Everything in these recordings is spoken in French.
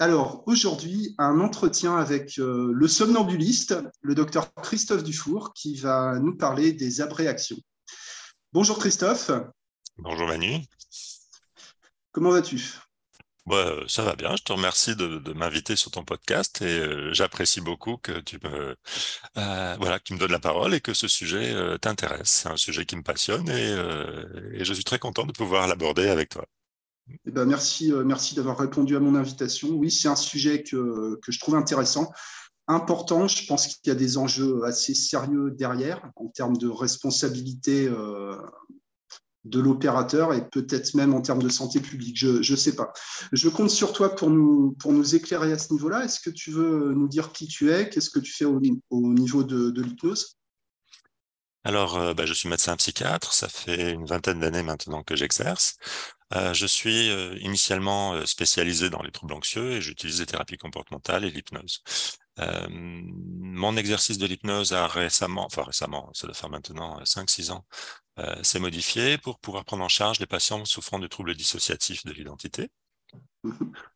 Alors, aujourd'hui, un entretien avec euh, le somnambuliste, le docteur Christophe Dufour, qui va nous parler des abréactions. Bonjour Christophe. Bonjour Manu. Comment vas-tu? Bah, ça va bien, je te remercie de, m'inviter sur ton podcast et euh, j'apprécie beaucoup que tu me euh, voilà que tu me donnes la parole et que ce sujet t'intéresse. C'est un sujet qui me passionne et, et je suis très content de pouvoir l'aborder avec toi. Eh ben, merci, euh, merci d'avoir répondu à mon invitation. Oui, c'est un sujet que, que, je trouve intéressant, important. Je pense qu'il y a des enjeux assez sérieux derrière en termes de responsabilité euh, de l'opérateur et peut-être même en termes de santé publique. Je ne sais pas. Je compte sur toi pour nous, pour nous éclairer à ce niveau-là. Est-ce que tu veux nous dire qui tu es? Qu'est-ce que tu fais au, au niveau de, de l'hypnose? Alors, euh, bah, je suis médecin psychiatre, ça fait une vingtaine d'années maintenant que j'exerce. Euh, je suis euh, initialement spécialisé dans les troubles anxieux et j'utilise les thérapies comportementales et l'hypnose. mon exercice de l'hypnose a récemment, enfin récemment, ça doit faire maintenant 5-6 ans, s'est modifié pour pouvoir prendre en charge les patients souffrant de troubles dissociatifs de l'identité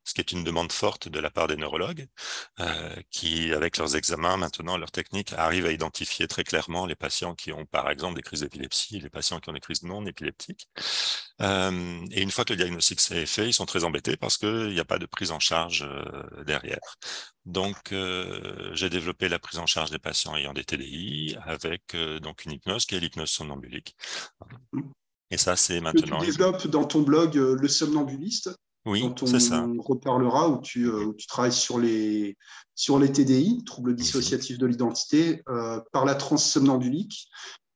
ce qui est une demande forte de la part des neurologues, euh, qui, avec leurs examens maintenant, leurs techniques, arrivent à identifier très clairement les patients qui ont, par exemple, des crises d'épilepsie, les patients qui ont des crises non épileptiques. Euh, et une fois que le diagnostic s'est fait, ils sont très embêtés parce qu'il n'y a pas de prise en charge euh, derrière. Donc, j'ai développé la prise en charge des patients ayant des TDI avec donc une hypnose qui est l'hypnose somnambuliste. Et ça, c'est maintenant. Tu développes dans ton blog Le Somnambuliste oui, ça. On reparlera où tu, euh, où tu, travailles sur les, sur les TDI, troubles dissociatifs de l'identité, euh, par la transsomnambulique,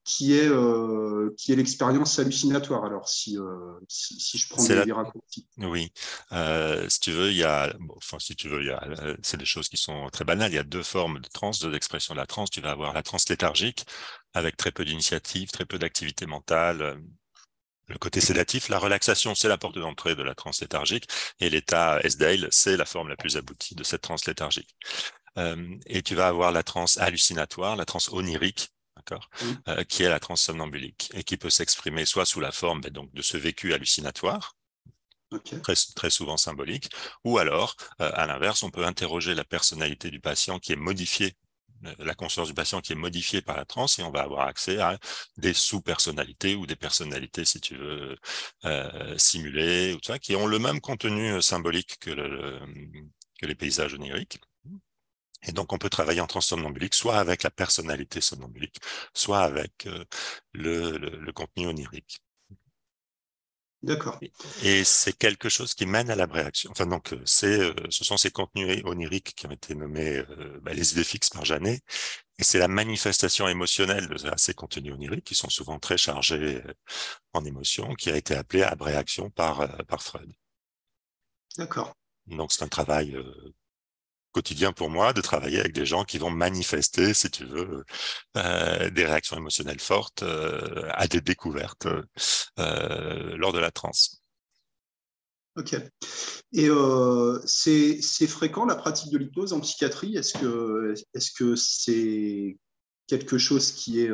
qui est, euh, qui est l'expérience hallucinatoire. Alors, si, si, si, je prends des, raccourcis. Oui, si tu veux, il y a, enfin, si tu veux, il y a, c'est des choses qui sont très banales. Il y a deux formes de transe, deux expressions de la transe. Tu vas avoir la transe léthargique, avec très peu d'initiative, très peu d'activité mentale, le côté sédatif, la relaxation, c'est la porte d'entrée de la transe léthargique, et l'état S-Dale, c'est la forme la plus aboutie de cette transe léthargique. Euh, et tu vas avoir la transe hallucinatoire, la transe onirique, d'accord, euh, qui est la transe somnambulique, et qui peut s'exprimer soit sous la forme ben, donc, de ce vécu hallucinatoire, Très, très, souvent symbolique, ou alors, euh, à l'inverse, on peut interroger la personnalité du patient qui est modifiée la conscience du patient qui est modifiée par la transe et on va avoir accès à des sous-personnalités ou des personnalités, si tu veux, euh, simulées, ou ça, qui ont le même contenu euh, symbolique que, le, que les paysages oniriques. Et donc, on peut travailler en transsomnambulique, soit avec la personnalité somnambulique, soit avec euh, le, contenu onirique. D'accord. Et c'est quelque chose qui mène à la réaction. Enfin, donc, euh, c'est, euh, ce sont ces contenus oniriques qui ont été nommés euh, bah, les idées fixes par Janet. Et c'est la manifestation émotionnelle de ces contenus oniriques qui sont souvent très chargés en émotions qui a été appelée abréaction par, par Freud. D'accord. Donc, c'est un travail quotidien pour moi de travailler avec des gens qui vont manifester, si tu veux, euh, des réactions émotionnelles fortes euh, à des découvertes euh, lors de la transe. Ok. Et c'est fréquent la pratique de l'hypnose en psychiatrie? Est-ce que est-ce que c'est quelque chose qui est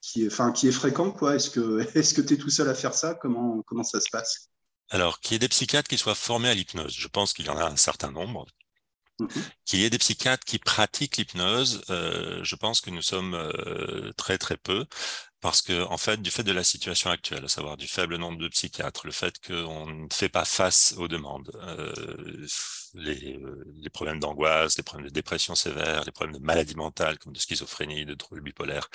qui est, enfin, qui est fréquent quoi? Est-ce que est-ce que tu es tout seul à faire ça? Comment comment ça se passe? Alors, qu'il y ait des psychiatres qui soient formés à l'hypnose, je pense qu'il y en a un certain nombre. Mhm. Qu'il y ait des psychiatres qui pratiquent l'hypnose, euh, je pense que nous sommes euh, très très peu, parce que en fait, du fait de la situation actuelle, à savoir du faible nombre de psychiatres, le fait qu'on ne fait pas face aux demandes, euh, les, les, problèmes d'angoisse, les problèmes de dépression sévère, les problèmes de maladie mentale comme de schizophrénie, de troubles bipolaires,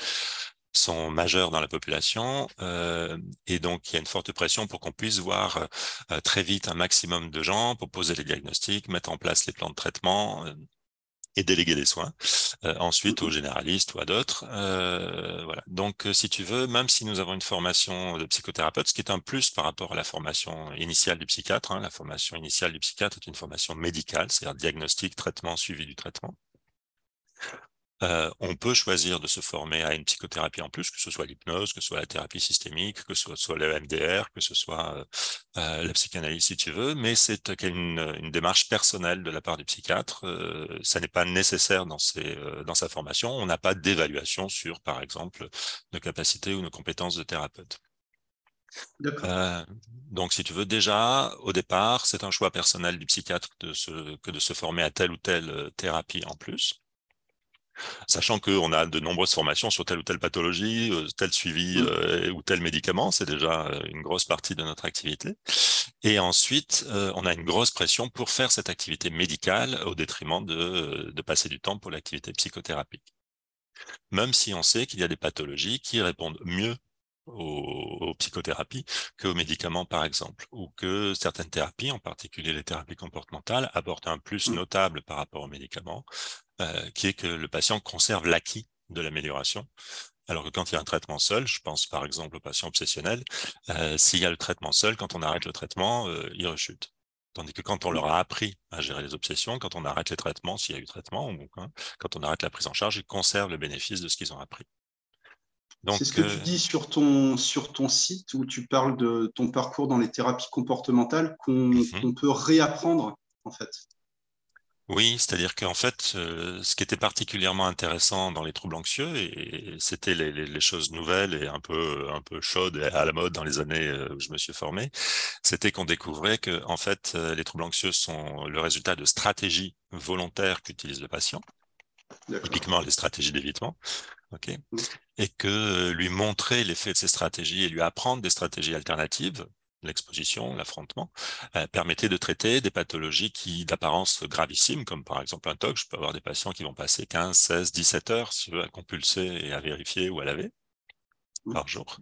sont majeurs dans la population euh, et donc il y a une forte pression pour qu'on puisse voir euh, très vite un maximum de gens pour poser les diagnostics, mettre en place les plans de traitement euh, et déléguer des soins euh, ensuite aux généralistes ou à d'autres. voilà. Donc si tu veux, même si nous avons une formation de psychothérapeute, ce qui est un plus par rapport à la formation initiale du psychiatre, hein, la formation initiale du psychiatre est une formation médicale, c'est-à-dire diagnostic, traitement, suivi du traitement. Euh, on peut choisir de se former à une psychothérapie en plus, que ce soit l'hypnose, que ce soit la thérapie systémique, que ce soit le MDR, que ce soit euh, euh, la psychanalyse si tu veux, mais c'est une, démarche personnelle de la part du psychiatre. ça n'est pas nécessaire dans, dans sa formation. On n'a pas d'évaluation sur, par exemple, nos capacités ou nos compétences de thérapeute. Euh, donc, si tu veux, déjà, au départ, c'est un choix personnel du psychiatre de se, que de se former à telle ou telle thérapie en plus. Sachant qu'on a de nombreuses formations sur telle ou telle pathologie, euh, tel suivi mmh. ou tel médicament, c'est déjà une grosse partie de notre activité. Et ensuite, on a une grosse pression pour faire cette activité médicale au détriment de, de passer du temps pour l'activité psychothérapique. Même si on sait qu'il y a des pathologies qui répondent mieux aux, psychothérapies qu'aux médicaments, par exemple, ou que certaines thérapies, en particulier les thérapies comportementales, apportent un plus mmh. notable par rapport aux médicaments, euh, qui est que le patient conserve l'acquis de l'amélioration. Alors que quand il y a un traitement seul, je pense par exemple aux patients obsessionnels, euh, s'il y a le traitement seul, quand on arrête le traitement, euh, il rechute. Tandis que quand on leur a appris à gérer les obsessions, quand on arrête les traitements, s'il y a eu traitement, ou, hein, quand on arrête la prise en charge, ils conservent le bénéfice de ce qu'ils ont appris. C'est ce que tu euh, dis sur ton, sur ton site où tu parles de ton parcours dans les thérapies comportementales qu'on mhm. peut réapprendre en fait. Oui, c'est-à-dire qu'en fait, euh, ce qui était particulièrement intéressant dans les troubles anxieux, et c'était les, choses nouvelles et un peu, un peu chaudes et à la mode dans les années euh, où je me suis formé, c'était qu'on découvrait que en fait, les troubles anxieux sont le résultat de stratégies volontaires qu'utilise le patient, typiquement les stratégies d'évitement. mmh et que euh, lui montrer l'effet de ces stratégies et lui apprendre des stratégies alternatives, l'exposition, l'affrontement, euh, permettait de traiter des pathologies qui d'apparence gravissime, comme par exemple un TOC. Je peux avoir des patients qui vont passer 15, 16, 17 heures si à compulser et à vérifier ou à laver par jour.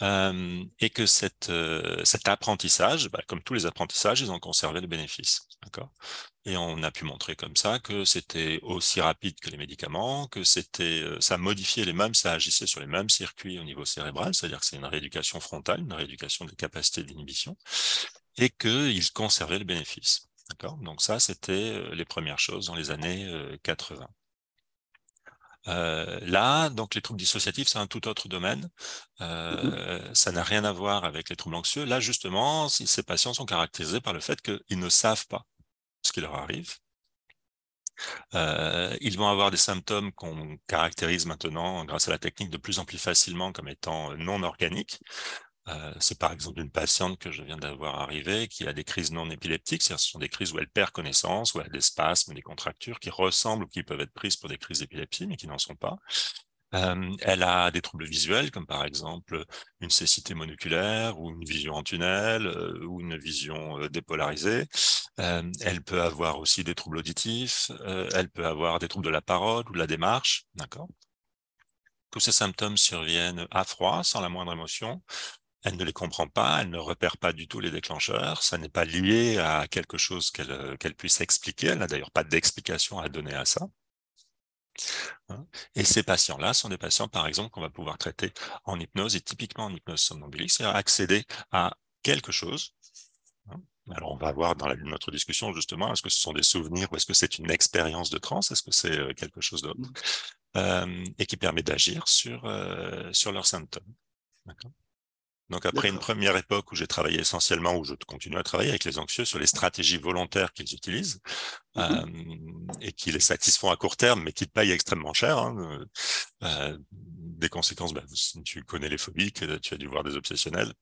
Euh, et que cette, euh, cet apprentissage, bah, comme tous les apprentissages, ils ont conservé le bénéfice. D'accord? Et on a pu montrer comme ça que c'était aussi rapide que les médicaments, que c'était, euh, ça modifiait les mêmes, ça agissait sur les mêmes circuits au niveau cérébral, c'est-à-dire que c'est une rééducation frontale, une rééducation des capacités d'inhibition, et qu'ils conservaient le bénéfice. D'accord? Donc ça, c'était les premières choses dans les années 80. Euh, là, donc les troubles dissociatifs, c'est un tout autre domaine. Mmh euh, ça n'a rien à voir avec les troubles anxieux. Là, justement, ces patients sont caractérisés par le fait qu'ils ne savent pas ce qui leur arrive. Euh, ils vont avoir des symptômes qu'on caractérise maintenant, grâce à la technique, de plus en plus facilement comme étant non organiques. Euh, c'est par exemple une patiente que je viens d'avoir arrivée qui a des crises non épileptiques, c'est-à-dire ce sont des crises où elle perd connaissance, où elle a des spasmes, des contractures qui ressemblent ou qui peuvent être prises pour des crises d'épilepsie, mais qui n'en sont pas. Euh, elle a des troubles visuels, comme par exemple une cécité monoculaire ou une vision en tunnel ou une vision dépolarisée. Elle peut avoir aussi des troubles auditifs, elle peut avoir des troubles de la parole ou de la démarche, d'accord tous ces symptômes surviennent à froid, sans la moindre émotion, elle ne les comprend pas, elle ne repère pas du tout les déclencheurs, ça n'est pas lié à quelque chose qu'elle euh, puisse expliquer, elle n'a d'ailleurs pas d'explication à donner à ça. Hein. Et ces patients-là sont des patients, par exemple, qu'on va pouvoir traiter en hypnose, et typiquement en hypnose somnambulique, c'est-à-dire accéder à quelque chose. Alors, on va voir dans notre discussion, justement, est-ce que ce sont des souvenirs ou est-ce que c'est une expérience de transe? Est-ce que c'est euh, quelque chose d'autre? Mmh. euh, Et qui permet d'agir sur, sur leurs symptômes. Donc après une première époque où j'ai travaillé essentiellement, où je continue à travailler avec les anxieux sur les stratégies volontaires qu'ils utilisent mmh euh, et qui les satisfont à court terme, mais qui payent extrêmement cher. Hein, euh, euh, des conséquences, bah, tu connais les phobies, que tu as dû voir des obsessionnels,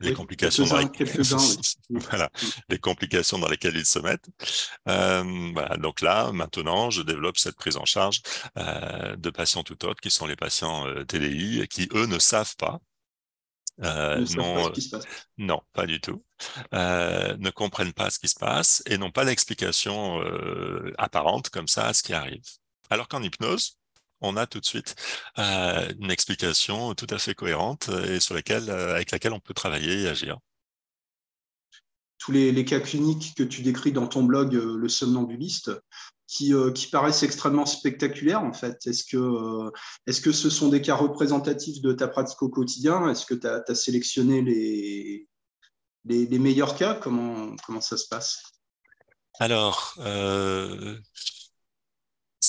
les complications dans lesquelles voilà, les complications dans lesquelles ils se mettent. Euh, voilà, donc là, maintenant, je développe cette prise en charge euh, de patients tout autres, qui sont les patients euh, TDI, qui eux ne savent pas euh, non, euh, non, pas du tout. Euh, ne comprennent pas ce qui se passe et n'ont pas d'explication apparente comme ça à ce qui arrive. Alors qu'en hypnose, on a tout de suite une explication tout à fait cohérente et sur laquelle, avec laquelle on peut travailler et agir. Tous les, les, cas cliniques que tu décris dans ton blog, Le somnambuliste, euh, qui, paraissent extrêmement spectaculaires en fait. Est-ce que, euh, est que ce sont des cas représentatifs de ta pratique au quotidien? Est-ce que tu as, sélectionné les, les, meilleurs cas? Comment, comment ça se passe? Alors, euh,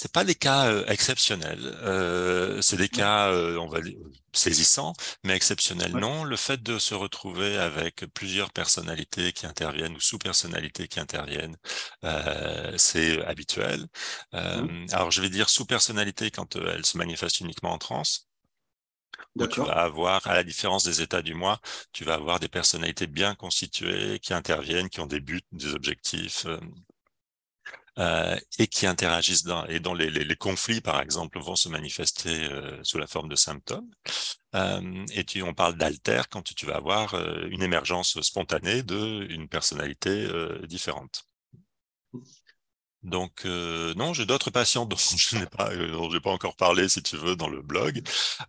c'est pas des cas euh, exceptionnels. Euh, c'est des cas, euh, on va dire, saisissants, mais exceptionnels non. Le fait de se retrouver avec plusieurs personnalités qui interviennent ou sous-personnalités qui interviennent, euh, c'est habituel. Mmh. Alors, je vais dire sous-personnalité quand elle se manifeste uniquement en transe. où tu vas avoir, à la différence des états du moi, tu vas avoir des personnalités bien constituées qui interviennent, qui ont des buts, des objectifs. Euh, euh, et qui interagissent dans, et dont les, les, conflits, par exemple, vont se manifester euh, sous la forme de symptômes. Euh, et tu, on parle d'alter quand tu, tu, vas avoir euh, une émergence spontanée d'une personnalité différente. Donc euh, non, j'ai d'autres patients dont je n'ai pas, euh, dont j'ai pas encore parlé, si tu veux, dans le blog,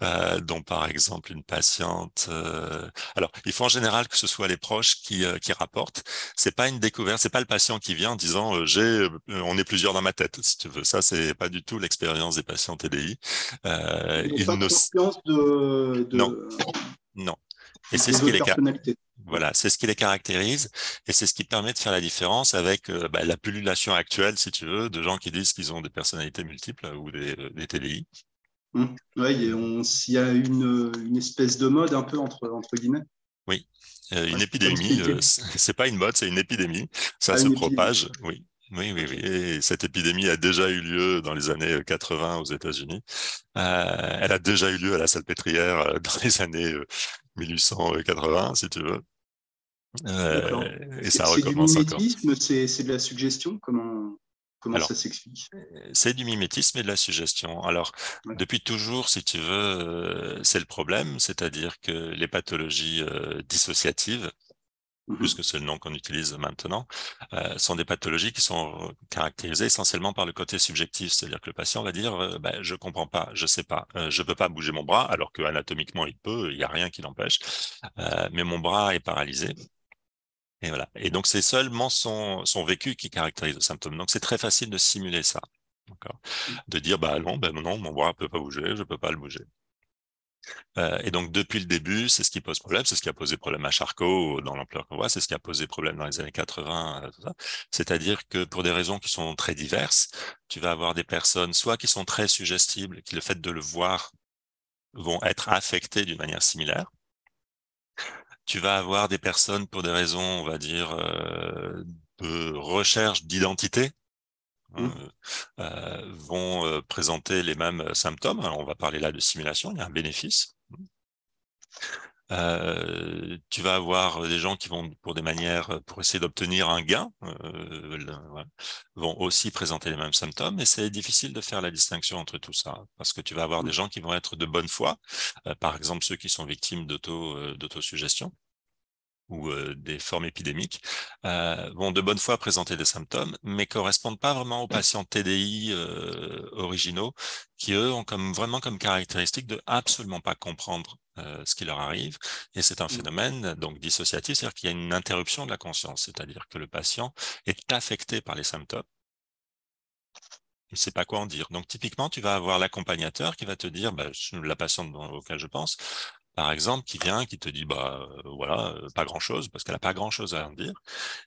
euh, dont par exemple une patiente. Euh, alors, il faut en général que ce soit les proches qui, euh, qui rapportent. C'est pas une découverte, c'est pas le patient qui vient en disant j'ai, on est plusieurs dans ma tête, si tu veux. Ça, c'est pas du tout l'expérience des patients TDI. ils n'ont pas de, de, Non, non. Et c'est ce qui les voilà, c'est ce qui les caractérise et c'est ce qui permet de faire la différence avec euh, bah, la pullulation actuelle, si tu veux, de gens qui disent qu'ils ont des personnalités multiples ou des, euh, des TDI. Mmh. Oui, il y a une, une, espèce de mode un peu entre, entre guillemets. Oui, euh, une épidémie, c'est pas une mode, c'est une épidémie. Ça se propage, oui. Oui, oui, oui. Et cette épidémie a déjà eu lieu dans les années 80 aux États-Unis. Euh, elle a déjà eu lieu à la Salpêtrière dans les années 1880, si tu veux. Euh, et ça recommence encore. C'est de la suggestion Comment, comment ça s'explique? euh, C'est du mimétisme et de la suggestion. Alors, depuis toujours, si tu veux, euh, c'est le problème, c'est-à-dire que les pathologies dissociatives, mmh puisque c'est le nom qu'on utilise maintenant, sont des pathologies qui sont caractérisées essentiellement par le côté subjectif, c'est-à-dire que le patient va dire ben, je comprends pas, je sais pas, je peux pas bouger mon bras, alors que anatomiquement il peut, il n'y a rien qui l'empêche, mais mon bras est paralysé. Et voilà. Et donc, c'est seulement son, son vécu qui caractérise le symptôme. Donc, c'est très facile de simuler ça. Mmh. De dire, bah non, ben non, mon bras ne peut pas bouger, je ne peux pas le bouger. Euh, et donc, depuis le début, c'est ce qui pose problème, c'est ce qui a posé problème à Charcot dans l'ampleur qu'on voit, c'est ce qui a posé problème dans les années 80, euh, C'est-à-dire que pour des raisons qui sont très diverses, tu vas avoir des personnes, soit qui sont très suggestibles, qui le fait de le voir vont être affectées d'une manière similaire, tu vas avoir des personnes pour des raisons, on va dire, euh, de recherche d'identité, hein, mmh. euh, vont euh, présenter les mêmes symptômes. Alors, on va parler là de simulation, il y a un bénéfice. Euh, tu vas avoir des gens qui vont pour des manières, pour essayer d'obtenir un gain, euh, vont aussi présenter les mêmes symptômes, et c'est difficile de faire la distinction entre tout ça, parce que tu vas avoir des mmh. gens qui vont être de bonne foi, euh, par exemple ceux qui sont victimes d'autosuggestion ou des formes épidémiques, vont de bonne foi présenter des symptômes, mais correspondent pas vraiment aux patients TDI originaux, qui eux ont comme vraiment comme caractéristique de absolument pas comprendre ce qui leur arrive. Et c'est un mmh. phénomène donc dissociatif, c'est-à-dire qu'il y a une interruption de la conscience, c'est-à-dire que le patient est affecté par les symptômes. Il ne sait pas quoi en dire. Donc typiquement, tu vas avoir l'accompagnateur qui va te dire, bah, la patiente auquel je pense, par exemple, qui vient, qui te dit, bah euh, voilà, euh, pas grand-chose, parce qu'elle n'a pas grand-chose à en dire.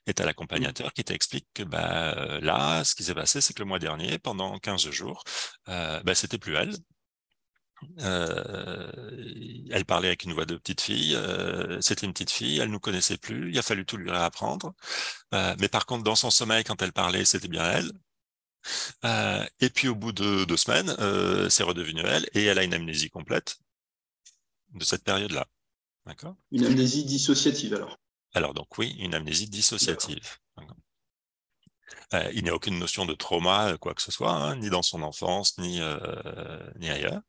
Et tu as mmh. l'accompagnateur qui t'explique que bah, là, ce qui s'est passé, c'est que le mois dernier, pendant 15 jours, euh, bah, c'était plus elle, euh, elle parlait avec une voix de petite fille. Euh, C'était une petite fille, elle nous connaissait plus. Il a fallu tout lui réapprendre. Euh, mais par contre, dans son sommeil, quand elle parlait, c'était bien elle. Euh, et puis au bout de deux semaines, euh, c'est redevenu elle et elle a une amnésie complète de cette période-là. D'accord? Une amnésie dissociative alors. Alors donc oui, une amnésie dissociative. Euh, il n'y a aucune notion de trauma, quoi que ce soit, hein, ni dans son enfance, ni, euh, ni ailleurs.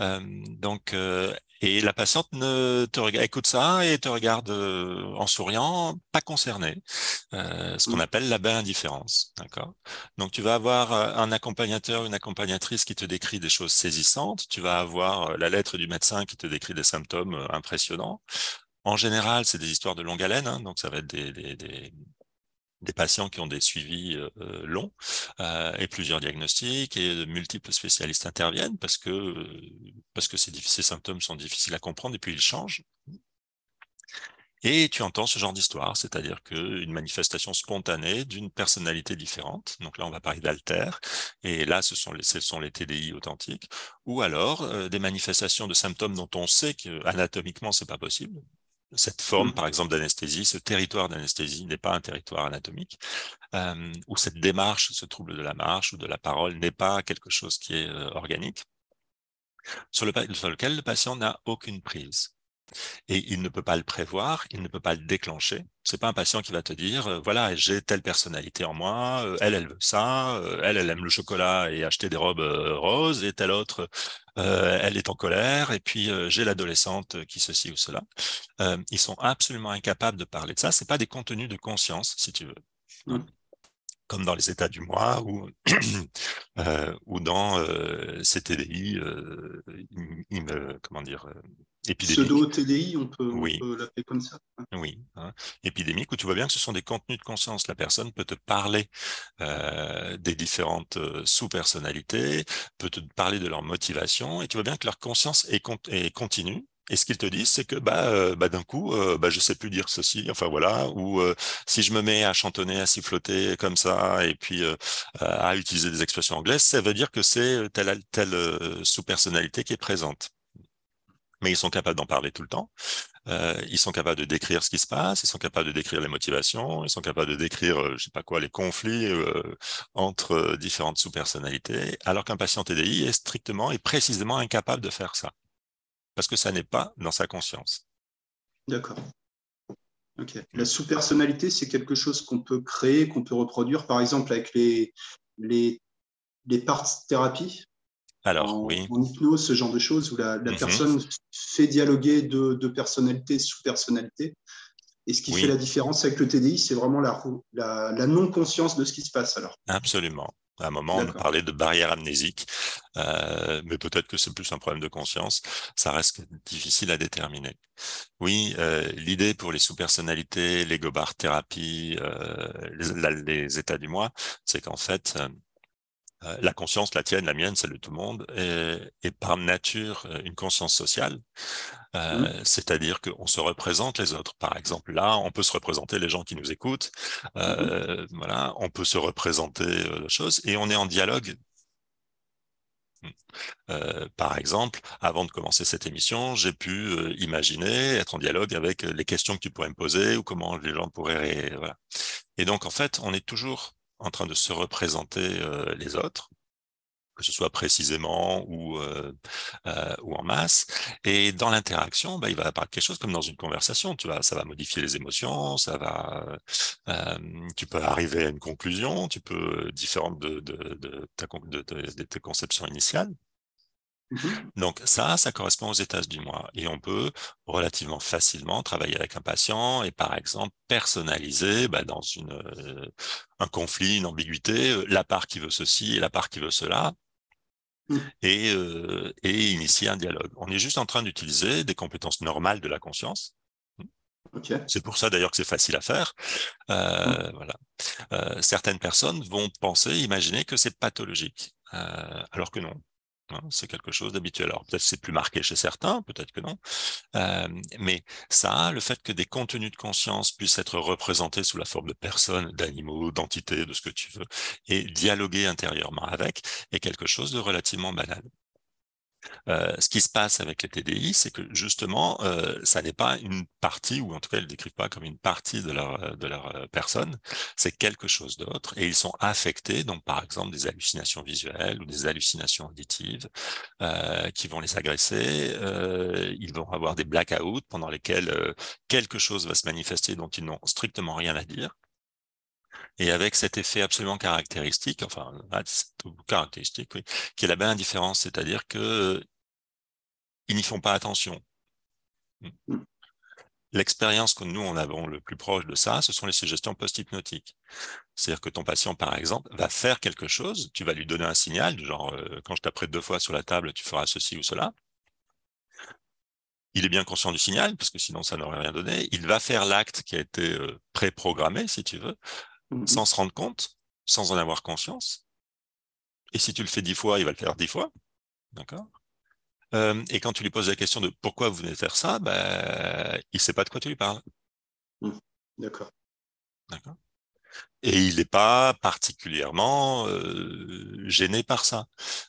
Euh, donc, euh, et la patiente ne te regarde, écoute ça et te regarde euh, en souriant, pas concerné, ce qu'on mmh. appelle la bain indifférence. D'accord? Donc, tu vas avoir un accompagnateur, une accompagnatrice qui te décrit des choses saisissantes. Tu vas avoir la lettre du médecin qui te décrit des symptômes impressionnants. En général, c'est des histoires de longue haleine, hein, donc ça va être des, des, des, des patients qui ont des suivis euh, euh, longs euh, et plusieurs diagnostics et de multiples spécialistes interviennent parce que parce que ces, ces symptômes sont difficiles à comprendre et puis ils changent. Et tu entends ce genre d'histoire, c'est-à-dire qu'une manifestation spontanée d'une personnalité différente, donc là on va parler d'alter, et là ce sont les, ce sont les TDI authentiques, ou alors des manifestations de symptômes dont on sait qu'anatomiquement c'est pas possible, cette forme, mmh. par exemple, d'anesthésie, ce territoire d'anesthésie n'est pas un territoire anatomique, euh, ou cette démarche, ce trouble de la marche ou de la parole n'est pas quelque chose qui est euh, organique. sur, lequel le patient n'a aucune prise. Et il ne peut pas le prévoir, il ne peut pas le déclencher. C'est pas un patient qui va te dire, euh, voilà, j'ai telle personnalité en moi, euh, elle, elle veut ça, euh, elle, elle aime le chocolat et acheter des robes roses, et telle autre, elle est en colère, et puis j'ai l'adolescente qui ceci ou cela. ils sont absolument incapables de parler de ça. C'est pas des contenus de conscience, si tu veux. Mmh comme dans les états du moi ou, euh, ou dans euh, ces TDI, euh, comment dire, Pseudo-TDI, on peut, l'appeler comme ça. Oui, hein. épidémique, où tu vois bien que ce sont des contenus de conscience. La personne peut te parler des différentes sous-personnalités, peut te parler de leur motivation, et tu vois bien que leur conscience est, est continue, et ce qu'ils te disent, c'est que bah, euh, bah d'un coup, euh, bah, je sais plus dire ceci, enfin voilà, ou euh, si je me mets à chantonner, à siffloter comme ça, et puis euh, à utiliser des expressions anglaises, ça veut dire que c'est telle telle sous-personnalité qui est présente. Mais ils sont capables d'en parler tout le temps. ils sont capables de décrire ce qui se passe, ils sont capables de décrire les motivations, ils sont capables de décrire, je sais pas quoi, les conflits entre différentes sous-personnalités, alors qu'un patient TDI est strictement et précisément incapable de faire ça parce que ça n'est pas dans sa conscience. D'accord. La sous-personnalité, c'est quelque chose qu'on peut créer, qu'on peut reproduire, par exemple avec les, les, les parts thérapies? Alors, oui. En hypnose, ce genre de choses où la, mhm. personne fait dialoguer deux, de personnalités sous-personnalités. Et ce qui fait la différence avec le TDI, c'est vraiment la, la, la non-conscience de ce qui se passe alors. Absolument. À un moment, on parlait de barrière amnésique, euh, mais peut-être que c'est plus un problème de conscience. Ça reste difficile à déterminer. Oui, euh, l'idée pour les sous-personnalités, les gobar thérapie, euh, les, les, états du moi, c'est qu'en fait, la conscience, la tienne, la mienne, celle de tout le monde, est, par nature euh, une conscience sociale. Euh, mmh. C'est-à-dire qu'on se représente les autres. Par exemple, là, on peut se représenter les gens qui nous écoutent. Mmh. Voilà, on peut se représenter les choses et on est en dialogue. Mmh. par exemple, avant de commencer cette émission, j'ai pu imaginer être en dialogue avec les questions que tu pourrais me poser ou comment les gens pourraient. Voilà. Et donc, en fait, on est toujours en train de se représenter euh, les autres, que ce soit précisément ou, euh, euh, ou en masse. Et dans l'interaction, bah, il va apparaître quelque chose comme dans une conversation. Tu vois, ça va modifier les émotions, ça va, tu peux arriver à une conclusion, tu peux différente de, de, de, de, de tes conceptions initiales. Mhm. Donc ça, ça correspond aux états du moi. Et on peut relativement facilement travailler avec un patient et par exemple personnaliser bah, dans une, euh, un conflit, une ambiguïté, euh, la part qui veut ceci et la part qui veut cela. Mmh. Et, euh, et initier un dialogue. On est juste en train d'utiliser des compétences normales de la conscience, c'est pour ça d'ailleurs que c'est facile à faire. Euh, mmh. voilà. Euh, certaines personnes vont penser, imaginer que c'est pathologique, euh, alors que non. Hein, c'est quelque chose d'habituel. Alors peut-être c'est plus marqué chez certains, peut-être que non. Euh, mais ça, le fait que des contenus de conscience puissent être représentés sous la forme de personnes, d'animaux, d'entités, de ce que tu veux, et dialoguer intérieurement avec, est quelque chose de relativement banal. Ce qui se passe avec les TDI, c'est que justement, ça n'est pas une partie, ou en tout cas, ils ne décrivent pas comme une partie de leur, de leur personne, c'est quelque chose d'autre, et ils sont affectés, donc par exemple des hallucinations visuelles ou des hallucinations auditives qui vont les agresser, ils vont avoir des blackouts pendant lesquels quelque chose va se manifester dont ils n'ont strictement rien à dire, et avec cet effet absolument caractéristique, enfin caractéristique, oui, qui est la belle indifférence, c'est-à-dire que ils n'y font pas attention. Hmm. L'expérience que nous, on avons le plus proche de ça, ce sont les suggestions post-hypnotiques. C'est-à-dire que ton patient, par exemple, va faire quelque chose, tu vas lui donner un signal, du genre, euh, quand je t'apprête deux fois sur la table, tu feras ceci ou cela. Il est bien conscient du signal, parce que sinon ça n'aurait rien donné. Il va faire l'acte qui a été euh, préprogrammé, si tu veux, Mmh sans se rendre compte, sans en avoir conscience. Et si tu le fais dix fois, il va le faire dix fois. D'accord? Euh, Et quand tu lui poses la question de pourquoi vous venez faire ça, ben, il ne sait pas de quoi tu lui parles. Mmh. D'accord. D'accord? Et il n'est pas particulièrement euh, gêné par ça.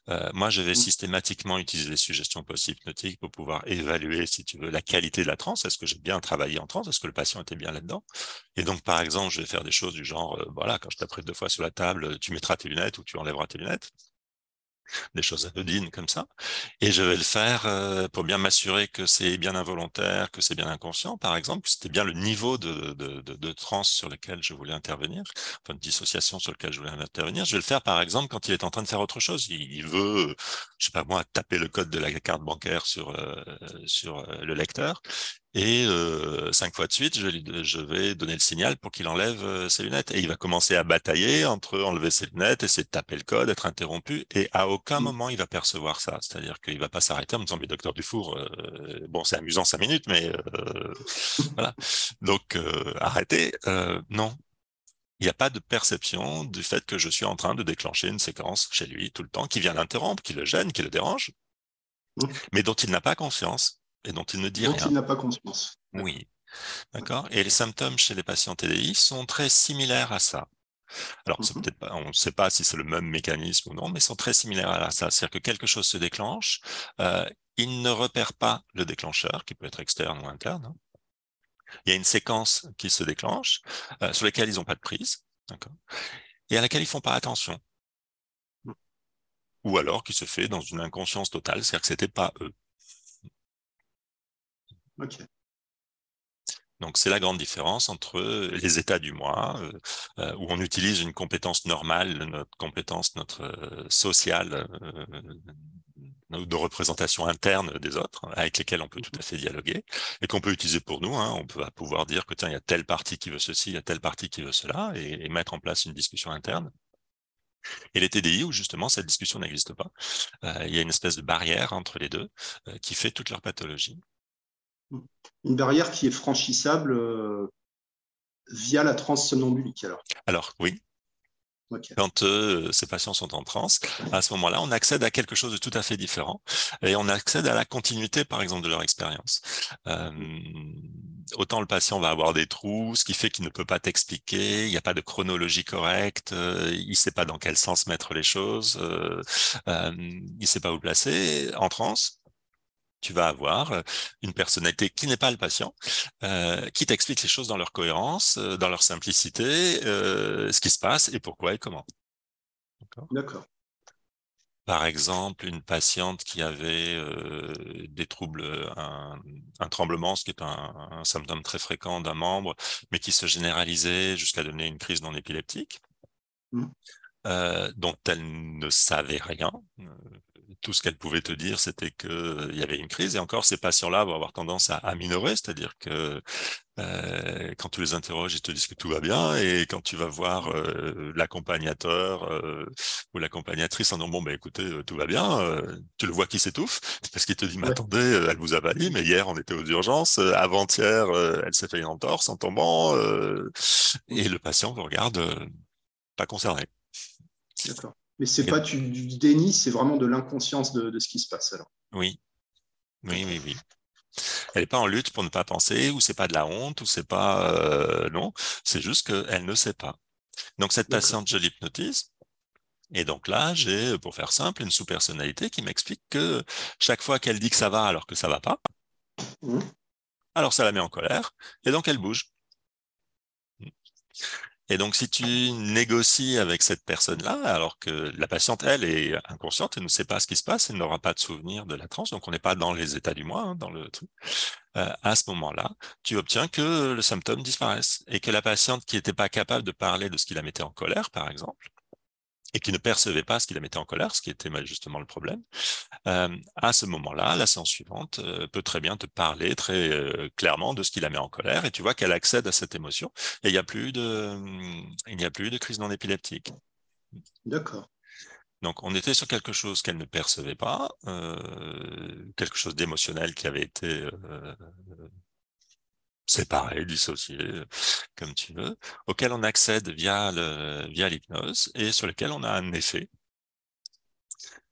Euh, moi, je vais mmh. systématiquement utiliser les suggestions post-hypnotiques pour pouvoir évaluer, si tu veux, la qualité de la transe. Est-ce que j'ai bien travaillé en transe? Est-ce que le patient était bien là-dedans? Et donc, par exemple, je vais faire des choses du genre, euh, voilà, quand je t'apprête deux fois sur la table, tu mettras tes lunettes ou tu enlèveras tes lunettes. Des choses anodines comme ça. Et je vais le faire euh, pour bien m'assurer que c'est bien involontaire, que c'est bien inconscient, par exemple, c'était bien le niveau de, de, de, de transe sur lequel je voulais intervenir, enfin de dissociation sur lequel je voulais intervenir. Je vais le faire, par exemple, quand il est en train de faire autre chose. Il, veut, je sais pas moi, taper le code de la carte bancaire sur, euh, sur euh, le lecteur. Et euh, cinq fois de suite, je, je, vais donner le signal pour qu'il enlève euh, ses lunettes. Et il va commencer à batailler entre enlever ses lunettes, essayer de taper le code, être interrompu. Et à aucun mmh. moment, il va percevoir ça. C'est-à-dire qu'il va pas s'arrêter en me disant, mais docteur Dufour, euh, bon, c'est amusant cinq minutes, mais euh, voilà. Donc, euh, arrêtez. non. Il n'y a pas de perception du fait que je suis en train de déclencher une séquence chez lui tout le temps qui vient l'interrompre, qui le gêne, qui le dérange, mmh. mais dont il n'a pas conscience et dont il ne dit dont rien. il n'a pas conscience. Oui. D'accord. Et les symptômes chez les patients TDI sont très similaires à ça. Alors, mhm. peut-être pas, on ne sait pas si c'est le même mécanisme ou non, mais ils sont très similaires à ça. C'est-à-dire que quelque chose se déclenche, euh, il ne repère pas le déclencheur, qui peut être externe ou interne. Hein. Il y a une séquence qui se déclenche, euh, sur laquelle ils n'ont pas de prise, d'accord, et à laquelle ils font pas attention. Mm. Ou alors qui se fait dans une inconscience totale, c'est-à-dire que c'était pas eux. Donc c'est la grande différence entre les états du moi, euh, euh, où on utilise une compétence normale, notre compétence, notre euh, sociale, de représentation interne des autres, avec lesquels on peut tout à fait dialoguer, et qu'on peut utiliser pour nous. Hein. On peut pouvoir dire que tiens, il y a telle partie qui veut ceci, il y a telle partie qui veut cela, et, mettre en place une discussion interne. Et les TDI, où justement cette discussion n'existe pas, il y a une espèce de barrière entre les deux qui fait toute leur pathologie une barrière qui est franchissable euh, via la transe somnambulique alors Alors oui. Quand euh, ces patients sont en transe, à ce moment-là, on accède à quelque chose de tout à fait différent et on accède à la continuité, par exemple, de leur expérience. Euh, autant le patient va avoir des trous, ce qui fait qu'il ne peut pas t'expliquer, il n'y a pas de chronologie correcte, il ne sait pas dans quel sens mettre les choses, il ne sait pas où placer. En transe, tu vas avoir euh, une personnalité qui n'est pas le patient, euh, qui t'explique les choses dans leur cohérence, euh, dans leur simplicité, ce qui se passe et pourquoi et comment. D'accord. Par exemple, une patiente qui avait des troubles, un, tremblement, ce qui est un, symptôme très fréquent d'un membre, mais qui se généralisait jusqu'à donner une crise non épileptique, mmh. dont elle ne savait rien tout ce qu'elle pouvait te dire, c'était qu'il euh, y avait une crise. Et encore, ces patients-là vont avoir tendance à, minorer, c'est-à-dire que euh, quand tu les interroges, ils te disent que tout va bien. Et quand tu vas voir euh, l'accompagnateur ou l'accompagnatrice en disant, bon, ben écoutez, tout va bien, tu le vois qui s'étouffe, parce qu'il te dit, mais attendez, elle vous a dit, mais hier, on était aux urgences, avant-hier, elle s'est fait une entorse en tombant. et le patient vous regarde pas concerné. D'accord. Mais c'est pas du, déni, c'est vraiment de l'inconscience de, ce qui se passe alors. Oui, oui, oui, oui. Elle n'est pas en lutte pour ne pas penser, ou c'est pas de la honte, ou c'est pas euh, non, c'est juste qu'elle ne sait pas. Donc cette patiente, je l'hypnotise. Et donc là, j'ai, pour faire simple, une sous-personnalité qui m'explique que chaque fois qu'elle dit que ça va alors que ça va pas, mmh. alors ça la met en colère, et donc elle bouge. Et donc, si tu négocies avec cette personne-là, alors que la patiente, elle, est inconsciente, elle ne sait pas ce qui se passe, elle n'aura pas de souvenir de la transe, donc on n'est pas dans les états du moi, hein, dans le truc. Euh, à ce moment-là, tu obtiens que le symptôme disparaisse et que la patiente qui n'était pas capable de parler de ce qui la mettait en colère, par exemple, et qui ne percevait pas ce qui la mettait en colère, ce qui était justement le problème, euh, à ce moment-là, la séance suivante euh, peut très bien te parler très euh, clairement de ce qui la met en colère, et tu vois qu'elle accède à cette émotion, et il n'y a plus de, il n'y a plus de crise non épileptique. D'accord. Donc, on était sur quelque chose qu'elle ne percevait pas, quelque chose d'émotionnel qui avait été séparé, dissocié, comme tu veux, auquel on accède via l'hypnose et sur lequel on a un effet.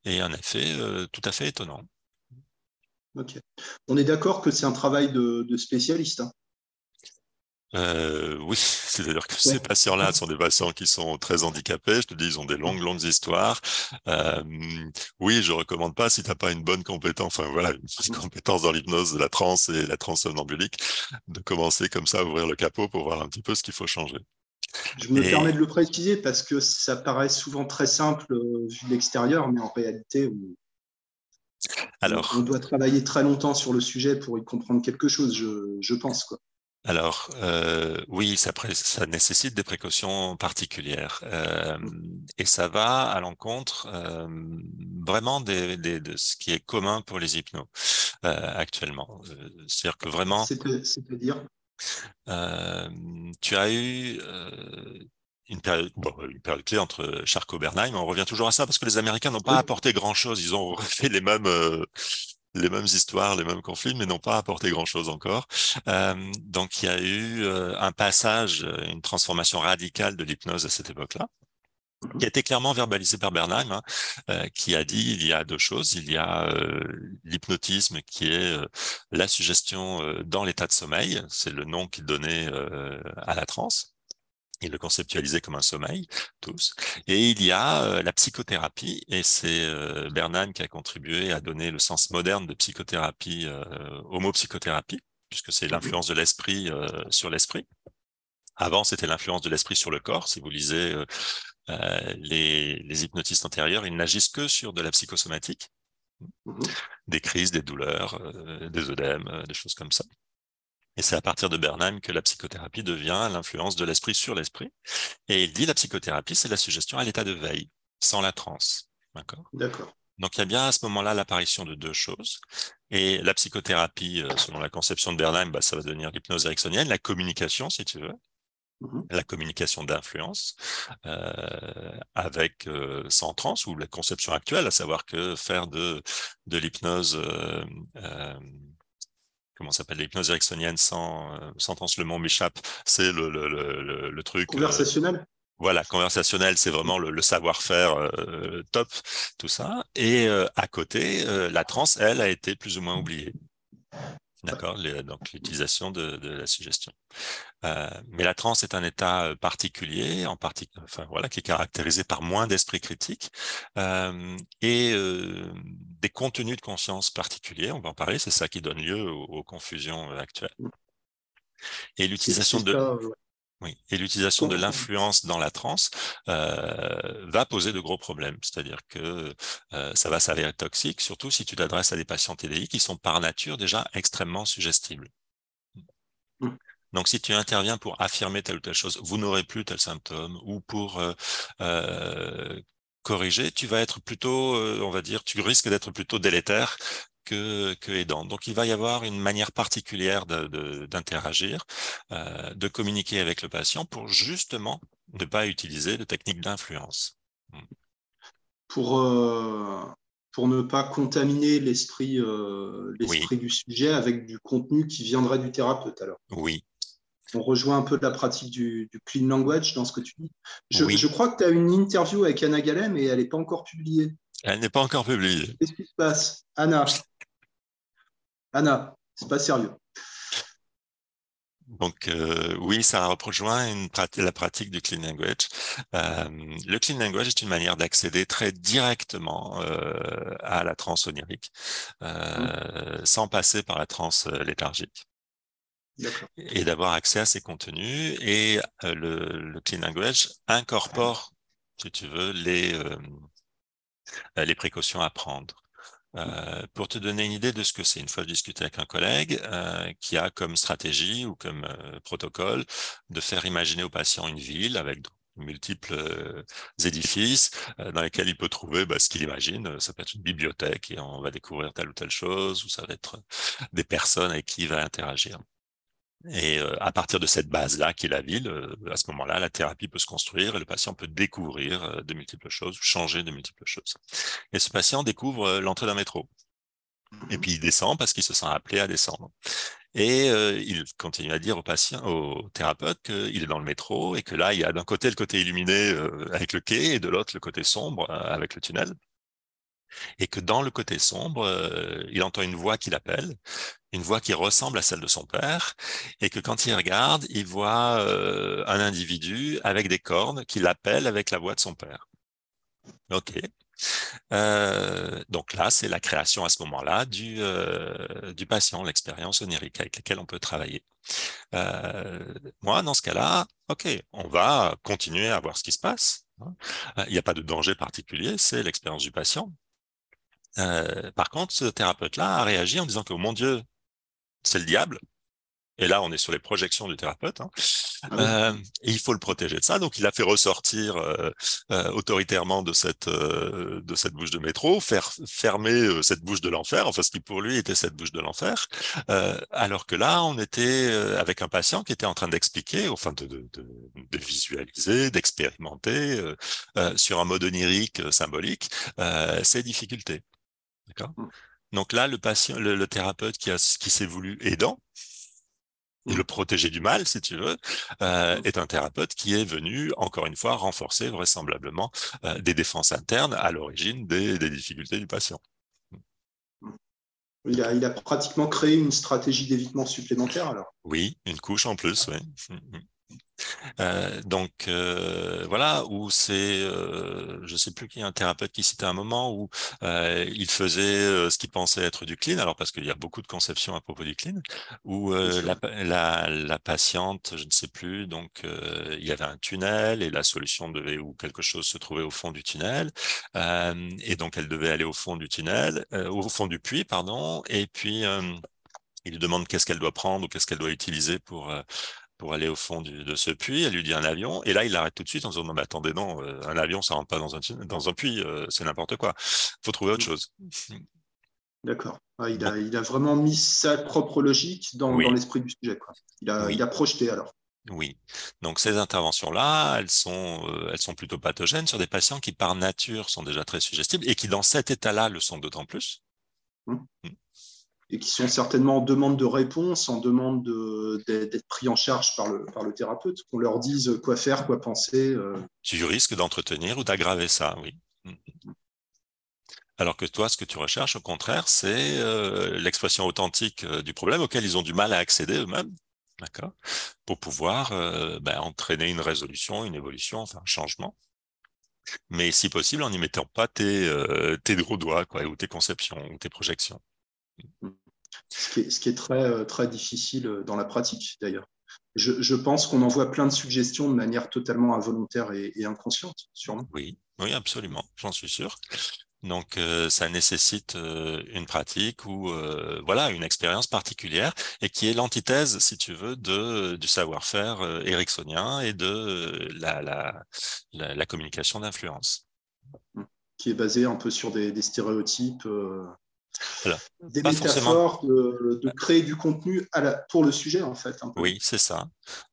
Et un effet euh, tout à fait étonnant. Ok. On est d'accord que c'est un travail de, de spécialiste. Hein? Euh, oui, c'est-à-dire que ces patients-là sont des patients qui sont très handicapés. Je te dis, ils ont des longues, longues histoires. Euh, oui, je recommande pas si tu n'as pas une bonne compétence, enfin voilà, une compétence dans l'hypnose la transe et la transe somnambulique, de commencer comme ça à ouvrir le capot pour voir un petit peu ce qu'il faut changer. Je me permets de le préciser parce que ça paraît souvent très simple vu de l'extérieur, mais en réalité, alors, on doit travailler très longtemps sur le sujet pour y comprendre quelque chose, je, pense. Quoi. Alors, euh, oui, ça, ça, nécessite des précautions particulières. Euh, et ça va à l'encontre euh, vraiment des, de ce qui est commun pour les hypnos actuellement. C'est-à-dire que vraiment... C'est-à-dire? Tu as eu une période, une période clé entre Charcot et Bernheim. On revient toujours à ça parce que les Américains n'ont pas apporté grand-chose. Ils ont refait les mêmes, euh, les mêmes histoires, les mêmes conflits, mais n'ont pas apporté grand-chose encore. Donc il y a eu un passage, une transformation radicale de l'hypnose à cette époque-là qui a été clairement verbalisé par Bernheim, hein, qui a dit il y a deux choses. Il y a l'hypnotisme qui est la suggestion dans l'état de sommeil, c'est le nom qu'il donnait à la transe. Il le conceptualisait comme un sommeil, tous. Et il y a euh, la psychothérapie, et c'est euh, Bernheim qui a contribué à donner le sens moderne de psychothérapie euh, au mot psychothérapie, puisque c'est l'influence de l'esprit sur l'esprit. Avant, c'était l'influence de l'esprit sur le corps. Si vous lisez les, les, hypnotistes antérieurs, ils n'agissent que sur de la psychosomatique, mmh des crises, des douleurs, des œdèmes, des choses comme ça. Et c'est à partir de Bernheim que la psychothérapie devient l'influence de l'esprit sur l'esprit. Et il dit la psychothérapie, c'est la suggestion à l'état de veille, sans la transe. D'accord? D'accord. Donc il y a bien à ce moment-là l'apparition de deux choses. Et la psychothérapie, euh, selon la conception de Bernheim, bah, ça va devenir l'hypnose ericksonienne, la communication, si tu veux, mm-hmm. la communication d'influence euh, avec euh, sans transe ou la conception actuelle, à savoir que faire de, de l'hypnose euh, comment s'appelle l'hypnose ericksonienne sans, euh, sans le mot m'échappe, c'est le, le, le, le, truc. Euh, conversationnel. voilà, conversationnel, c'est vraiment le, savoir-faire euh, top, tout ça. Et à côté, la trans, elle, a été plus ou moins oubliée. D'accord, donc l'utilisation de, de, la suggestion. Euh, mais la transe est un état euh, particulier, en partie, enfin voilà, qui est caractérisé par moins d'esprit critique euh, et euh, des contenus de conscience particuliers. On va en parler, c'est ça qui donne lieu aux, aux confusions actuelles. Et l'utilisation de oui, et l'utilisation de l'influence dans la transe euh, va poser de gros problèmes. C'est-à-dire que euh, ça va s'avérer toxique, surtout si tu t'adresses à des patients TDI qui sont par nature déjà extrêmement suggestibles. Mmh. Donc, si tu interviens pour affirmer telle ou telle chose, vous n'aurez plus tel symptôme, ou pour euh, euh corriger, tu vas être plutôt, euh, on va dire, tu risques d'être plutôt délétère que, que aidant. Donc, il va y avoir une manière particulière d'interagir, de, euh, de, communiquer avec le patient pour justement ne pas utiliser de techniques d'influence. Hmm. Pour, euh, pour ne pas contaminer l'esprit euh, du sujet avec du contenu qui viendrait du thérapeute alors. Oui, on rejoint un peu la pratique du, clean language dans ce que tu dis. Je, je crois que tu as une interview avec Anna Galem et elle n'est pas encore publiée. Elle n'est pas encore publiée. Qu'est-ce qui se passe? Anna Anna, c'est pas sérieux. Donc euh, oui, ça rejoint une la pratique du clean language. Euh, le clean language est une manière d'accéder très directement euh, à la transe onirique, mmh. sans passer par la transe léthargique. Et d'avoir accès à ces contenus. Et le, le, clean language incorpore, si tu veux, les, les précautions à prendre. Euh, pour te donner une idée de ce que c'est, une fois je discutais avec un collègue euh, qui a comme stratégie ou comme euh, protocole de faire imaginer au patient une ville avec multiples édifices dans lesquels il peut trouver bah, ce qu'il imagine. Ça peut être une bibliothèque et on va découvrir telle ou telle chose, ou ça va être des personnes avec qui il va interagir. Et euh, à partir de cette base-là, qui est la ville, euh, à ce moment-là, la thérapie peut se construire et le patient peut découvrir euh, de multiples choses, changer de multiples choses. Et ce patient découvre l'entrée d'un métro. Et puis il descend parce qu'il se sent appelé à descendre. Et il continue à dire au patient, au thérapeute qu'il est dans le métro et que là, il y a d'un côté le côté illuminé avec le quai et de l'autre le côté sombre avec le tunnel et que dans le côté sombre, euh, il entend une voix qui l'appelle, une voix qui ressemble à celle de son père, et que quand il regarde, il voit euh, un individu avec des cornes qui l'appelle avec la voix de son père. Ok. Euh, donc là, c'est la création à ce moment-là du, du patient, l'expérience onirique avec laquelle on peut travailler. Moi, dans ce cas-là, OK, on va continuer à voir ce qui se passe. Hein. Il n'y a pas de danger particulier, c'est l'expérience du patient. Euh, par contre, ce thérapeute-là a réagi en disant que, oh mon Dieu, c'est le diable. Et là, on est sur les projections du thérapeute. Hein. Ah euh, et il faut le protéger de ça. Donc, il a fait ressortir euh, euh, autoritairement de cette de cette bouche de métro, faire fermer cette bouche de l'enfer, enfin ce qui pour lui était cette bouche de l'enfer. alors que là, on était avec un patient qui était en train d'expliquer, enfin de, de, de, de visualiser, d'expérimenter sur un mode onirique symbolique ses difficultés. D'accord. Mmh. Donc là, le patient, le, thérapeute qui a qui s'est voulu aidant, le protéger du mal, si tu veux, euh, est un thérapeute qui est venu, encore une fois, renforcer vraisemblablement euh, des défenses internes à l'origine des, difficultés du patient. Il a, il a, pratiquement créé une stratégie d'évitement supplémentaire alors? Oui, une couche en plus, oui. Euh, donc euh, voilà, où c'est, euh, je sais plus qui, un thérapeute qui citait un moment où il faisait ce qu'il pensait être du clean, alors parce qu'il y a beaucoup de conceptions à propos du clean, où la, la, la, patiente, je ne sais plus, donc il y avait un tunnel et la solution devait ou quelque chose se trouvait au fond du tunnel, et donc elle devait aller au fond du tunnel, au fond du puits, pardon, et puis il lui demande qu'est-ce qu'elle doit prendre ou qu'est-ce qu'elle doit utiliser pour pour aller au fond de ce puits. Elle lui dit un avion. Et là, il l'arrête tout de suite en disant non, mais attendez, non, euh, un avion, ça rentre pas dans un, dans un puits, euh, c'est n'importe quoi. Il faut trouver autre mmh. chose. D'accord. Ah, il, a, il, a, vraiment mis sa propre logique dans, dans l'esprit du sujet. Quoi. Il, a, il a projeté alors. Oui. Donc ces interventions-là, elles sont, euh, elles sont plutôt pathogènes sur des patients qui par nature sont déjà très suggestibles et qui dans cet état-là le sont d'autant plus. Mmh. Et qui sont certainement en demande de réponse, en demande d'être pris en charge par le, par le thérapeute, qu'on leur dise quoi faire, quoi penser. Euh. Tu risques d'entretenir ou d'aggraver ça, oui. Alors que toi, ce que tu recherches, au contraire, c'est euh, l'expression authentique euh, du problème auquel ils ont du mal à accéder eux-mêmes, d'accord, pour pouvoir ben, entraîner une résolution, une évolution, enfin un changement. Mais si possible, en n'y mettant pas tes, tes gros doigts, quoi, ou tes conceptions, ou tes projections. Ce qui est, très, euh, très difficile euh, dans la pratique d'ailleurs. Je, pense qu'on envoie plein de suggestions de manière totalement involontaire et, inconsciente, sûrement. Oui, oui, absolument, j'en suis sûr. Donc, euh, ça nécessite une pratique ou voilà une expérience particulière et qui est l'antithèse, si tu veux, de du savoir-faire ericksonien et de la, la, la, communication d'influence. Qui est basé un peu sur des, des stéréotypes des métaphores, de, créer du contenu pour le sujet, en fait. Oui, c'est ça.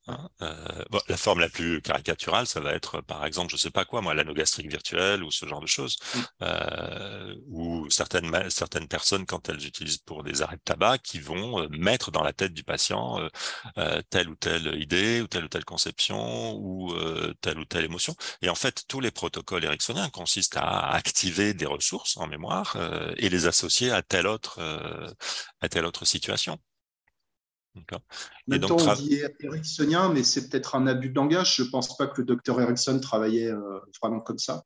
Hein, euh, la forme la plus caricaturale, ça va être, par exemple, je sais pas quoi, moi, l'anogastrique virtuelle ou ce genre de choses, mm. euh, ou certaines, certaines personnes, quand elles utilisent pour des arrêts de tabac, qui vont euh, mettre dans la tête du patient telle ou telle idée, ou telle ou telle conception, ou telle ou telle émotion. Et en fait, tous les protocoles ericksoniens consistent à activer des ressources en mémoire et les associer à telle autre, à telle autre situation. Même temps, on dit ericksonien, mais c'est peut-être un abus de langage. Je ne pense pas que le docteur Erickson travaillait euh, vraiment comme ça.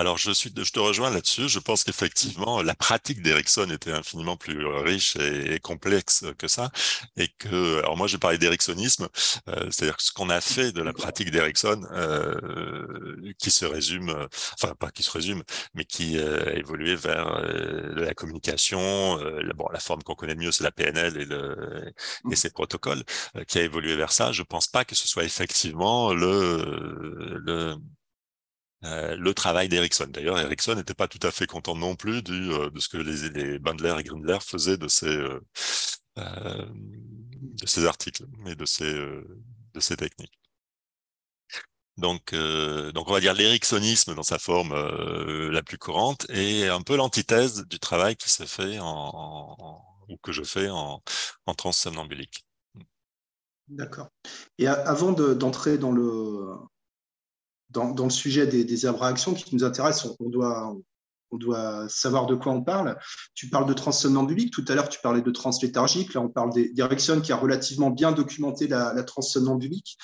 Alors, je, suis, je te rejoins là-dessus. Je pense qu'effectivement, la pratique d'Erickson était infiniment plus euh, riche et, complexe que ça. Et que, alors moi, j'ai parlé d'ericksonisme, euh, c'est-à-dire ce qu'on a fait de la pratique d'Erickson, euh, qui se résume, enfin, pas qui se résume, mais qui a évolué vers la communication. La, bon, la forme qu'on connaît mieux, c'est la PNL et, le, et ses protocoles, qui a évolué vers ça. Je pense pas que ce soit effectivement le, le euh, le travail d'Ericsson. D'ailleurs, Ericsson n'était pas tout à fait content non plus euh, de ce que les, les Bandler et Grindler faisaient de ces, euh, de ces articles et de ces, de ces techniques. Donc, donc on va dire l'ericksonisme dans sa forme la plus courante et un peu l'antithèse du travail qui se fait en, ou que je fais en, en transsomnambulique. D'accord. Et avant d'entrer dans le dans, le sujet des, des abréactions qui nous intéressent, on, doit, savoir de quoi on parle. Tu parles de transsomnambulique, tout à l'heure tu parlais de transléthargique, là on parle d'Erickson qui a relativement bien documenté la, la transsomnambulique.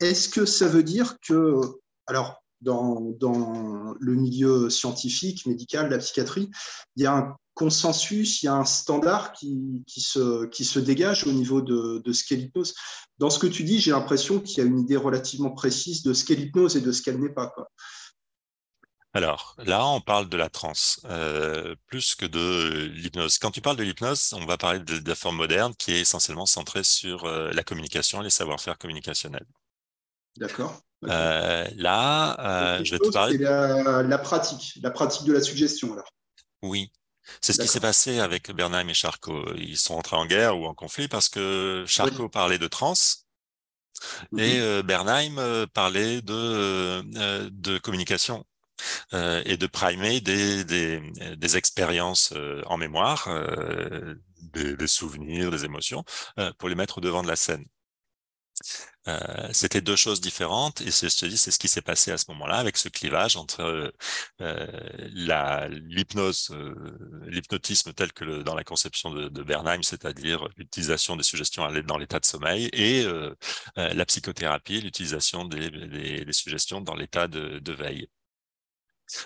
Est-ce que ça veut dire que, alors dans, dans, le milieu scientifique, médical, la psychiatrie, il y a un consensus, il y a un standard qui, se, qui se dégage au niveau de, de ce qu'est l'hypnose. Dans ce que tu dis, j'ai l'impression qu'il y a une idée relativement précise de ce qu'est l'hypnose et de ce qu'elle n'est pas. Quoi. Alors là, on parle de la transe euh, plus que de l'hypnose. Quand tu parles de l'hypnose, on va parler de, la forme moderne qui est essentiellement centrée sur euh, la communication, les savoir-faire communicationnels. D'accord. Euh, là, je vais te parler. La, la, pratique, la pratique de la suggestion alors. Oui, c'est ce qui s'est passé avec Bernheim et Charcot. Ils sont entrés en guerre ou en conflit parce que Charcot parlait de trans et mhm. Bernheim parlait de, de communication. Euh, et de primer des, des, des expériences euh, en mémoire, euh, des, des, souvenirs, des émotions, pour les mettre devant de la scène. Euh, c'était deux choses différentes et je dis c'est ce qui s'est passé à ce moment-là avec ce clivage entre euh, l'hypnose, l'hypnotisme tel que dans la conception de, Bernheim, c'est-à-dire l'utilisation des suggestions dans l'état de sommeil et euh, la psychothérapie, l'utilisation des, suggestions dans l'état de veille.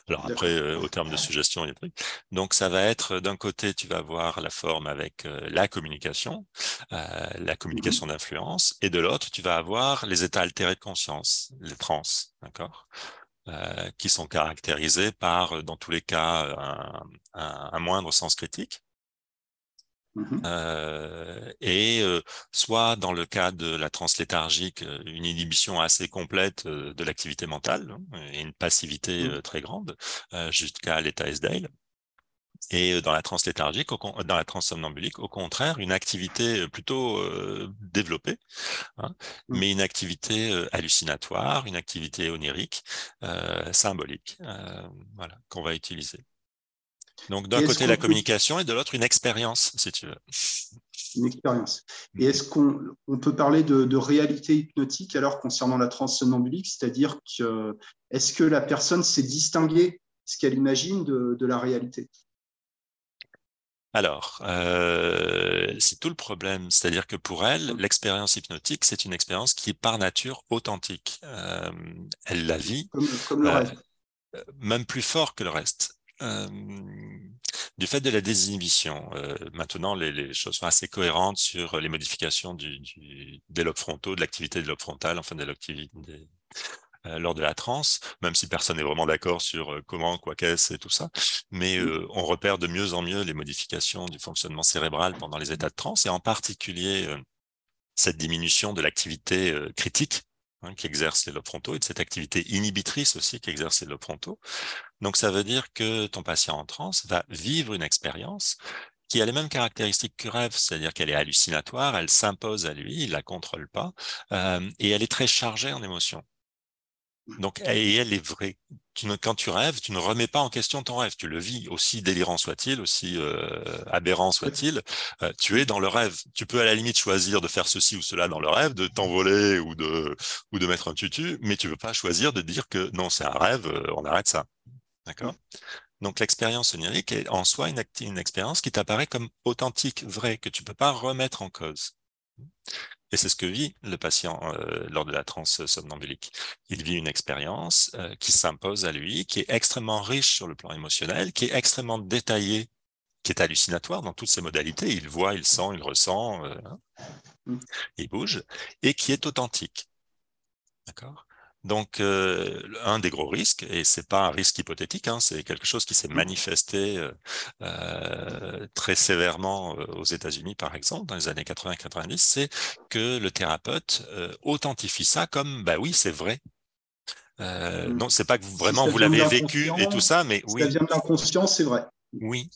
Alors après, euh, au terme de suggestion, il y a trucs. Donc ça va être, d'un côté, tu vas avoir la forme avec euh, la communication, euh, la communication mmh d'influence, et de l'autre, tu vas avoir les états altérés de conscience, les trans, d'accord? Qui sont caractérisés par, dans tous les cas, un, un moindre sens critique, Mmh euh, et euh, soit dans le cas de la transléthargique, euh, une inhibition assez complète de l'activité mentale hein, et une passivité mmh. très grande jusqu'à l'état SDL. Et dans la transléthargique, dans la transsomnambulique, au contraire, une activité plutôt développée, hein, mmh. mais une activité hallucinatoire, une activité onirique, symbolique, voilà, qu'on va utiliser. Donc d'un côté la communication et de l'autre une expérience, si tu veux. Une expérience. Et est-ce qu'on on peut parler de, réalité hypnotique alors concernant la transsomnambulique, c'est-à-dire que est-ce que la personne sait distinguer ce qu'elle imagine de, de, la réalité? Alors, euh, c'est tout le problème. C'est-à-dire que pour elle, l'expérience hypnotique, c'est une expérience qui est par nature authentique. Euh, elle la vit. Comme, comme le euh, reste. Même plus fort que le reste. Euh, du fait de la désinhibition, euh, maintenant les, les, choses sont assez cohérentes sur les modifications du, du, des lobes frontaux, de l'activité des lobes frontales, enfin de l'activité euh, lors de la transe, même si personne n'est vraiment d'accord sur euh, comment, quoi qu'est-ce et tout ça. Mais euh, on repère de mieux en mieux les modifications du fonctionnement cérébral pendant les états de transe, et en particulier cette diminution de l'activité critique hein, qui exerce les lobes et de cette activité inhibitrice aussi qui exerce les lobes. Donc ça veut dire que ton patient en transe va vivre une expérience qui a les mêmes caractéristiques que rêve, c'est-à-dire qu'elle est hallucinatoire, elle s'impose à lui, il la contrôle pas, euh, et elle est très chargée en émotions. Donc, et elle est vraie. Tu ne, quand tu rêves, tu ne remets pas en question ton rêve. Tu le vis, aussi délirant soit-il, aussi euh, aberrant soit-il. Euh, tu es dans le rêve. Tu peux à la limite choisir de faire ceci ou cela dans le rêve, de t'envoler ou de ou de mettre un tutu, mais tu veux pas choisir de dire que non, c'est un rêve, euh, on arrête ça. D'accord? Donc l'expérience onirique est en soi une, une expérience qui t'apparaît comme authentique, vraie, que tu peux pas remettre en cause. Et c'est ce que vit le patient euh, lors de la transe somnambulique. Il vit une expérience euh, qui s'impose à lui, qui est extrêmement riche sur le plan émotionnel, qui est extrêmement détaillée, qui est hallucinatoire dans toutes ses modalités. Il voit, il sent, il ressent, euh, hein. mmh. il bouge, et qui est authentique. D'accord? Donc, euh, un des gros risques, et c'est pas un risque hypothétique, hein, c'est quelque chose qui s'est mmh. manifesté euh, euh, très sévèrement aux États-Unis, par exemple, dans les années 80-90, c'est que le thérapeute authentifie ça comme, bah oui, c'est vrai. Mmh. Non, c'est pas que vraiment vous l'avez vécu et tout ça, mais oui. Ça vient de l'inconscient, c'est vrai. Oui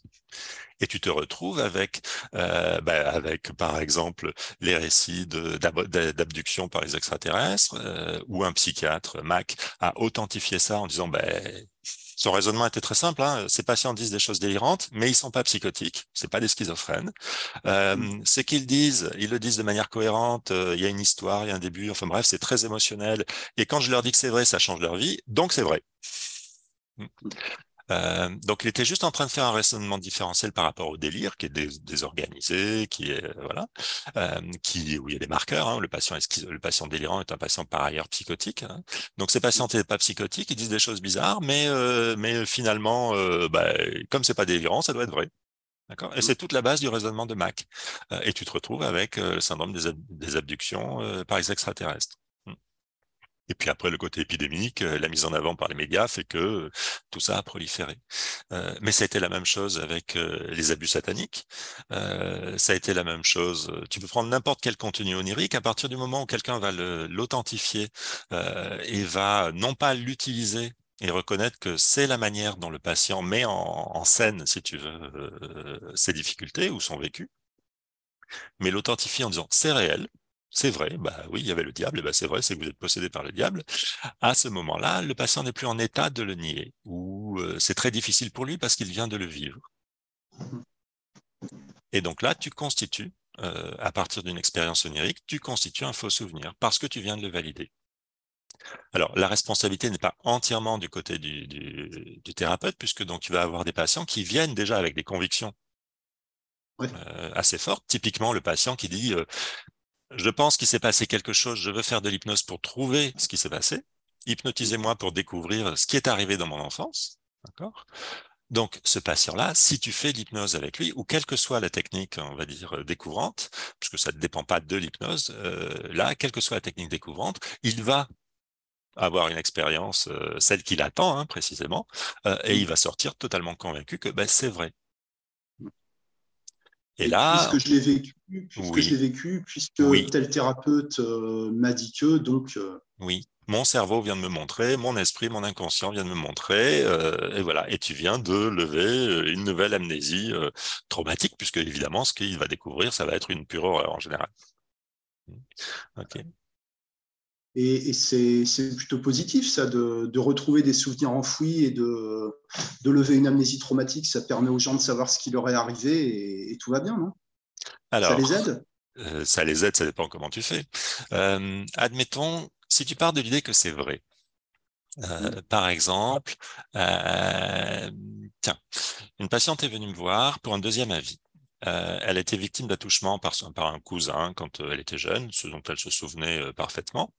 et tu te retrouves avec, euh, bah, avec par exemple les récits d'abduction par les extraterrestres, euh, ou un psychiatre, Mac, a authentifié ça en disant, ben, son raisonnement était très simple. Hein. Ces patients disent des choses délirantes, mais ils sont pas psychotiques. C'est pas des schizophrènes. Euh, mmh. C'est qu'ils disent, ils le disent de manière cohérente. Euh, il y a une histoire, il y a un début. Enfin bref, c'est très émotionnel. Et quand je leur dis que c'est vrai, ça change leur vie. Donc c'est vrai. Mmh. Euh, donc il était juste en train de faire un raisonnement différentiel par rapport au délire qui est désorganisé, qui est voilà, euh, qui où il y a des marqueurs. Hein, le patient est le patient délirant est un patient par ailleurs psychotique. Hein. Donc ces patients n'étaient pas psychotiques, ils disent des choses bizarres, mais euh, mais finalement, bah, comme c'est pas délirant, ça doit être vrai. D'accord? Et c'est toute la base du raisonnement de Mac. et tu te retrouves avec le syndrome des, abductions par les extraterrestres. Et puis après, le côté épidémique, euh, la mise en avant par les médias fait que euh, tout ça a proliféré. Euh, mais ça a été la même chose avec les abus sataniques. ça a été la même chose. Tu peux prendre n'importe quel contenu onirique, à partir du moment où quelqu'un va l'authentifier et va non pas l'utiliser et reconnaître que c'est la manière dont le patient met en, en scène, si tu veux, ses difficultés ou son vécu, mais l'authentifier en disant c'est réel, c'est vrai, bah oui, il y avait le diable, et bah c'est vrai, c'est que vous êtes possédé par le diable. À ce moment-là, le patient n'est plus en état de le nier, ou euh, c'est très difficile pour lui parce qu'il vient de le vivre. Et donc là, tu constitues, euh, à partir d'une expérience onirique, tu constitues un faux souvenir parce que tu viens de le valider. Alors, la responsabilité n'est pas entièrement du côté du, thérapeute, puisque donc tu vas avoir des patients qui viennent déjà avec des convictions euh, assez fortes. Typiquement, le patient qui dit je pense qu'il s'est passé quelque chose, je veux faire de l'hypnose pour trouver ce qui s'est passé. Hypnotisez-moi pour découvrir ce qui est arrivé dans mon enfance. D'accord? Donc, ce patient-là, si tu fais l'hypnose avec lui, ou quelle que soit la technique, on va dire, découvrante, puisque ça ne dépend pas de l'hypnose, euh, là, quelle que soit la technique découvrante, il va avoir une expérience, euh, celle qu'il attend hein, précisément, euh, et il va sortir totalement convaincu que ben, c'est vrai. Et là, puisque je l'ai vécu, puisque je l'ai vécu, puisque tel thérapeute euh, m'a dit que, donc. Euh, oui, mon cerveau vient de me montrer, mon esprit, mon inconscient vient de me montrer, euh, et voilà. Et tu viens de lever une nouvelle amnésie traumatique, puisque évidemment, ce qu'il va découvrir, ça va être une pure horreur en général. Ok. Et, c'est plutôt positif, ça, de, retrouver des souvenirs enfouis et de, lever une amnésie traumatique. Ça permet aux gens de savoir ce qui leur est arrivé et, tout va bien, non? Alors, Ça les aide? euh, Ça les aide, ça dépend comment tu fais. Euh, admettons, si tu pars de l'idée que c'est vrai, euh, mmh. par exemple, tiens, une patiente est venue me voir pour un deuxième avis. elle a été victime d'attouchement par, par, un cousin quand elle était jeune, ce dont elle se souvenait parfaitement.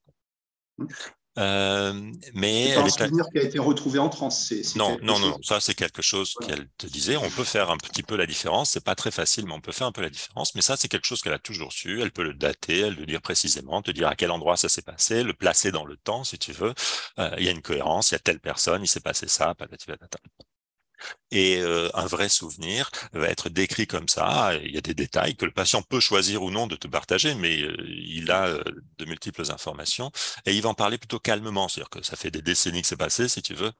Euh, mais pas un souvenir qui a été retrouvé en transe. Non, non, non, ça c'est quelque chose qu'elle te disait. On peut faire un petit peu la différence. C'est pas très facile, mais on peut faire un peu la différence. Mais ça, c'est quelque chose qu'elle a toujours su. Elle peut le dater, elle le dire précisément, te dire à quel endroit ça s'est passé, le placer dans le temps, si tu veux. Euh, il y a une cohérence, il y a telle personne, il s'est passé ça, patati patata. Et euh, un vrai souvenir va être décrit comme ça. Il y a des détails que le patient peut choisir ou non de te partager, mais euh, il a euh, de multiples informations et il va en parler plutôt calmement. C'est-à-dire que ça fait des décennies que c'est passé, si tu veux,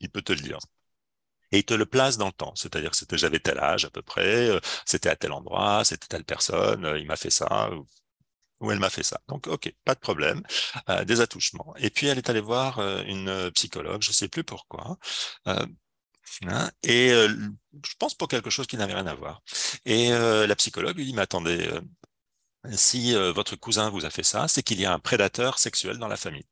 il peut te le dire. Et il te le place dans le temps. C'est-à-dire que c'était j'avais tel âge à peu près, c'était à tel endroit, c'était telle personne, il m'a fait ça, ou elle m'a fait ça. Donc, ok, pas de problème, des attouchements. Et puis, elle est allée voir une psychologue, je sais plus pourquoi, Hein, et euh, je pense pour quelque chose qui n'avait rien à voir. Et euh, la psychologue lui dit, mais attendez, euh, si votre cousin vous a fait ça, c'est qu'il y a un prédateur sexuel dans la famille.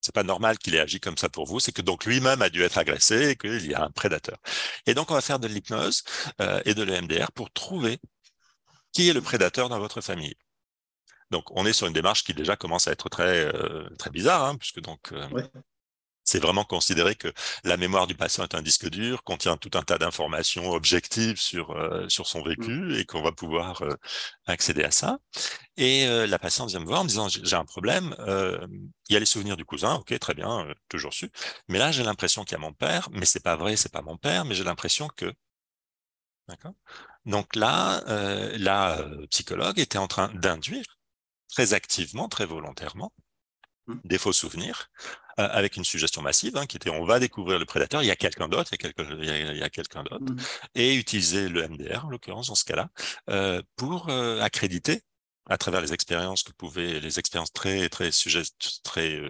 C'est pas normal qu'il ait agi comme ça pour vous, c'est que donc lui-même a dû être agressé et qu'il y a un prédateur. Et donc on va faire de l'hypnose et de l'EMDR pour trouver qui est le prédateur dans votre famille. Donc on est sur une démarche qui déjà commence à être très très bizarre, hein, puisque donc c'est vraiment considérer que la mémoire du patient est un disque dur, contient tout un tas d'informations objectives sur, euh, sur son vécu mmh. et qu'on va pouvoir euh, accéder à ça. Et euh, la patiente vient me voir en me disant j'ai un problème, il y a les souvenirs du cousin, ok, très bien, toujours su. Mais là, j'ai l'impression qu'il y a mon père, mais c'est pas vrai, c'est pas mon père, mais j'ai l'impression que. D'accord Donc là, la psychologue était en train d'induire très activement, très volontairement, mmh. des faux souvenirs euh, avec une suggestion massive hein, qui était on va découvrir le prédateur, il y a quelqu'un d'autre, il y a, quelqu'un d'autre, mmh. et utiliser le MDR, en l'occurrence, dans ce cas-là, euh, pour euh, accréditer à travers les expériences que pouvaient, les expériences très, très sujets, très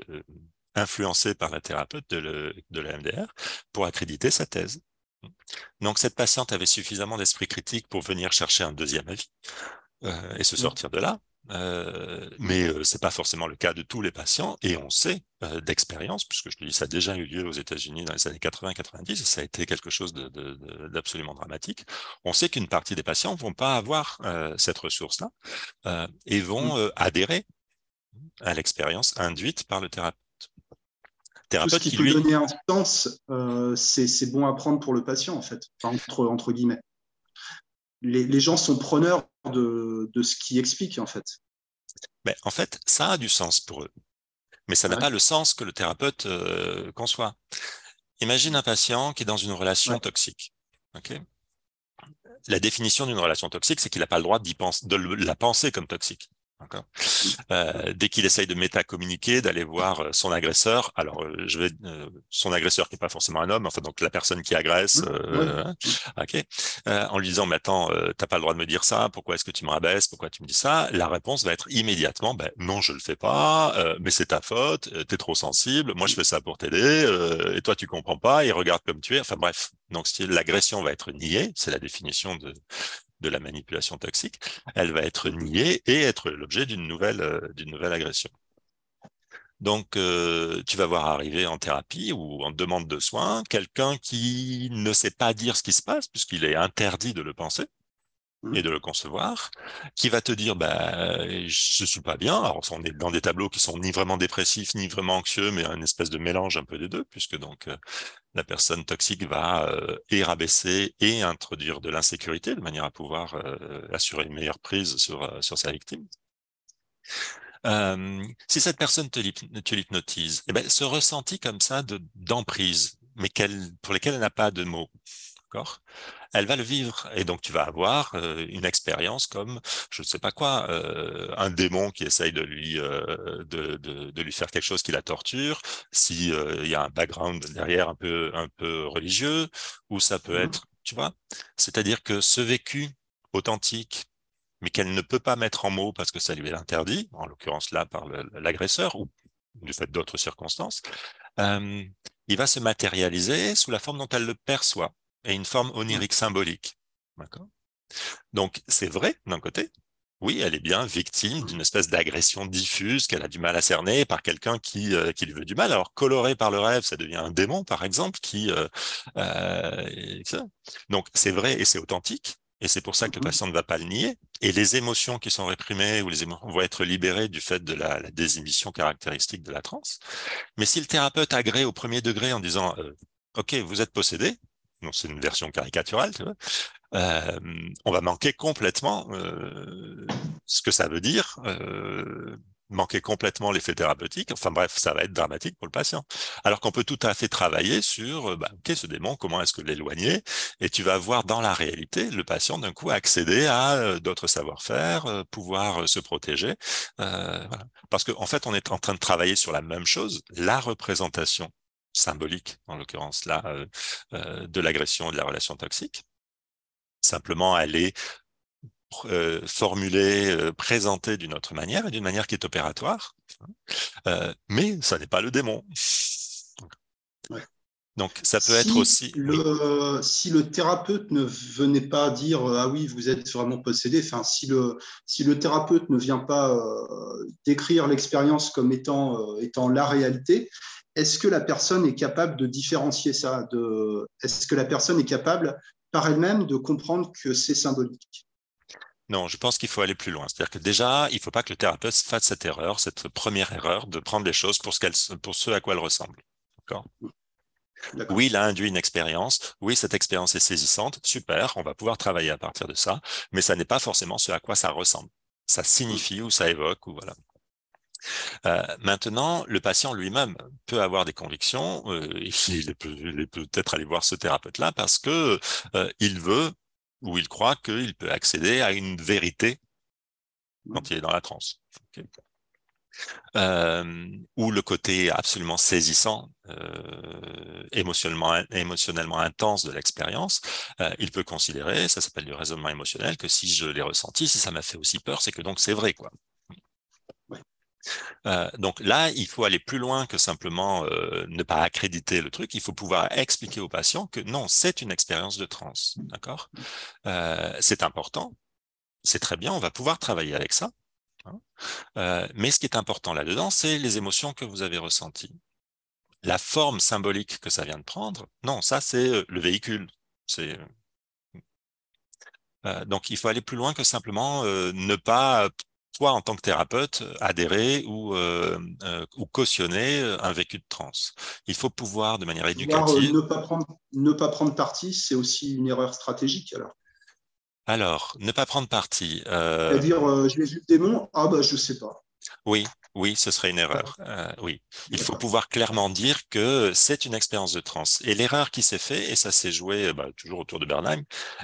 influencées par la thérapeute de, le, de l'EMDR, pour accréditer sa thèse. Donc cette patiente avait suffisamment d'esprit critique pour venir chercher un deuxième avis et se mmh. sortir de là. Euh, mais euh, c'est pas forcément le cas de tous les patients, et on sait euh, d'expérience, puisque je te dis, ça a déjà eu lieu aux États-Unis dans les années 80-90, et ça a été quelque chose d'absolument dramatique. On sait qu'une partie des patients vont pas avoir cette ressource-là et vont mmh. adhérer à l'expérience induite par le thérapeute. Thérapeute Tout ce qui, peut donner un sens, c'est bon à prendre pour le patient, en fait, entre, entre guillemets. Les, gens sont preneurs de, ce qui explique, en fait. Mais en fait, ça a du sens pour eux. Mais ça n'a pas le sens que le thérapeute euh, conçoit. Imagine un patient qui est dans une relation toxique. la définition d'une relation toxique, c'est qu'il n'a pas le droit penser, de la penser comme toxique. Euh, dès qu'il essaye de métacommuniquer, d'aller voir euh, son agresseur, alors euh, je vais son agresseur qui n'est pas forcément un homme, enfin donc la personne qui agresse, hein, ok, en lui disant mais attends, t'as pas le droit de me dire ça, pourquoi est-ce que tu me rabaisses, pourquoi tu me dis ça La réponse va être immédiatement ben, non je le fais pas, mais c'est ta faute, t'es trop sensible, moi je fais ça pour t'aider, et toi tu comprends pas, il regarde comme tu es, enfin bref, donc l'agression va être niée, c'est la définition de de la manipulation toxique, elle va être niée et être l'objet d'une nouvelle, euh, d'une nouvelle agression. Donc, euh, tu vas voir arriver en thérapie ou en demande de soins quelqu'un qui ne sait pas dire ce qui se passe puisqu'il est interdit de le penser et de le concevoir, qui va te dire bah je suis pas bien. Alors on est dans des tableaux qui sont ni vraiment dépressifs ni vraiment anxieux, mais un espèce de mélange un peu des deux, puisque donc euh, la personne toxique va euh, et rabaisser et introduire de l'insécurité de manière à pouvoir euh, assurer une meilleure prise sur sur sa victime. si cette personne te, l'hypnotise, eh ben, ce ressenti comme ça de d'emprise, mais pour lesquels elle n'a pas de mots, elle va le vivre. Et donc, tu vas avoir euh, une expérience comme, je ne sais pas quoi, euh, un démon qui essaye de lui, euh, de, de, lui faire quelque chose qui la torture, s'il il y a un background derrière un peu, un peu religieux, ou ça peut mmh être, tu vois. C'est-à-dire que ce vécu authentique, mais qu'elle ne peut pas mettre en mots parce que ça lui est interdit, en l'occurrence là par l'agresseur, ou du fait d'autres circonstances, il va se matérialiser sous la forme dont elle le perçoit et une forme onirique symbolique. Donc, c'est vrai, d'un côté, oui, elle est bien victime d'une espèce d'agression diffuse qu'elle a du mal à cerner par quelqu'un qui, euh, qui lui veut du mal. Alors, coloré par le rêve, ça devient un démon, par exemple, qui... Euh, euh, donc, c'est vrai et c'est authentique, et c'est pour ça que le mm-hmm. patient ne va pas le nier. Et les émotions qui sont réprimées ou les émotions vont être libérées du fait de la, la désinhibition caractéristique de la transe. Mais si le thérapeute agrée au premier degré en disant OK, vous êtes possédé, c'est une version caricaturale, euh, on va manquer complètement euh, ce que ça veut dire, euh, manquer complètement l'effet thérapeutique. Enfin bref, ça va être dramatique pour le patient. Alors qu'on peut tout à fait travailler sur, bah, ce démon, comment est-ce que l'éloigner? Et tu vas voir dans la réalité le patient d'un coup accéder à d'autres savoir-faire, pouvoir se protéger. Parce qu'en en fait, on est en train de travailler sur la même chose, la représentation symbolique, en l'occurrence là, euh, euh, de l'agression et de la relation toxique. Simplement, elle est euh, formulée, présentée d'une autre manière et d'une manière qui est opératoire. mais ça n'est pas le démon. Donc, ça peut être aussi. Le, Si le thérapeute ne venait pas dire Ah oui, vous êtes vraiment possédé, enfin, si le, si le thérapeute ne vient pas décrire l'expérience comme étant, étant la réalité, est-ce que la personne est capable de différencier ça de... Est-ce que la personne est capable par elle-même de comprendre que c'est symbolique? Non, je pense qu'il faut aller plus loin. C'est-à-dire que déjà, il ne faut pas que le thérapeute fasse cette erreur, cette première erreur de prendre les choses pour ce, pour ce à quoi elles ressemblent. D'accord oui, il a induit une expérience. Oui, cette expérience est saisissante. Super, on va pouvoir travailler à partir de ça. Mais ça n'est pas forcément ce à quoi ça ressemble. Ça signifie ou ça évoque ou voilà. Euh, maintenant, le patient lui-même peut avoir des convictions. Euh, il peut, peut-être aller voir ce thérapeute-là parce que euh, il veut ou il croit qu'il peut accéder à une vérité quand il est dans la transe. ou le côté absolument saisissant, émotionnellement, émotionnellement intense de l'expérience, il peut considérer, ça s'appelle du raisonnement émotionnel, que si je l'ai ressenti, si ça m'a fait aussi peur, c'est que donc c'est vrai, quoi. Euh, donc là, il faut aller plus loin que simplement euh, ne pas accréditer le truc. Il faut pouvoir expliquer au patient que non, c'est une expérience de transe, d'accord? Euh, C'est important, c'est très bien, on va pouvoir travailler avec ça. Hein. mais ce qui est important là-dedans, c'est les émotions que vous avez ressenties. La forme symbolique que ça vient de prendre, non, ça c'est le véhicule. C'est donc il faut aller plus loin que simplement ne pas toi, en tant que thérapeute, adhérer ou, euh, euh, ou cautionner euh, un vécu de transe. Il faut pouvoir, de manière éducative... ne, pas prendre, ne pas prendre parti, c'est aussi une erreur stratégique, alors Alors, ne pas prendre parti. Euh... C'est-à-dire, euh, je vais vu le démon, ah bah je sais pas. Oui, oui, ce serait une erreur. Euh, oui, il faut pouvoir clairement dire que c'est une expérience de transe. Et l'erreur qui s'est faite, et ça s'est joué bah, toujours autour de Bernheim,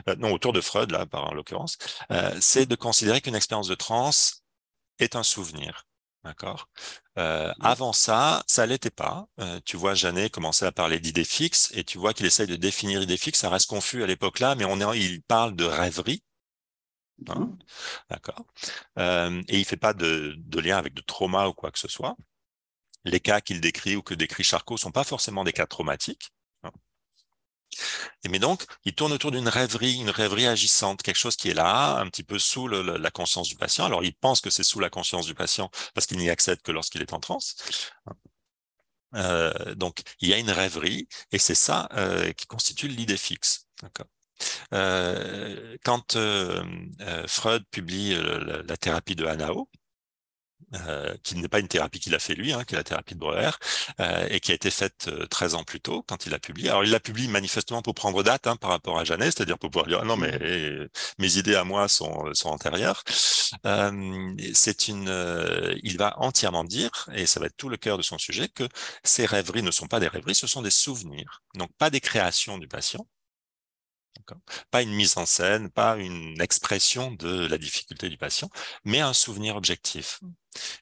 euh, non, autour de Freud, là, par en l'occurrence, euh, c'est de considérer qu'une expérience de transe est un souvenir. D'accord? Euh, avant ça, ça l'était pas. Euh, tu vois, Jeannet commençait à parler d'idées fixes et tu vois qu'il essaye de définir idées fixes. Ça reste confus à l'époque là, mais on est, il parle de rêverie. Hein, mmh. D'accord? Euh, et il fait pas de, de, lien avec de trauma ou quoi que ce soit. Les cas qu'il décrit ou que décrit Charcot sont pas forcément des cas traumatiques. Et mais donc, il tourne autour d'une rêverie, une rêverie agissante, quelque chose qui est là, un petit peu sous la conscience du patient. Alors, il pense que c'est sous la conscience du patient parce qu'il n'y accède que lorsqu'il est en transe. Euh, donc, il y a une rêverie et c'est ça euh, qui constitue l'idée fixe. D'accord. Euh, quand Freud publie la, thérapie de Hanao, euh, qui n'est pas une thérapie qu'il a fait lui, hein, qui est la thérapie de Breuer, euh, et qui a été faite euh, 13 ans plus tôt quand il a publié. Alors il l'a publié manifestement pour prendre date hein, par rapport à Jeannette, c'est-à-dire pour pouvoir dire ah non mais mmh. mes idées à moi sont, sont antérieures. c'est une, il va entièrement dire, et ça va être tout le cœur de son sujet, que ces rêveries ne sont pas des rêveries, ce sont des souvenirs, donc pas des créations du patient, pas une mise en scène, pas une expression de la difficulté du patient, mais un souvenir objectif. Mmh.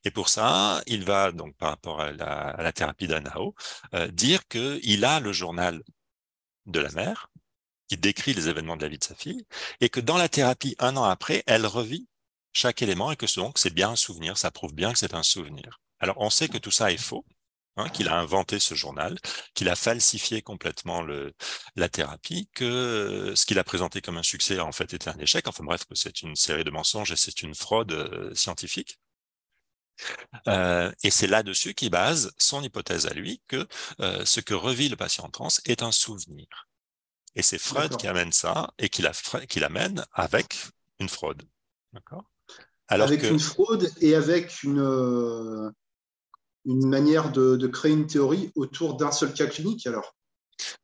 Et pour ça, il va, donc par rapport à la, thérapie d'Anao, euh, dire qu'il a le journal de la mère, qui décrit les événements de la vie de sa fille, et que dans la thérapie, un an après, elle revit chaque élément et que donc c'est bien un souvenir, ça prouve bien que c'est un souvenir. Alors on sait que tout ça est faux, Hein, qu'il a inventé ce journal, qu'il a falsifié complètement le, la thérapie, que euh, ce qu'il a présenté comme un succès en fait était un échec. Enfin bref, que c'est une série de mensonges et c'est une fraude euh, scientifique. Euh, et c'est là-dessus qu'il base son hypothèse à lui que euh, ce que revit le patient en transe est un souvenir. Et c'est Freud qui amène ça et qui l'amène avec une fraude. D'accord? Avec une fraude et avec une, une manière de, créer une théorie autour d'un seul cas clinique alors?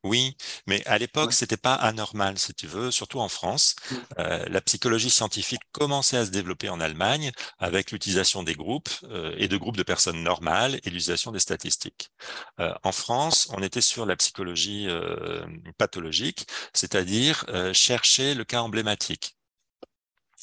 Oui, mais à l'époque, ce c'était pas anormal, si tu veux, surtout en France. Mm. Euh, la psychologie scientifique commençait à se développer en Allemagne avec l'utilisation des groupes euh, et de groupes de personnes normales et l'utilisation des statistiques. Euh, en France, on était sur la psychologie pathologique, c'est-à-dire chercher le cas emblématique.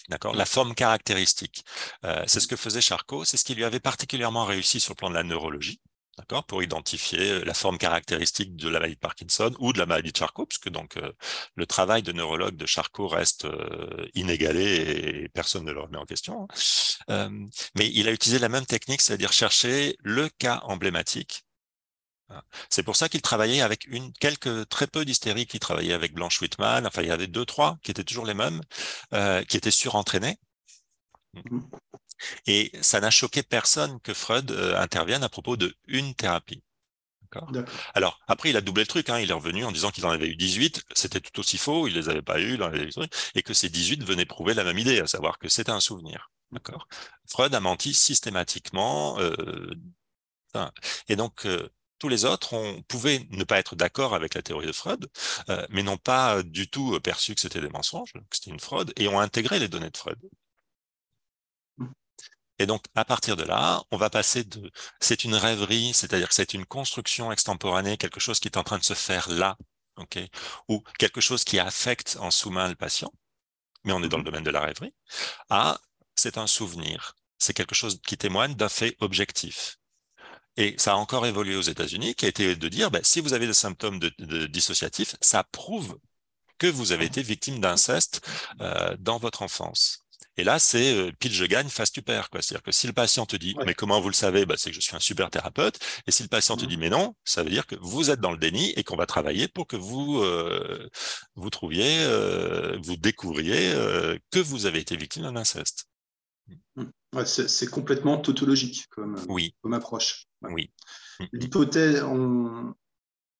D'accord La forme caractéristique. Euh, c'est ce que faisait Charcot, c'est ce qui lui avait particulièrement réussi sur le plan de la neurologie. D'accord, pour identifier euh, la forme caractéristique de la maladie de Parkinson ou de la maladie de Charcot, puisque donc euh, le travail de neurologue de Charcot reste inégalé et personne ne le remet en question. Hein. mais il a utilisé la même technique, c'est-à-dire chercher le cas emblématique c'est pour ça qu'il travaillait avec une, quelques, très peu d'hystériques qui travaillaient avec Blanche Whitman. Enfin, il y avait deux, trois qui étaient toujours les mêmes, euh, qui étaient surentraînés. Mmh. Et ça n'a choqué personne que Freud euh, intervienne à propos de une thérapie. Alors, après, il a doublé le truc. Hein. Il est revenu en disant qu'il en avait eu 18. C'était tout aussi faux. Il les avait pas eu. Et que ces 18 venaient prouver la même idée, à savoir que c'était un souvenir. D'accord? Freud a menti systématiquement. Euh, et donc, euh, tous les autres on pouvait ne pas être d'accord avec la théorie de Freud, euh, mais n'ont pas du tout perçu que c'était des mensonges, que c'était une fraude, et ont intégré les données de Freud. Et donc, à partir de là, on va passer de c'est une rêverie, c'est-à-dire que c'est une construction extemporanée, quelque chose qui est en train de se faire là, ok, ou quelque chose qui affecte en sous-main le patient, mais on est dans le domaine de la rêverie, à c'est un souvenir, c'est quelque chose qui témoigne d'un fait objectif. Et ça a encore évolué aux États-Unis, qui a été de dire, ben, si vous avez des symptômes de, dissociatifs, ça prouve que vous avez été victime d'inceste euh, dans votre enfance. Et là, c'est euh, pile je gagne, face tu perds. C'est-à-dire que si le patient te dit, mais comment vous le savez? Ben, C'est que je suis un super thérapeute. Et si le patient te mmh. dit, mais non, ça veut dire que vous êtes dans le déni et qu'on va travailler pour que vous euh, vous trouviez, euh, vous découvriez que vous avez été victime d'un inceste. Mmh. C'est complètement tautologique comme, oui. comme approche. Oui. L'hypothèse,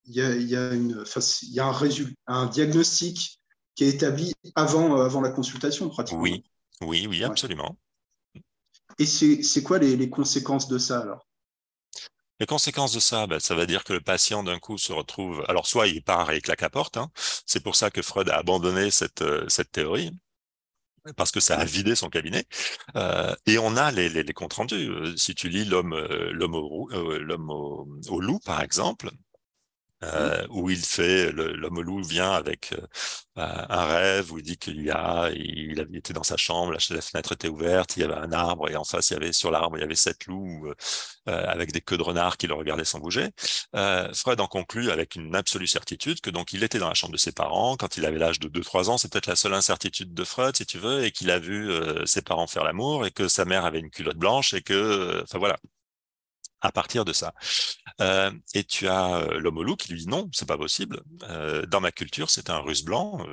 il y a, y a, une, y a un, résultat, un diagnostic qui est établi avant, euh, avant la consultation, pratiquement. Oui, oui, oui, absolument. Et c'est quoi les, les, conséquences de ça alors? Les conséquences de ça, ben, ça va dire que le patient d'un coup se retrouve. Alors soit il part et claque à porte. Hein. C'est pour ça que Freud a abandonné cette, euh, cette théorie. Parce que ça a vidé son cabinet. Euh, et on a les, les, les comptes rendus. Euh, si tu lis l'homme euh, au, l'homme au, au, loup, par exemple, euh, où il fait l'homme loup vient avec euh, un rêve où il dit qu'il y a il avait été dans sa chambre, la, fenêtre était ouverte, il y avait un arbre et en face il y avait sur l'arbre il y avait sept loups euh, avec des queues de renard qui le regardaient sans bouger. Freud en conclut avec une absolue certitude que donc il était dans la chambre de ses parents quand il avait l'âge de 2-3 ans, c'est peut-être la seule incertitude de Freud si tu veux, et qu'il a vu ses parents faire l'amour et que sa mère avait une culotte blanche et que enfin voilà à partir de ça. Euh, et tu as euh, l'homme au loup qui lui dit non, c'est pas possible. Euh, dans ma culture, c'est un russe blanc.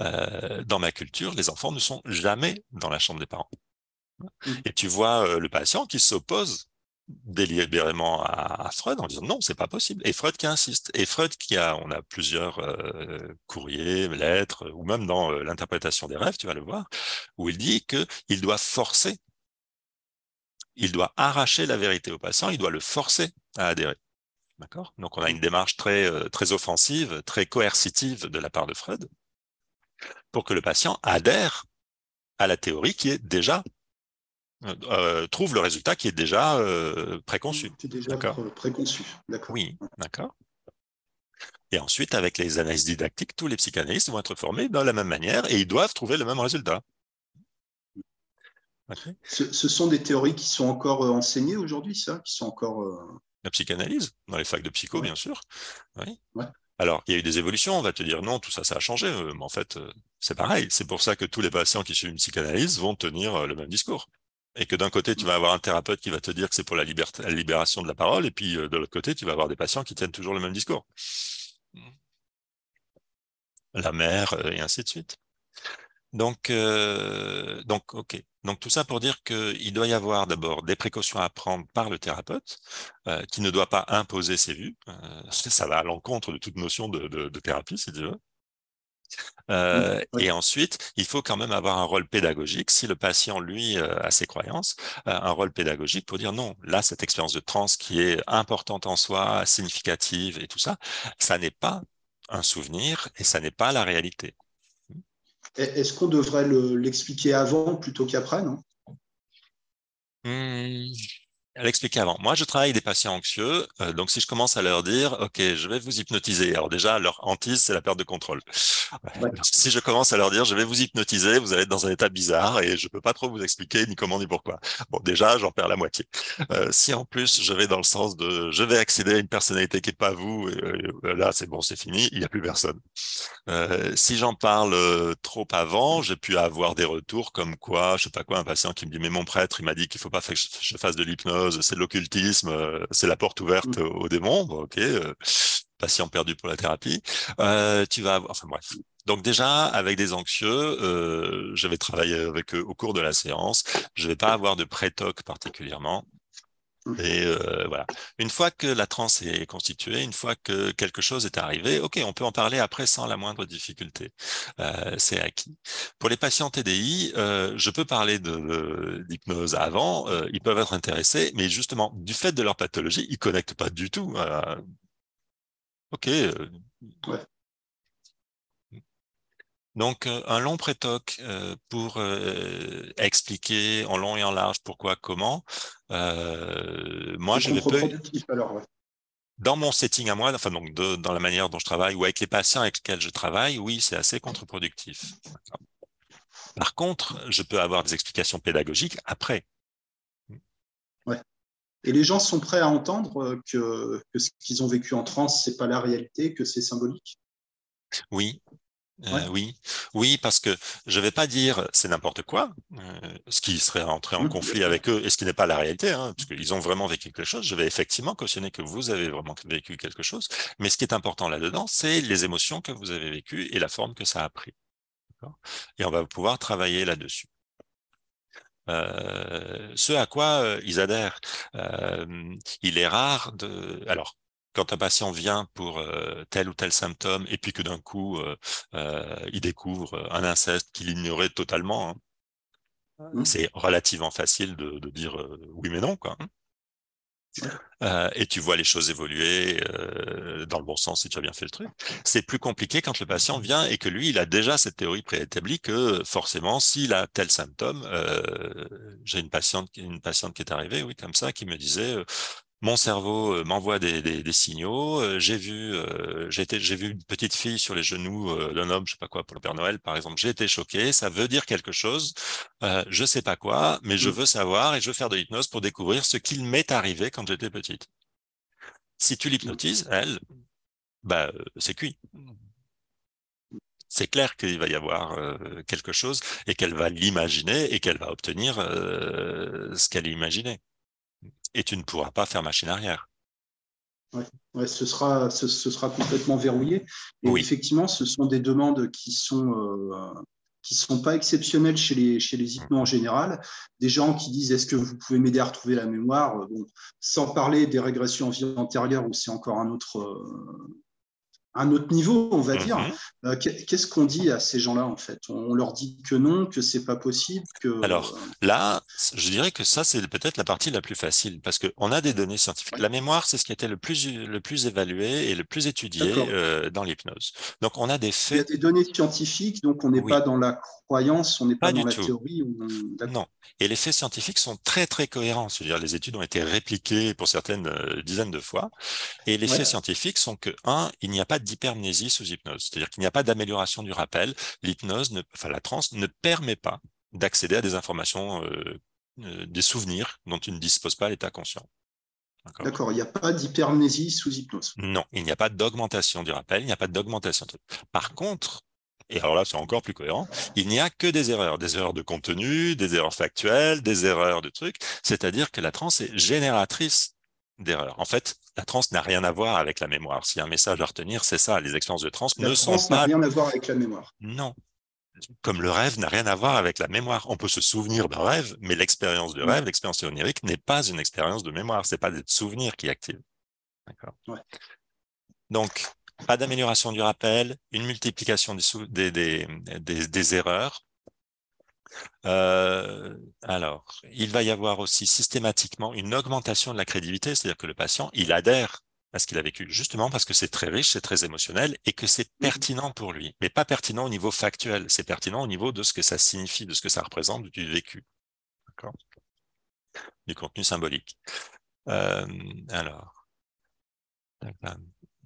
Euh, dans ma culture, les enfants ne sont jamais dans la chambre des parents. Mmh. Et tu vois le patient qui s'oppose délibérément à, à, Freud en disant non, c'est pas possible. Et Freud qui insiste. Et Freud qui a, on a plusieurs courriers, lettres, ou même dans l'interprétation des rêves, tu vas le voir, où il dit que il doit forcer il doit arracher la vérité au patient, il doit le forcer à adhérer. D'accord? Donc on a une démarche très, euh, très offensive, très coercitive de la part de Freud pour que le patient adhère à la théorie qui est déjà euh, euh trouve le résultat qui est déjà euh, préconçu. Qui est déjà préconçu, d'accord. Oui, d'accord? Et ensuite, avec les analyses didactiques, tous les psychanalystes vont être formés de la même manière et ils doivent trouver le même résultat. Ce, sont des théories qui sont encore euh, enseignées aujourd'hui, ça Qui sont encore. Euh, La psychanalyse, dans les facs de psycho, bien sûr. Oui. Alors, il y a eu des évolutions, on va te dire non, tout ça, ça a changé. Euh, mais en fait, c'est pareil. C'est pour ça que tous les patients qui suivent une psychanalyse vont tenir le même discours. Et que d'un côté, tu vas avoir un thérapeute qui va te dire que c'est pour la, libération de la parole, et puis de l'autre côté, tu vas avoir des patients qui tiennent toujours le même discours. La mère, et ainsi de suite. Donc, euh, donc, ok. Donc tout ça pour dire qu'il doit y avoir d'abord des précautions à prendre par le thérapeute, euh, qui ne doit pas imposer ses vues. Euh, ça va à l'encontre de toute notion de, de, de, thérapie, si tu veux. Euh, oui. Et ensuite, il faut quand même avoir un rôle pédagogique. Si le patient, lui, euh, a ses croyances, euh, un rôle pédagogique pour dire non, là, cette expérience de transe qui est importante en soi, significative et tout ça, ça n'est pas un souvenir et ça n'est pas la réalité. Est-ce qu'on devrait l'expliquer avant plutôt qu'après, non? Mmh l'expliquer avant. Moi, je travaille avec des patients anxieux, euh, donc si je commence à leur dire, OK, je vais vous hypnotiser. Alors déjà, leur hantise, c'est la perte de contrôle. Ouais. Si je commence à leur dire, je vais vous hypnotiser, vous allez être dans un état bizarre et je peux pas trop vous expliquer ni comment ni pourquoi. Bon, déjà, j'en perds la moitié. Euh, si en plus je vais dans le sens de, je vais accéder à une personnalité qui est pas vous, euh, là, c'est bon, c'est fini, il n'y a plus personne. Euh, si j'en parle euh, trop avant, j'ai pu avoir des retours comme quoi, je sais pas quoi, un patient qui me dit, mais mon prêtre, il m'a dit qu'il faut pas que je fasse de l'hypnose c'est de l'occultisme, euh, c'est la porte ouverte mmh. aux démons. Bon, ok, euh, patient perdu pour la thérapie. Euh, tu vas avoir, enfin bref. Donc déjà, avec des anxieux, euh, je vais travailler avec eux au cours de la séance. Je vais pas avoir de pré-toc particulièrement. Et euh, voilà. Une fois que la transe est constituée, une fois que quelque chose est arrivé, ok, on peut en parler après sans la moindre difficulté. Euh, c'est acquis. Pour les patients TDI, euh, je peux parler de d'hypnose avant. Euh, ils peuvent être intéressés, mais justement, du fait de leur pathologie, ils connectent pas du tout. ok. Euh, ouais. Donc, euh, un long prétoc euh, pour euh, expliquer en long et en large pourquoi, comment. Euh, moi, je vais peu... Alors, ouais. Dans mon setting à moi, enfin donc de, dans la manière dont je travaille ou avec les patients avec lesquels je travaille, oui, c'est assez contre-productif. Par contre, je peux avoir des explications pédagogiques après. Ouais. Et les gens sont prêts à entendre que, que ce qu'ils ont vécu en transe, c'est pas la réalité, que c'est symbolique? Oui, euh, ouais. oui, oui, parce que je vais pas dire c'est n'importe quoi, euh, ce qui serait entrer en mmh, conflit avec eux et ce qui n'est pas la réalité, hein, parce qu'ils ont vraiment vécu quelque chose. Je vais effectivement cautionner que vous avez vraiment vécu quelque chose, mais ce qui est important là-dedans, c'est les émotions que vous avez vécues et la forme que ça a pris. Et on va pouvoir travailler là-dessus. Euh, ce à quoi ils adhèrent. Euh, il est rare de. Alors, quand un patient vient pour euh, tel ou tel symptôme et puis que d'un coup euh, euh, il découvre un inceste qu'il ignorait totalement, hein, mmh. c'est relativement facile de, de dire oui mais non quoi. Hein. Euh, et tu vois les choses évoluer euh, dans le bon sens si tu as bien fait le truc. C'est plus compliqué quand le patient vient et que lui, il a déjà cette théorie préétablie que forcément, s'il a tel symptôme, euh, j'ai une patiente, une patiente qui est arrivée, oui, comme ça, qui me disait, mon cerveau euh, m'envoie des, des, signaux. Euh, j'ai vu, euh, j'ai vu une petite fille sur les genoux d'un homme, je sais pas quoi, pour le Père Noël, par exemple. J'ai été choqué. Ça veut dire quelque chose. Euh, je sais pas quoi, mais je mmh. veux savoir et je veux faire de l'hypnose pour découvrir ce qu'il m'est arrivé quand j'étais petite. Si tu l'hypnotises, elle, bah, c'est cuit. C'est clair qu'il va y avoir quelque chose et qu'elle va l'imaginer et qu'elle va obtenir ce qu'elle imaginait et tu ne pourras pas faire machine arrière. Ouais, ce, sera, ce, sera complètement verrouillé. Et effectivement, ce sont des demandes qui sont, euh, qui sont pas exceptionnelles chez les, chez les hypnos en général. Des gens qui disent est-ce que vous pouvez m'aider à retrouver la mémoire? Bon, Sans parler des régressions en vie antérieure où c'est encore un autre, euh, un autre niveau, on va dire. Mhm. Euh, qu'est-ce qu'on dit à ces gens-là, en fait? On leur dit que non, que c'est pas possible que... Alors là, je dirais que ça, c'est peut-être la partie la plus facile, parce qu'on a des données scientifiques. La mémoire, c'est ce qui a été le plus, le plus évalué et le plus étudié euh, dans l'hypnose. Donc, on a des faits... Il y a des données scientifiques, donc on n'est pas dans la croyance, on n'est pas, dans la théorie. Non. Et les faits scientifiques sont très, très cohérents. C'est-à-dire, les études ont été répliquées pour certaines euh, dizaines de fois. Et les faits scientifiques sont que, un, il n'y a pas d'hypermnésie sous hypnose. C'est-à-dire qu'il n'y a pas d'amélioration du rappel. L'hypnose, enfin la transe, ne permet pas d'accéder à des informations, euh, euh, des souvenirs dont tu ne disposes pas à l'état conscient. D'accord, il n'y a pas d'hypermnésie sous hypnose. Non, il n'y a pas d'augmentation du rappel, il n'y a pas d'augmentation. Par contre, et alors là c'est encore plus cohérent, il n'y a que des erreurs, des erreurs de contenu, des erreurs factuelles, des erreurs de trucs, c'est-à-dire que la transe est génératrice d'erreurs. En fait, la transe n'a rien à voir avec la mémoire. S'il y a un message à retenir, c'est ça. Les expériences de transe ne sont pas. n'a rien à voir avec la mémoire. Non. Comme le rêve n'a rien à voir avec la mémoire. On peut se souvenir d'un rêve, mais l'expérience de rêve, l'expérience onirique n'est pas une expérience de mémoire. C'est pas des souvenirs qui activent. D'accord. Donc, pas d'amélioration du rappel, une multiplication des, des, des, des erreurs, euh, alors, il va y avoir aussi systématiquement une augmentation de la crédibilité, c'est-à-dire que le patient, il adhère à ce qu'il a vécu, justement parce que c'est très riche, c'est très émotionnel et que c'est mmh pertinent pour lui, mais pas pertinent au niveau factuel, c'est pertinent au niveau de ce que ça signifie, de ce que ça représente du vécu, du contenu symbolique. Euh, alors,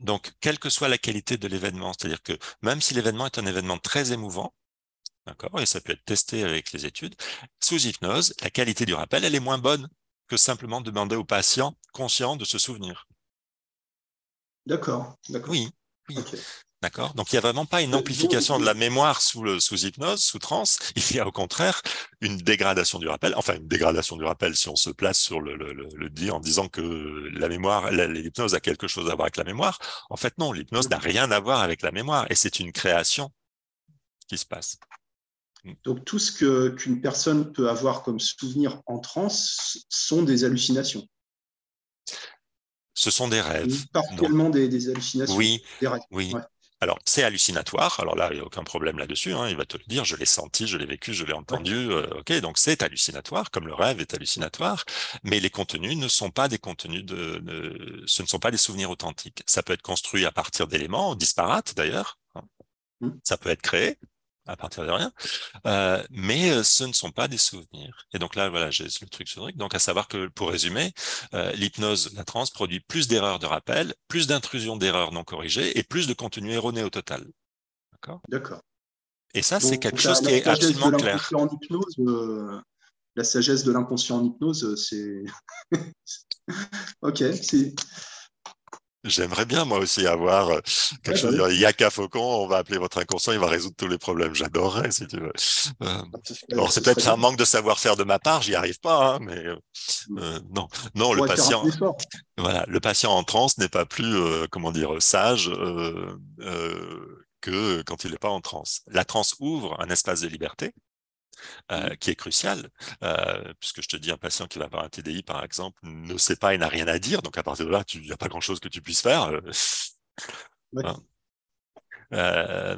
donc, quelle que soit la qualité de l'événement, c'est-à-dire que même si l'événement est un événement très émouvant, D'accord Et ça peut être testé avec les études. Sous hypnose, la qualité du rappel, elle est moins bonne que simplement demander au patient conscient de se souvenir. D'accord. Oui. oui. D'accord. Donc il n'y a vraiment pas une amplification de la mémoire sous, le, sous hypnose, sous transe. Il y a au contraire une dégradation du rappel. Enfin, une dégradation du rappel si on se place sur le, le, le, dit en disant que la mémoire, l'hypnose a quelque chose à voir avec la mémoire. En fait, non, l'hypnose n'a rien à voir avec la mémoire et c'est une création qui se passe. Mm. Donc tout ce qu'une personne peut avoir comme souvenir en transe sont des hallucinations. Ce sont des rêves. Particulièrement des, des, hallucinations. Oui, oui. Alors, c'est hallucinatoire. Alors là, il n'y a aucun problème là-dessus. Hein. Il va te le dire. Je l'ai senti, je l'ai vécu, je l'ai entendu. Euh, ok, donc c'est hallucinatoire, comme le rêve est hallucinatoire. Mais les contenus ne sont pas des contenus de, ce ne sont pas des souvenirs authentiques. Ça peut être construit à partir d'éléments disparates d'ailleurs. Hein. Mm. Ça peut être créé à partir de rien, euh, mais euh, ce ne sont pas des souvenirs. Et donc là, voilà, j'ai le truc sur Donc à savoir que, pour résumer, euh, l'hypnose, la transe produit plus d'erreurs de rappel, plus d'intrusions d'erreurs non corrigées et plus de contenu erroné au total. D'accord? D'accord. Et ça, c'est quelque chose qui est absolument clair. En hypnose, la sagesse de l'inconscient en hypnose, c'est... ok, c'est... J'aimerais bien moi aussi avoir euh, quelque chose. Bah il y a qu'à Faucon, on va appeler votre inconscient, il va résoudre tous les problèmes. J'adorerais si tu veux. Euh, alors c'est peut-être un manque de savoir-faire de ma part, j'y arrive pas, hein, mais euh, mmh. non, non, le patient, voilà, le patient en transe n'est pas plus, comment dire, sage que quand il n'est pas en transe. La transe ouvre un espace de liberté euh, qui est crucial, euh, puisque je te dis, un patient qui va avoir un TDI, par exemple, ne sait pas et n'a rien à dire, donc à partir de là, il n'y a pas grand-chose que tu puisses faire. Euh, hein. Euh,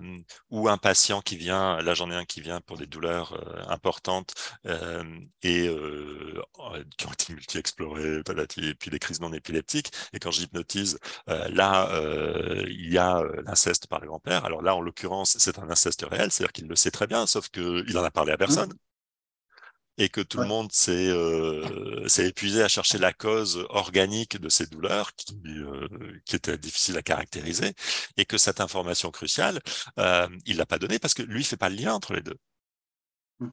ou un patient qui vient, là j'en ai un qui vient pour des douleurs euh, importantes euh, et qui ont été multi-explorées, et puis des crises non épileptiques. Et quand j'hypnotise, là, il y a l'inceste par le grand-père. Alors là, en l'occurrence, c'est un inceste réel, c'est-à-dire qu'il le sait très bien, sauf qu'il en a parlé à personne. Et que tout le monde euh, s'est épuisé à chercher la cause organique de ces douleurs qui, euh, qui était difficile à caractériser, et que cette information cruciale, euh, il l'a pas donnée parce que lui fait pas le lien entre les deux. Mmh.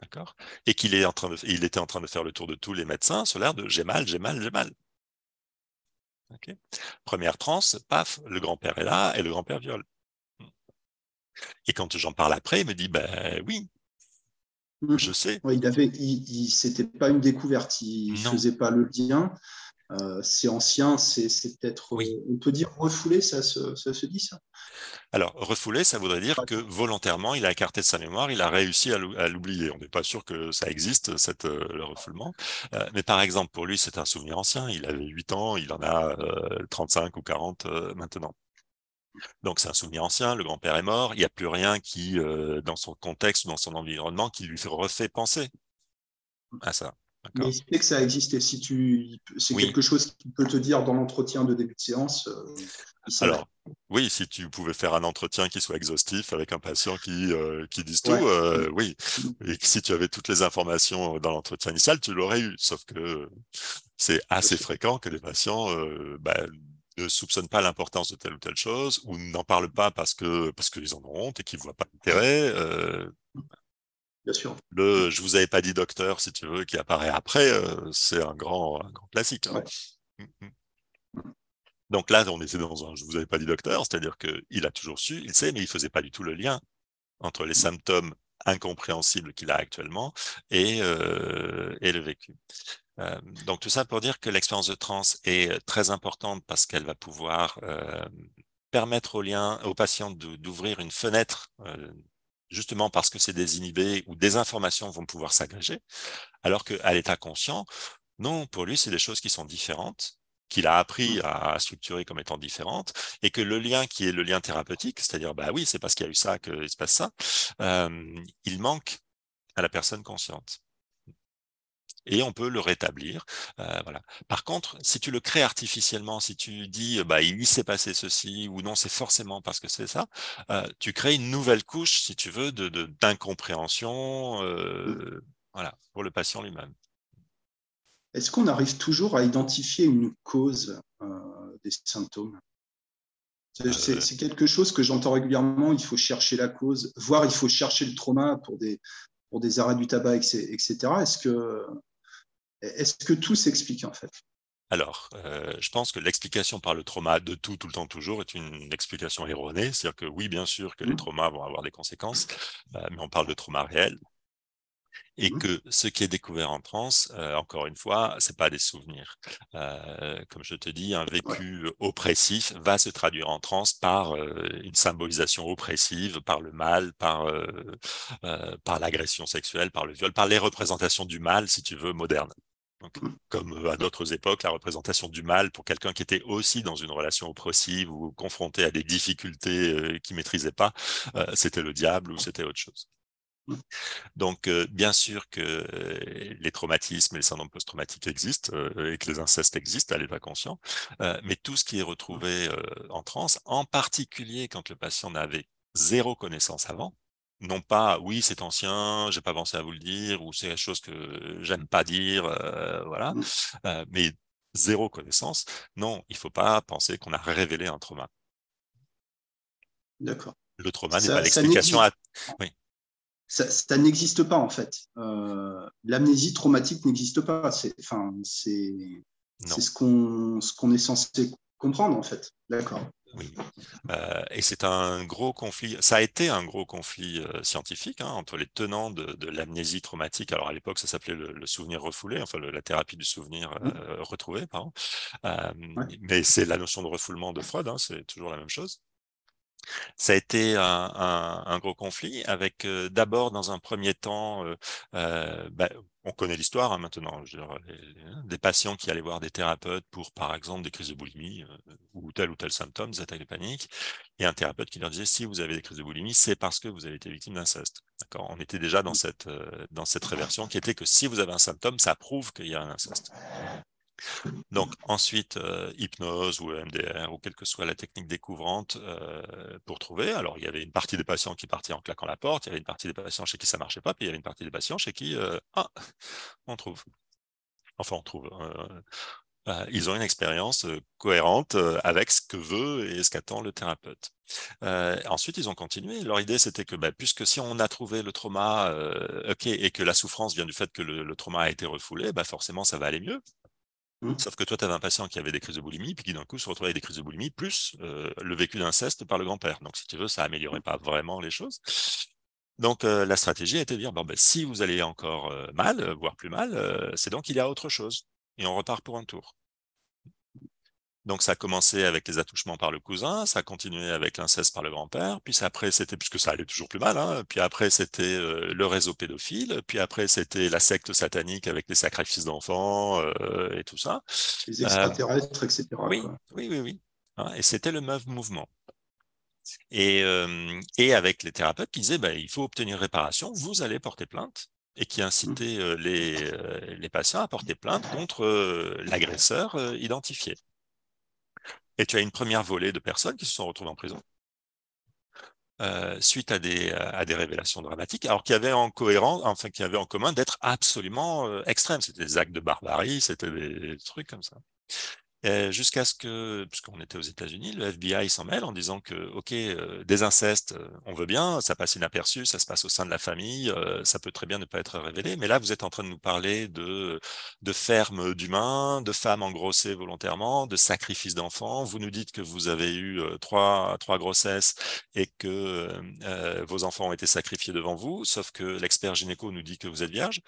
D'accord? Et qu'il est en train de, il était en train de faire le tour de tous les médecins sur l'air de j'ai mal, j'ai mal, j'ai mal. Première transe, paf, le grand-père est là et le grand-père viole. Et quand j'en parle après, il me dit ben oui, Mmh. Je sais. il avait, il, c'était pas une découverte, il ne faisait pas le lien. Euh, c'est ancien, c'est, peut-être, oui. Euh, on peut dire refoulé, ça se, ça se dit ça? Alors, refoulé, ça voudrait dire que volontairement, il a écarté de sa mémoire, il a réussi à l'oublier. On n'est pas sûr que ça existe, cette, euh, le refoulement. mais par exemple, pour lui, c'est un souvenir ancien. Il avait 8 ans, il en a 35 ou 40 maintenant. Donc c'est un souvenir ancien, le grand-père est mort, il n'y a plus rien qui, euh, dans son contexte, dans son environnement, qui lui refait penser à ça. Mais il sait que ça existé. Si tu, c'est quelque chose qu'il peut te dire dans l'entretien de début de séance. Euh, Alors, oui, si tu pouvais faire un entretien qui soit exhaustif avec un patient qui, euh, qui dise tout, oui. Et que si tu avais toutes les informations dans l'entretien initial, tu l'aurais eu. Sauf que c'est assez fréquent que les patients bah, ne soupçonnent pas l'importance de telle ou telle chose, ou n'en parlent pas parce que parce qu'ils en ont honte et qu'ils voient pas l'intérêt. Euh, Bien sûr. Le je vous avais pas dit docteur, si tu veux, qui apparaît après, euh, c'est un grand, un grand classique. Hein. Mmh, mmh. Donc là, on était dans un je vous avais pas dit docteur, c'est-à-dire qu'il a toujours su, il sait, mais il faisait pas du tout le lien entre les symptômes incompréhensibles qu'il a actuellement et, euh, et le vécu. Euh, donc tout ça pour dire que l'expérience de trans est euh, très importante parce qu'elle va pouvoir euh, permettre au lien, aux patients d'ouvrir une fenêtre, justement parce que c'est désinhibé ou des informations vont pouvoir s'agréger, alors qu'à l'état conscient, non, pour lui, c'est des choses qui sont différentes, qu'il a appris mmh. à structurer comme étant différentes, et que le lien qui est le lien thérapeutique, c'est-à-dire, bah oui, c'est parce qu'il y a eu ça qu'il se passe ça, il manque à la personne consciente et on peut le rétablir. Euh, voilà. Par contre, si tu le crées artificiellement, si tu dis bah il s'est passé ceci ou non, c'est forcément parce que c'est ça, euh, tu crées une nouvelle couche, si tu veux, de d'incompréhension, euh, voilà, pour le patient lui-même. Est-ce qu'on arrive toujours à identifier une cause des symptômes? C'est quelque chose que j'entends régulièrement. Il faut chercher la cause, voire il faut chercher le trauma pour des, pour des arrêts du tabac, etc. Est-ce que est-ce que tout s'explique en fait? Alors, euh, je pense que l'explication par le trauma de tout, tout le temps, toujours est une explication erronée. C'est-à-dire que oui, bien sûr que les mmh. traumas vont avoir des conséquences, euh, mais on parle de trauma réel. Et mmh. que ce qui est découvert en France, euh, encore une fois, c'est pas des souvenirs. comme je te dis, un vécu oppressif va se traduire en transe par une symbolisation oppressive, par le mal, par par l'agression sexuelle, par le viol, par les représentations du mal, si tu veux, modernes. Comme euh, à d'autres époques, la représentation du mal pour quelqu'un qui était aussi dans une relation oppressive ou confronté à des difficultés euh, qu'il maîtrisait pas, euh, c'était le diable ou c'était autre chose. Donc, bien sûr que les traumatismes et les syndromes post-traumatiques existent et que les incestes existent à l'état conscient, mais tout ce qui est retrouvé en transe, en particulier quand le patient n'avait zéro connaissance avant, non pas oui c'est ancien, j'ai pas pensé à vous le dire ou c'est quelque chose que j'aime pas dire, euh, voilà, mmh. euh, mais zéro connaissance. Non, il faut pas penser qu'on a révélé un trauma. D'accord. Le trauma n'est pas l'explication à. Oui. Ça, n'existe pas en fait. Euh, l'amnésie traumatique n'existe pas. C'est, enfin, ce qu'on, ce qu'on est censé comprendre en fait. D'accord. Oui, euh, et c'est un gros conflit. Ça a été un gros conflit euh, scientifique hein, entre les tenants de, l'amnésie traumatique. Alors à l'époque, ça s'appelait le, souvenir refoulé, enfin la thérapie du souvenir mmh. euh, retrouvé, pardon. Mais c'est la notion de refoulement de Freud, hein, c'est toujours la même chose. Ça a été un, gros conflit avec d'abord dans un premier temps, bah, on connaît l'histoire hein, maintenant, des patients qui allaient voir des thérapeutes pour par exemple des crises de boulimie ou tel ou tel symptôme, des attaques de panique, et un thérapeute qui leur disait si vous avez des crises de boulimie, c'est parce que vous avez été victime d'inceste. D'accord? On était déjà dans cette, euh, dans cette réversion qui était que si vous avez un symptôme, ça prouve qu'il y a un inceste. Donc ensuite, euh, hypnose ou MDR ou quelle que soit la technique découvrante euh, pour trouver. Alors il y avait une partie des patients qui partaient en claquant la porte, il y avait une partie des patients chez qui ça marchait pas, puis il y avait une partie des patients chez qui ah on trouve. Enfin on trouve. Euh, ils ont une expérience euh, cohérente euh, avec ce que veut et ce qu'attend le thérapeute. ensuite, ils ont continué. Leur idée, c'était que bah, puisque si on a trouvé le trauma, ok, et que la souffrance vient du fait que le, trauma a été refoulé, bah, forcément, ça va aller mieux. Mmh. Sauf que toi, tu avais un patient qui avait des crises de boulimie, puis qui d'un coup se retrouvait avec des crises de boulimie, plus le vécu d'inceste par le grand-père. Donc, si tu veux, ça n'améliorait pas vraiment les choses. Donc, la stratégie a été de dire, bon, ben, si vous allez encore mal, voire plus mal, c'est donc qu'il y a autre chose. Et on repart pour un tour. Donc ça a commencé avec les attouchements par le cousin, ça a continué avec l'inceste par le grand-père, puis après c'était, puisque ça allait toujours plus mal, hein, puis après c'était euh, le réseau pédophile, puis après c'était la secte satanique avec les sacrifices d'enfants euh, et tout ça. Les extraterrestres, etc. Oui, oui, oui, oui. Hein, et c'était le même mouvement. Et, euh, et avec les thérapeutes qui disaient, bah, il faut obtenir réparation, vous allez porter plainte, et qui mmh. incitaient les, les patients à porter plainte contre l'agresseur identifié. Et tu as une première volée de personnes qui se sont retrouvées en prison. Euh, suite à des, à des révélations dramatiques, alors qu'il y avait en cohérence, enfin qu'il y en commun d'être absolument euh, extrêmes. C'était des actes de barbarie, c'était des trucs comme ça. Euh, jusqu'à ce que, puisqu'on était aux États-Unis, le FBI s'en mêle en disant que, OK, euh, des incestes, euh, on veut bien, ça passe inaperçu, ça se passe au sein de la famille, ça peut très bien ne pas être révélé, mais là, vous êtes en train de nous parler de, de fermes d'humains, de femmes engrossées volontairement, de sacrifices d'enfants. Vous nous dites que vous avez eu trois, trois grossesses et que vos enfants ont été sacrifiés devant vous, sauf que l'expert gynéco nous dit que vous êtes vierge,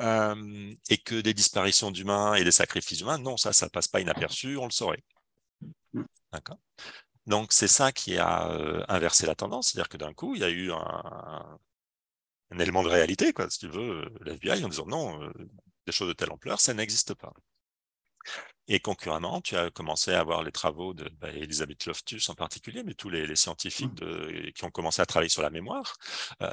et que des disparitions d'humains et des sacrifices humains, non, ça, ça passe pas inaperçu on le saurait. D'accord Donc, c'est ça qui a euh, inversé la tendance, c'est-à-dire que d'un coup, il y a eu un, élément de réalité, quoi, si tu veux, euh, l'FBI en disant non, euh, des choses de telle ampleur, ça n'existe pas. Et concurremment, tu as commencé à avoir les travaux de bah, Loftus en particulier, mais tous les, scientifiques mmh. qui ont commencé à travailler sur la mémoire.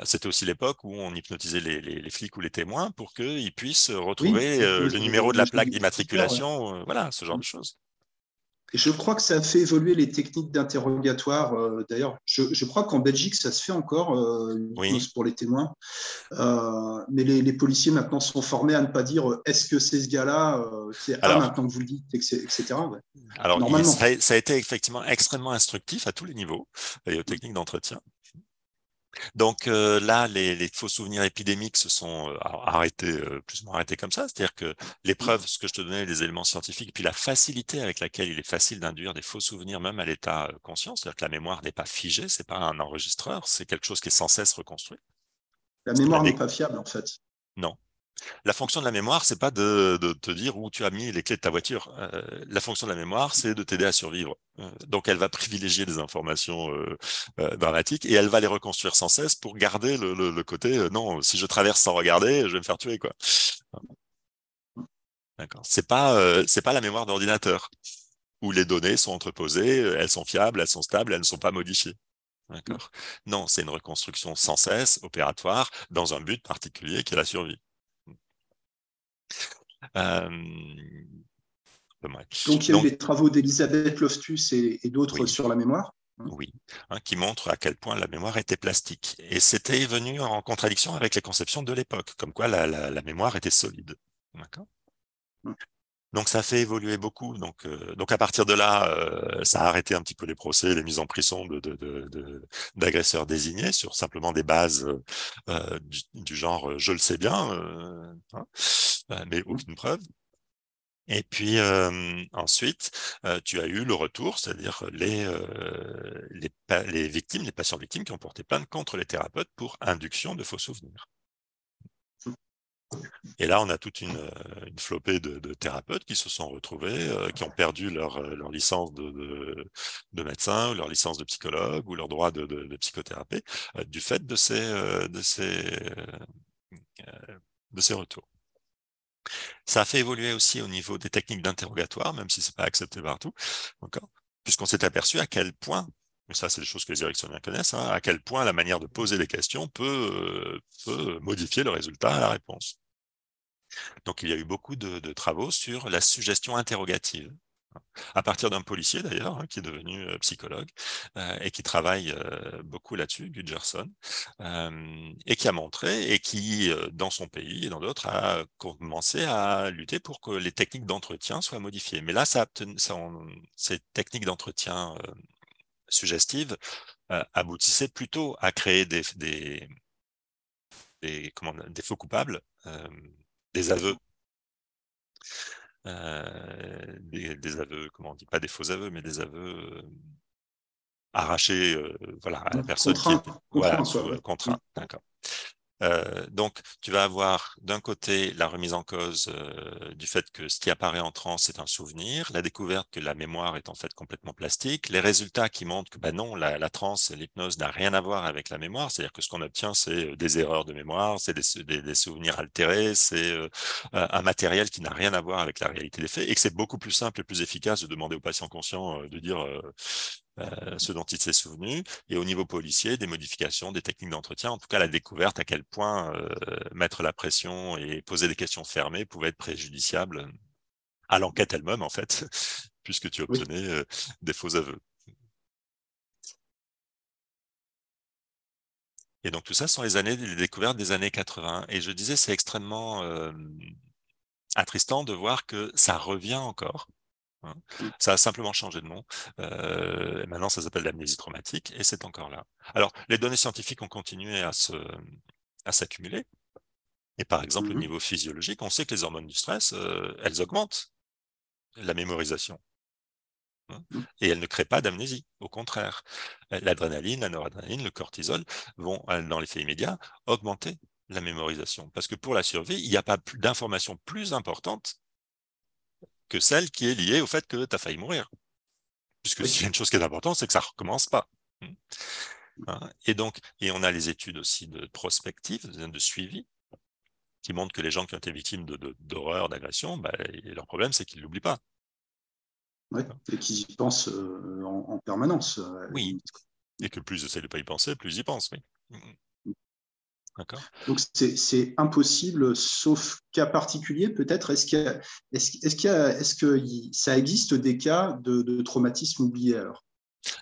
C'était aussi l'époque où on hypnotisait les, flics ou les témoins pour qu'ils puissent retrouver le numéro de la plaque d'immatriculation, voilà, ce genre de choses. Je crois que ça a fait évoluer les techniques d'interrogatoire. Euh, d'ailleurs, je, crois qu'en Belgique, ça se fait encore euh, pour les témoins. Euh, mais les, policiers maintenant sont formés à ne pas dire est-ce que c'est ce gars-là C'est ah, maintenant que vous le dites, etc. Alors, ça, a, été effectivement extrêmement instructif à tous les niveaux et aux techniques d'entretien. Donc euh, là, les, faux souvenirs épidémiques se sont euh, arrêtés, euh, plus ou moins arrêtés comme ça. C'est-à-dire que les mmh. preuves, ce que je te donnais, les éléments scientifiques, puis la facilité avec laquelle il est facile d'induire des faux souvenirs, même à l'état conscient, c'est-à-dire que la mémoire n'est pas figée, c'est pas un enregistreur, c'est quelque chose qui est sans cesse reconstruit. La mémoire n'est pas fiable, en fait. Non, la fonction de la mémoire, c'est pas de, te dire où tu as mis les clés de ta voiture. Euh, la fonction de la mémoire, c'est de t'aider à survivre. Euh, donc, elle va privilégier des informations euh, dramatiques et elle va les reconstruire sans cesse pour garder le, côté non, si je traverse sans regarder, je vais me faire tuer quoi. D'accord. C'est pas c'est pas la mémoire d'ordinateur où les données sont entreposées, elles sont fiables, elles sont stables, elles ne sont pas modifiées. D'accord. Non, c'est une reconstruction sans cesse, opératoire, dans un but particulier qui est la survie. Euh, Donc il y a eu les travaux d'Elisabeth Loftus et, d'autres sur la mémoire oui, hein, qui montrent à quel point la mémoire était plastique. Et c'était venu en contradiction avec les conceptions de l'époque, comme quoi la, mémoire était solide. D'accord? Mmh. Donc ça fait évoluer beaucoup. Donc, euh, donc à partir de là, euh, ça a arrêté un petit peu les procès, les mises en prison d'agresseurs de, de, désignés sur simplement des bases euh, du, genre je le sais bien, hein, mais aucune preuve. Et puis ensuite, tu as eu le retour, c'est-à-dire les, les, les victimes, les patients victimes qui ont porté plainte contre les thérapeutes pour induction de faux souvenirs. Et là, on a toute une, euh, flopée de, thérapeutes qui se sont retrouvés, euh, qui ont perdu leur, euh, leur licence de, de, médecin, ou leur licence de psychologue, ou leur droit de, psychothérapie, du fait de ces, de ces, de ces retours. Ça a fait évoluer aussi au niveau des techniques d'interrogatoire, même si c'est pas accepté partout, puisqu'on s'est aperçu à quel point mais ça c'est des choses que les érectioniens connaissent, hein, à quel point la manière de poser les questions peut, peut modifier le résultat à la réponse. Donc il y a eu beaucoup de travaux sur la suggestion interrogative à partir d'un policier d'ailleurs, hein, qui est devenu euh, psychologue euh, et qui travaille euh, beaucoup là-dessus, Gudgerson, et qui a montré et qui, dans son pays et dans d'autres, a commencé à lutter pour que les techniques d'entretien soient modifiées. Mais là, ces techniques d'entretien suggestives aboutissaient plutôt à créer des faux coupables, des aveux euh, des, aveux, comment on dit, pas des faux aveux, mais des aveux euh, arrachés euh, voilà, à la personne qui est voilà, contraint. D'accord. Euh, donc, tu vas avoir d'un côté la remise en cause euh, du fait que ce qui apparaît en transe, c'est un souvenir, la découverte que la mémoire est en fait complètement plastique, les résultats qui montrent que bah non, la, la transe, l'hypnose n'a rien à voir avec la mémoire, c'est-à-dire que ce qu'on obtient, c'est euh, des erreurs de mémoire, c'est des, souvenirs altérés, c'est un matériel qui n'a rien à voir avec la réalité des faits, et que c'est beaucoup plus simple et plus efficace de demander au patient conscient de dire ce dont il s'est souvenu, et au niveau policier, des modifications, des techniques d'entretien, en tout cas la découverte à quel point euh, mettre la pression et poser des questions fermées pouvait être préjudiciable à l'enquête elle-même, en fait, puisque tu obtenais euh, des faux aveux. Et donc tout ça sont les années, les découvertes des années 80. Et je disais, c'est extrêmement attristant de voir que ça revient encore. Hein. Ça a simplement changé de nom. Euh, maintenant, ça s'appelle l'amnésie traumatique et c'est encore là. Alors, les données scientifiques ont continué à s'accumuler. Et par exemple, au mmh niveau physiologique, on sait que les hormones du stress, euh, elles augmentent la mémorisation. Hein. Mmh. Et elles ne créent pas d'amnésie. Au contraire, l'adrénaline, la noradrénaline, le cortisol vont, euh, dans l'effet immédiat, augmenter la mémorisation. Parce que pour la survie, il n'y a pas d'informations plus importantes que celle qui est liée au fait que tu as failli mourir. Puisque s'il y a une chose qui est importante, c'est que ça ne recommence pas. Hmm. Hein, et donc, et on a les études aussi de prospective, de suivi, qui montrent que les gens qui ont été victimes d'horreur, d'agression, bah, leur problème, c'est qu'ils ne l'oublient pas. Oui, et qu'ils y pensent euh, en, permanence. Euh, oui, et que plus ils essaient de ne pas y penser, plus ils y pensent, oui. Donc c'est impossible, sauf cas particulier peut-être. Est-ce qu'il est-ce que ça existe des cas de, traumatisme oublié alors?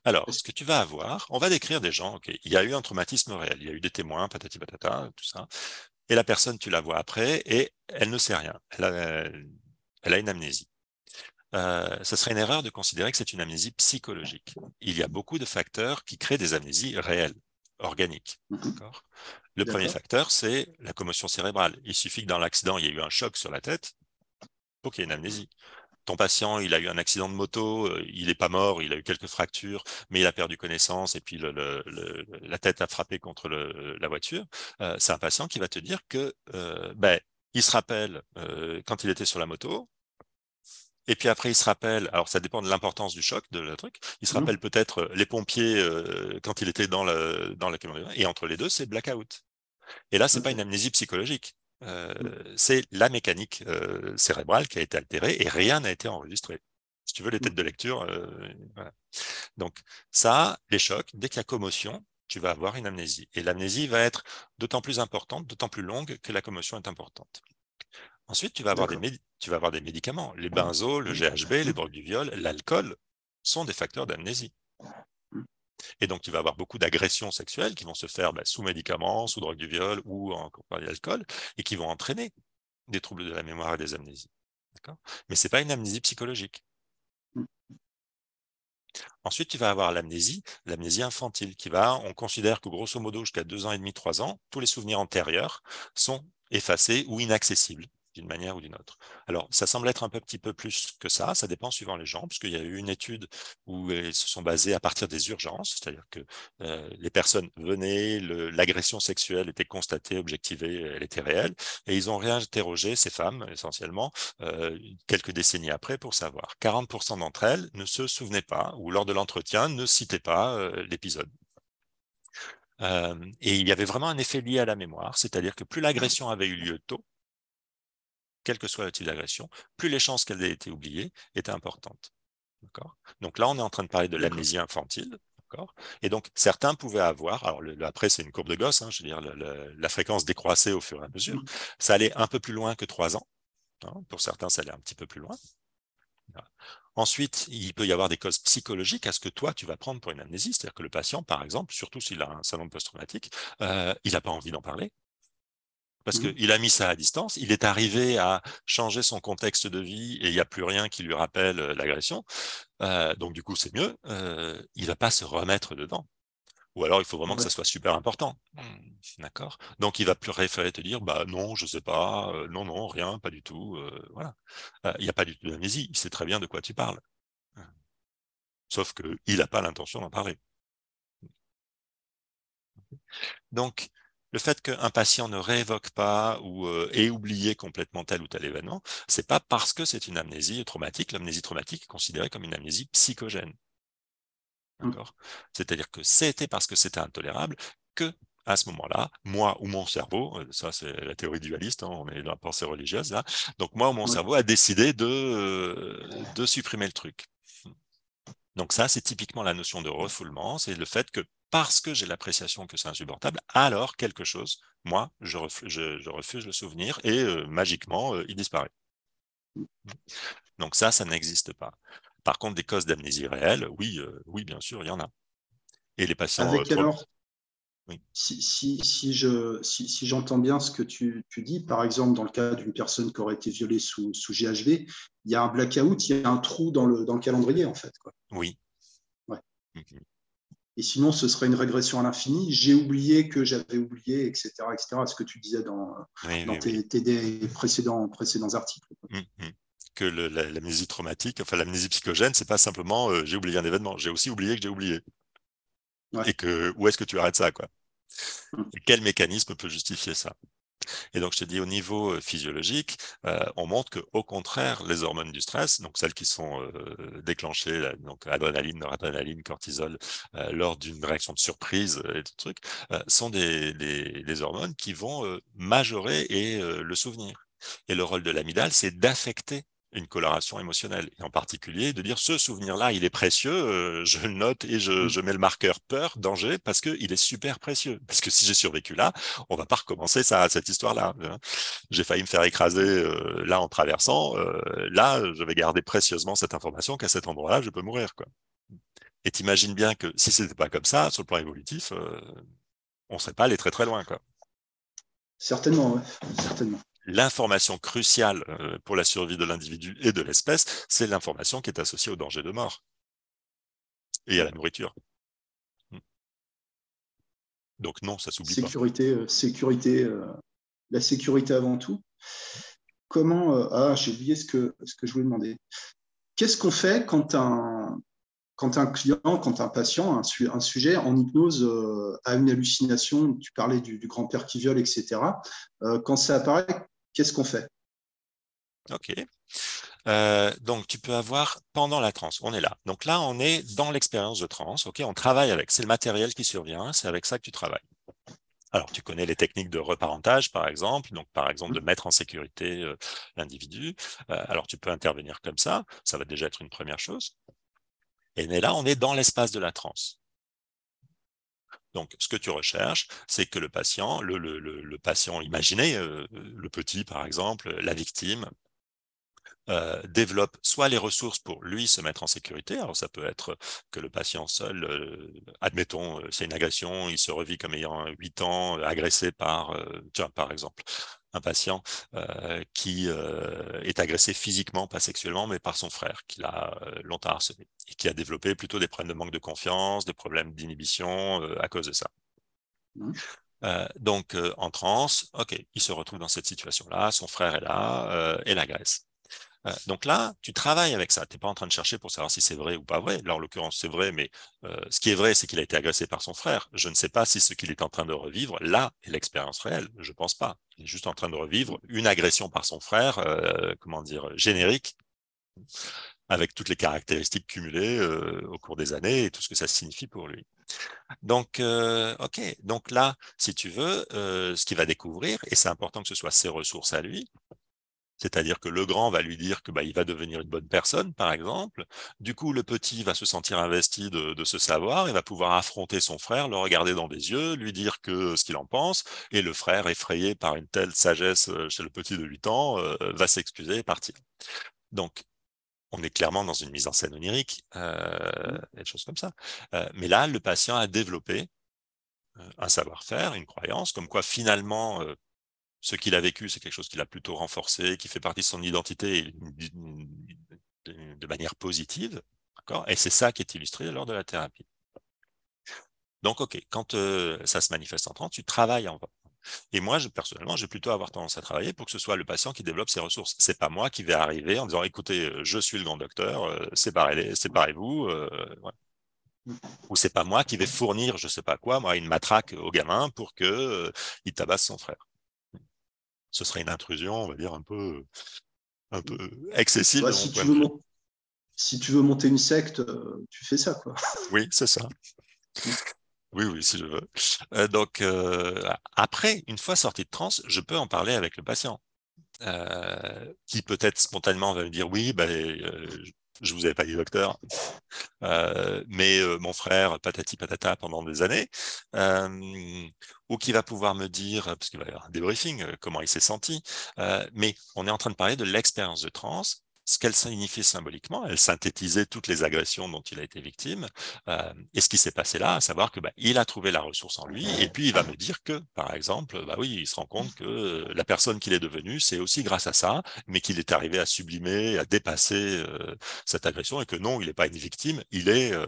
Alors, ce que tu vas avoir, on va décrire des gens, ok, il y a eu un traumatisme réel, il y a eu des témoins, patati patata, tout ça, et la personne, tu la vois après, et elle ne sait rien, elle a, elle a une amnésie. Euh, ce serait une erreur de considérer que c'est une amnésie psychologique. Il y a beaucoup de facteurs qui créent des amnésies réelles organique. Mhm. Le premier facteur, c'est la commotion cérébrale. Il suffit que dans l'accident, il y ait eu un choc sur la tête pour qu'il y ait une amnésie. Ton patient, il a eu un accident de moto, euh, il n'est pas mort, il a eu quelques fractures, mais il a perdu connaissance et puis la tête a frappé contre la voiture. Euh, c'est un patient qui va te dire que euh, ben, il se rappelle quand il était sur la moto, et puis après, il se rappelle, alors ça dépend de l'importance du choc, de le truc, il se mmh. rappelle peut-être euh, les pompiers euh, quand il était dans, le, dans la caméra, et entre les deux, c'est blackout. Et là, c'est pas une amnésie psychologique, euh, c'est la mécanique cérébrale qui a été altérée et rien n'a été enregistré. Si tu veux, les têtes de lecture, voilà. Donc ça, les chocs, dès qu'il y a commotion, tu vas avoir une amnésie. Et l'amnésie va être d'autant plus importante, d'autant plus longue que la commotion est importante. Ensuite, tu vas, avoir des tu vas avoir des médicaments. Les benzos, le GHB, les drogues du viol, l'alcool sont des facteurs d'amnésie. Et donc, tu vas avoir beaucoup d'agressions sexuelles qui vont se faire bah, sous médicaments, sous drogue du viol ou en compagnie d'alcool, et qui vont entraîner des troubles de la mémoire et des amnésies. Mais ce n'est pas une amnésie psychologique. Ensuite, tu vas avoir l'amnésie, l'amnésie infantile, qui va, on considère que grosso modo, jusqu'à deux ans et demi, trois ans, tous les souvenirs antérieurs sont effacés ou inaccessibles d'une manière ou d'une autre. Alors, ça semble être un petit peu plus que ça, ça dépend suivant les gens, puisqu'il y a eu une étude où ils se sont basés à partir des urgences, c'est-à-dire que euh, les personnes venaient, l'agression sexuelle était constatée, objectivée, elle était réelle, et ils ont réinterrogé ces femmes, essentiellement, euh, quelques décennies après, pour savoir. 40% d'entre elles ne se souvenaient pas, ou lors de l'entretien, ne citaient pas euh, l'épisode. et il y avait vraiment un effet lié à la mémoire, c'est-à-dire que plus l'agression avait eu lieu tôt, quel que soit le type d'agression, plus les chances qu'elle ait été oubliée étaient importantes. Donc là, on est en train de parler de l'amnésie infantile. Et donc, certains pouvaient avoir, alors après, c'est une courbe de gosse, hein, je veux dire, la fréquence décroissait au fur et à mesure. Mmh. Ça allait un peu plus loin que trois ans. Hein. pour certains, ça allait un petit peu plus loin. Ensuite, il peut y avoir des causes psychologiques à ce que toi, tu vas prendre pour une amnésie. C'est-à-dire que le patient, par exemple, surtout s'il a un syndrome post-traumatique, euh, il n'a pas envie d'en parler. Parce mmh. qu'il a mis ça à distance, il est arrivé à changer son contexte de vie et il n'y a plus rien qui lui rappelle euh, l'agression. Euh, donc du coup, c'est mieux. il ne va pas se remettre dedans. Ou alors, il faut vraiment que ça soit super important. Mmh. D'accord Donc, il va plus préférer te dire, bah non, je sais pas, euh, non, non, rien, pas du tout. Euh, voilà. Euh, il n'y a pas du tout d'amnésie. Il sait très bien de quoi tu parles. Sauf qu'il n'a pas l'intention d'en parler. Donc, le fait qu'un patient ne réévoque pas ou ait oublié complètement tel ou tel événement, c'est pas parce que c'est une amnésie traumatique. L'amnésie traumatique est considérée comme une amnésie psychogène. Mmh. C'est-à-dire que c'était parce que c'était intolérable que à ce moment-là, moi ou mon cerveau, euh, ça c'est la théorie dualiste, hein, on est dans la pensée religieuse là, donc moi ou mon cerveau a décidé de, euh, de supprimer le truc. Donc ça, c'est typiquement la notion de refoulement, c'est le fait que parce que j'ai l'appréciation que c'est insupportable, alors quelque chose, moi, je, refuse, le souvenir et euh, magiquement, il disparaît. Donc ça, ça n'existe pas. Par contre, des causes d'amnésie réelle, oui, euh, oui, bien sûr, il y en a. Et les patients. Avec euh, alors, si, si, si, je, si, si j'entends bien ce que tu, tu, dis, par exemple, dans le cas d'une personne qui aurait été violée sous, sous GHV, il y a un blackout, il y a un trou dans le, dans le calendrier, en fait. Quoi. Oui. Ouais. Et sinon, ce serait une régression à l'infini. J'ai oublié que j'avais oublié, etc., etc. Ce que tu disais dans, dans tes, précédents, précédents articles. Mhm que l'amnésie traumatique, enfin l'amnésie psychogène, c'est pas simplement euh, j'ai oublié un événement, j'ai aussi oublié que j'ai oublié. Et que où est-ce que tu arrêtes ça, quoi? Mmh. Quel mécanisme peut justifier ça? Et donc, je te dis, au niveau euh, physiologique, euh, on montre qu'au contraire, les hormones du stress, donc celles qui sont déclenchées, donc adrénaline, noradrénaline, cortisol, lors d'une réaction de surprise et de trucs, sont des, des, hormones qui vont majorer et le souvenir. Et le rôle de l'amygdale, c'est d'affecter une coloration émotionnelle. Et en particulier, de dire ce souvenir-là, il est précieux, euh, je le note et je, je, mets le marqueur peur, danger, parce qu'il est super précieux. Parce que si j'ai survécu là, on va pas recommencer ça, cette histoire-là. Hein. J'ai failli me faire écraser euh, là en traversant. Euh, là, je vais garder précieusement cette information qu'à cet endroit-là, je peux mourir. Quoi. Et t'imagines bien que si c'était pas comme ça, sur le plan évolutif, on serait pas allé très très loin. Quoi. Certainement, certainement l'information cruciale euh, pour la survie de l'individu et de l'espèce, c'est l'information qui est associée au danger de mort et à la nourriture. Hmm. Donc non, ça s'oublie pas. Euh, sécurité, euh, la sécurité avant tout. Comment Ah, j'ai oublié ce que, ce que je voulais demander. Qu'est-ce qu'on fait quand un, quand un client, quand un patient, un, un sujet en hypnose a une hallucination, tu parlais du, grand-père qui viole, etc., quand ça apparaît, qu'est-ce qu'on fait? Ok. Euh, donc, tu peux avoir pendant la transe, on est là. Donc là, on est dans l'expérience de transe. Ok, on travaille avec. C'est le matériel qui survient. C'est avec ça que tu travailles. Alors, tu connais les techniques de reparentage, par exemple. Donc, par exemple, de mettre en sécurité euh, l'individu. Euh, alors, tu peux intervenir comme ça. Ça va déjà être une première chose. Et mais là, on est dans l'espace de la transe. Donc, ce que tu recherches, c'est que le patient, le, patient imaginé, euh, le petit par exemple, la victime, euh, développe soit les ressources pour lui se mettre en sécurité. Alors ça peut être que le patient seul, euh, admettons, c'est une agression, il se revit comme ayant 8 ans, agressé par, tiens, par exemple, un patient qui est agressé physiquement, pas sexuellement, mais par son frère, qui l'a longtemps harcelé, et qui a développé plutôt des problèmes de manque de confiance, des problèmes d'inhibition à cause de ça. Mmh. donc, en transe, ok, il se retrouve dans cette situation-là, son frère est là et l'agresse. Euh, donc là, tu travailles avec ça. Tu n'es pas en train de chercher pour savoir si c'est vrai ou pas vrai. Là, en l'occurrence, c'est vrai, mais euh, ce qui est vrai, c'est qu'il a été agressé par son frère. Je ne sais pas si ce qu'il est en train de revivre, là, est l'expérience réelle. Je ne pense pas. Il est juste en train de revivre une agression par son frère, euh, comment dire, générique, avec toutes les caractéristiques cumulées au cours des années et tout ce que ça signifie pour lui. Donc, ok. Donc là, si tu veux, ce qu'il va découvrir, et c'est important que ce soit ses ressources à lui, C'est-à-dire que le grand va lui dire que bah, il va devenir une bonne personne, par exemple. Du coup, le petit va se sentir investi de, ce savoir et va pouvoir affronter son frère, le regarder dans les yeux, lui dire que ce qu'il en pense. Et le frère, effrayé par une telle sagesse euh, chez le petit de 8 ans, euh, va s'excuser et partir. Donc, on est clairement dans une mise en scène onirique, euh, mmh. des choses comme ça. mais là, le patient a développé un savoir-faire, une croyance, comme quoi finalement, ce qu'il a vécu, c'est quelque chose qu'il a plutôt renforcé, qui fait partie de son identité de manière positive. Et c'est ça qui est illustré lors de la thérapie. Donc, OK, quand euh, ça se manifeste en trans, tu travailles en Et moi, je, personnellement, j'ai plutôt avoir tendance à travailler pour que ce soit le patient qui développe ses ressources. C'est pas moi qui vais arriver en disant, écoutez, euh, je suis le grand docteur, euh, séparez-vous. Ou c'est pas moi qui vais fournir, je sais pas quoi, moi, une matraque au gamin pour que il tabasse son frère ce serait une intrusion, on va dire, un peu, un peu excessive. si, tu veux si, tu veux monter une secte, euh, tu fais ça, quoi. Oui, c'est ça. Oui, oui, si je veux. Euh, donc, euh, après, une fois sorti de transe, je peux en parler avec le patient. qui peut-être spontanément va me dire oui, ben, je vous avais pas dit docteur, euh, mais euh, mon frère, patati patata, pendant des années, euh, ou qui va pouvoir me dire, parce qu'il va y avoir un débriefing, comment il s'est senti, mais on est en train de parler de l'expérience de trans, ce qu'elle signifiait symboliquement. Elle synthétisait toutes les agressions dont il a été victime. Euh, et ce qui s'est passé là, à savoir que bah, il a trouvé la ressource en lui, et puis il va me dire que, par exemple, bah oui, il se rend compte que la personne qu'il est devenu, c'est aussi grâce à ça, mais qu'il est arrivé à sublimer, à dépasser euh, cette agression, et que non, il n'est pas une victime, il est, euh,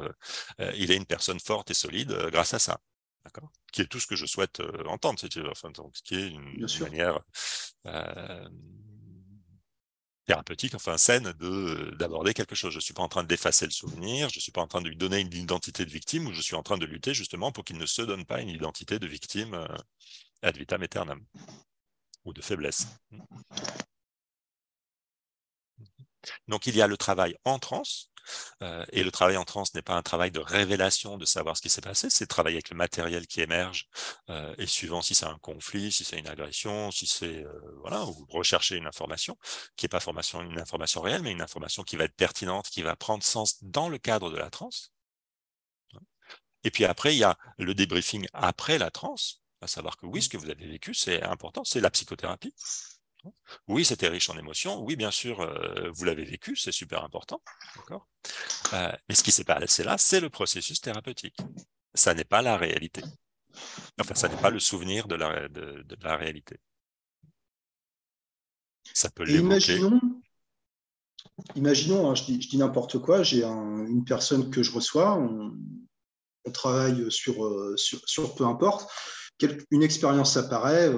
il est une personne forte et solide grâce à ça. D'accord? Qui est tout ce que je souhaite entendre, si tu veux. Enfin, donc, ce qui est une, une manière thérapeutique, enfin saine, de d'aborder quelque chose. Je ne suis pas en train d'effacer le souvenir, je ne suis pas en train de lui donner une identité de victime, ou je suis en train de lutter justement pour qu'il ne se donne pas une identité de victime euh, ad vitam aeternam, ou de faiblesse. Donc il y a le travail en transe, euh, et le travail en trans n'est pas un travail de révélation de savoir ce qui s'est passé, c'est travailler avec le matériel qui émerge euh, et suivant si c'est un conflit, si c'est une agression, si c'est euh, voilà, ou rechercher une information qui n'est pas formation, une information réelle, mais une information qui va être pertinente, qui va prendre sens dans le cadre de la transe. Et puis après, il y a le débriefing après la transe, à savoir que oui, ce que vous avez vécu, c'est important, c'est la psychothérapie. Oui, c'était riche en émotions. Oui, bien sûr, euh, vous l'avez vécu, c'est super important. Euh, mais ce qui s'est passé là, c'est le processus thérapeutique. Ça n'est pas la réalité. Enfin, ça n'est pas le souvenir de la, de, la réalité. Ça peut Imaginons, imaginons hein, je dis, n'importe quoi, j'ai une personne que je reçois, on, travaille sur, euh, sur, sur, peu importe, une expérience apparaît,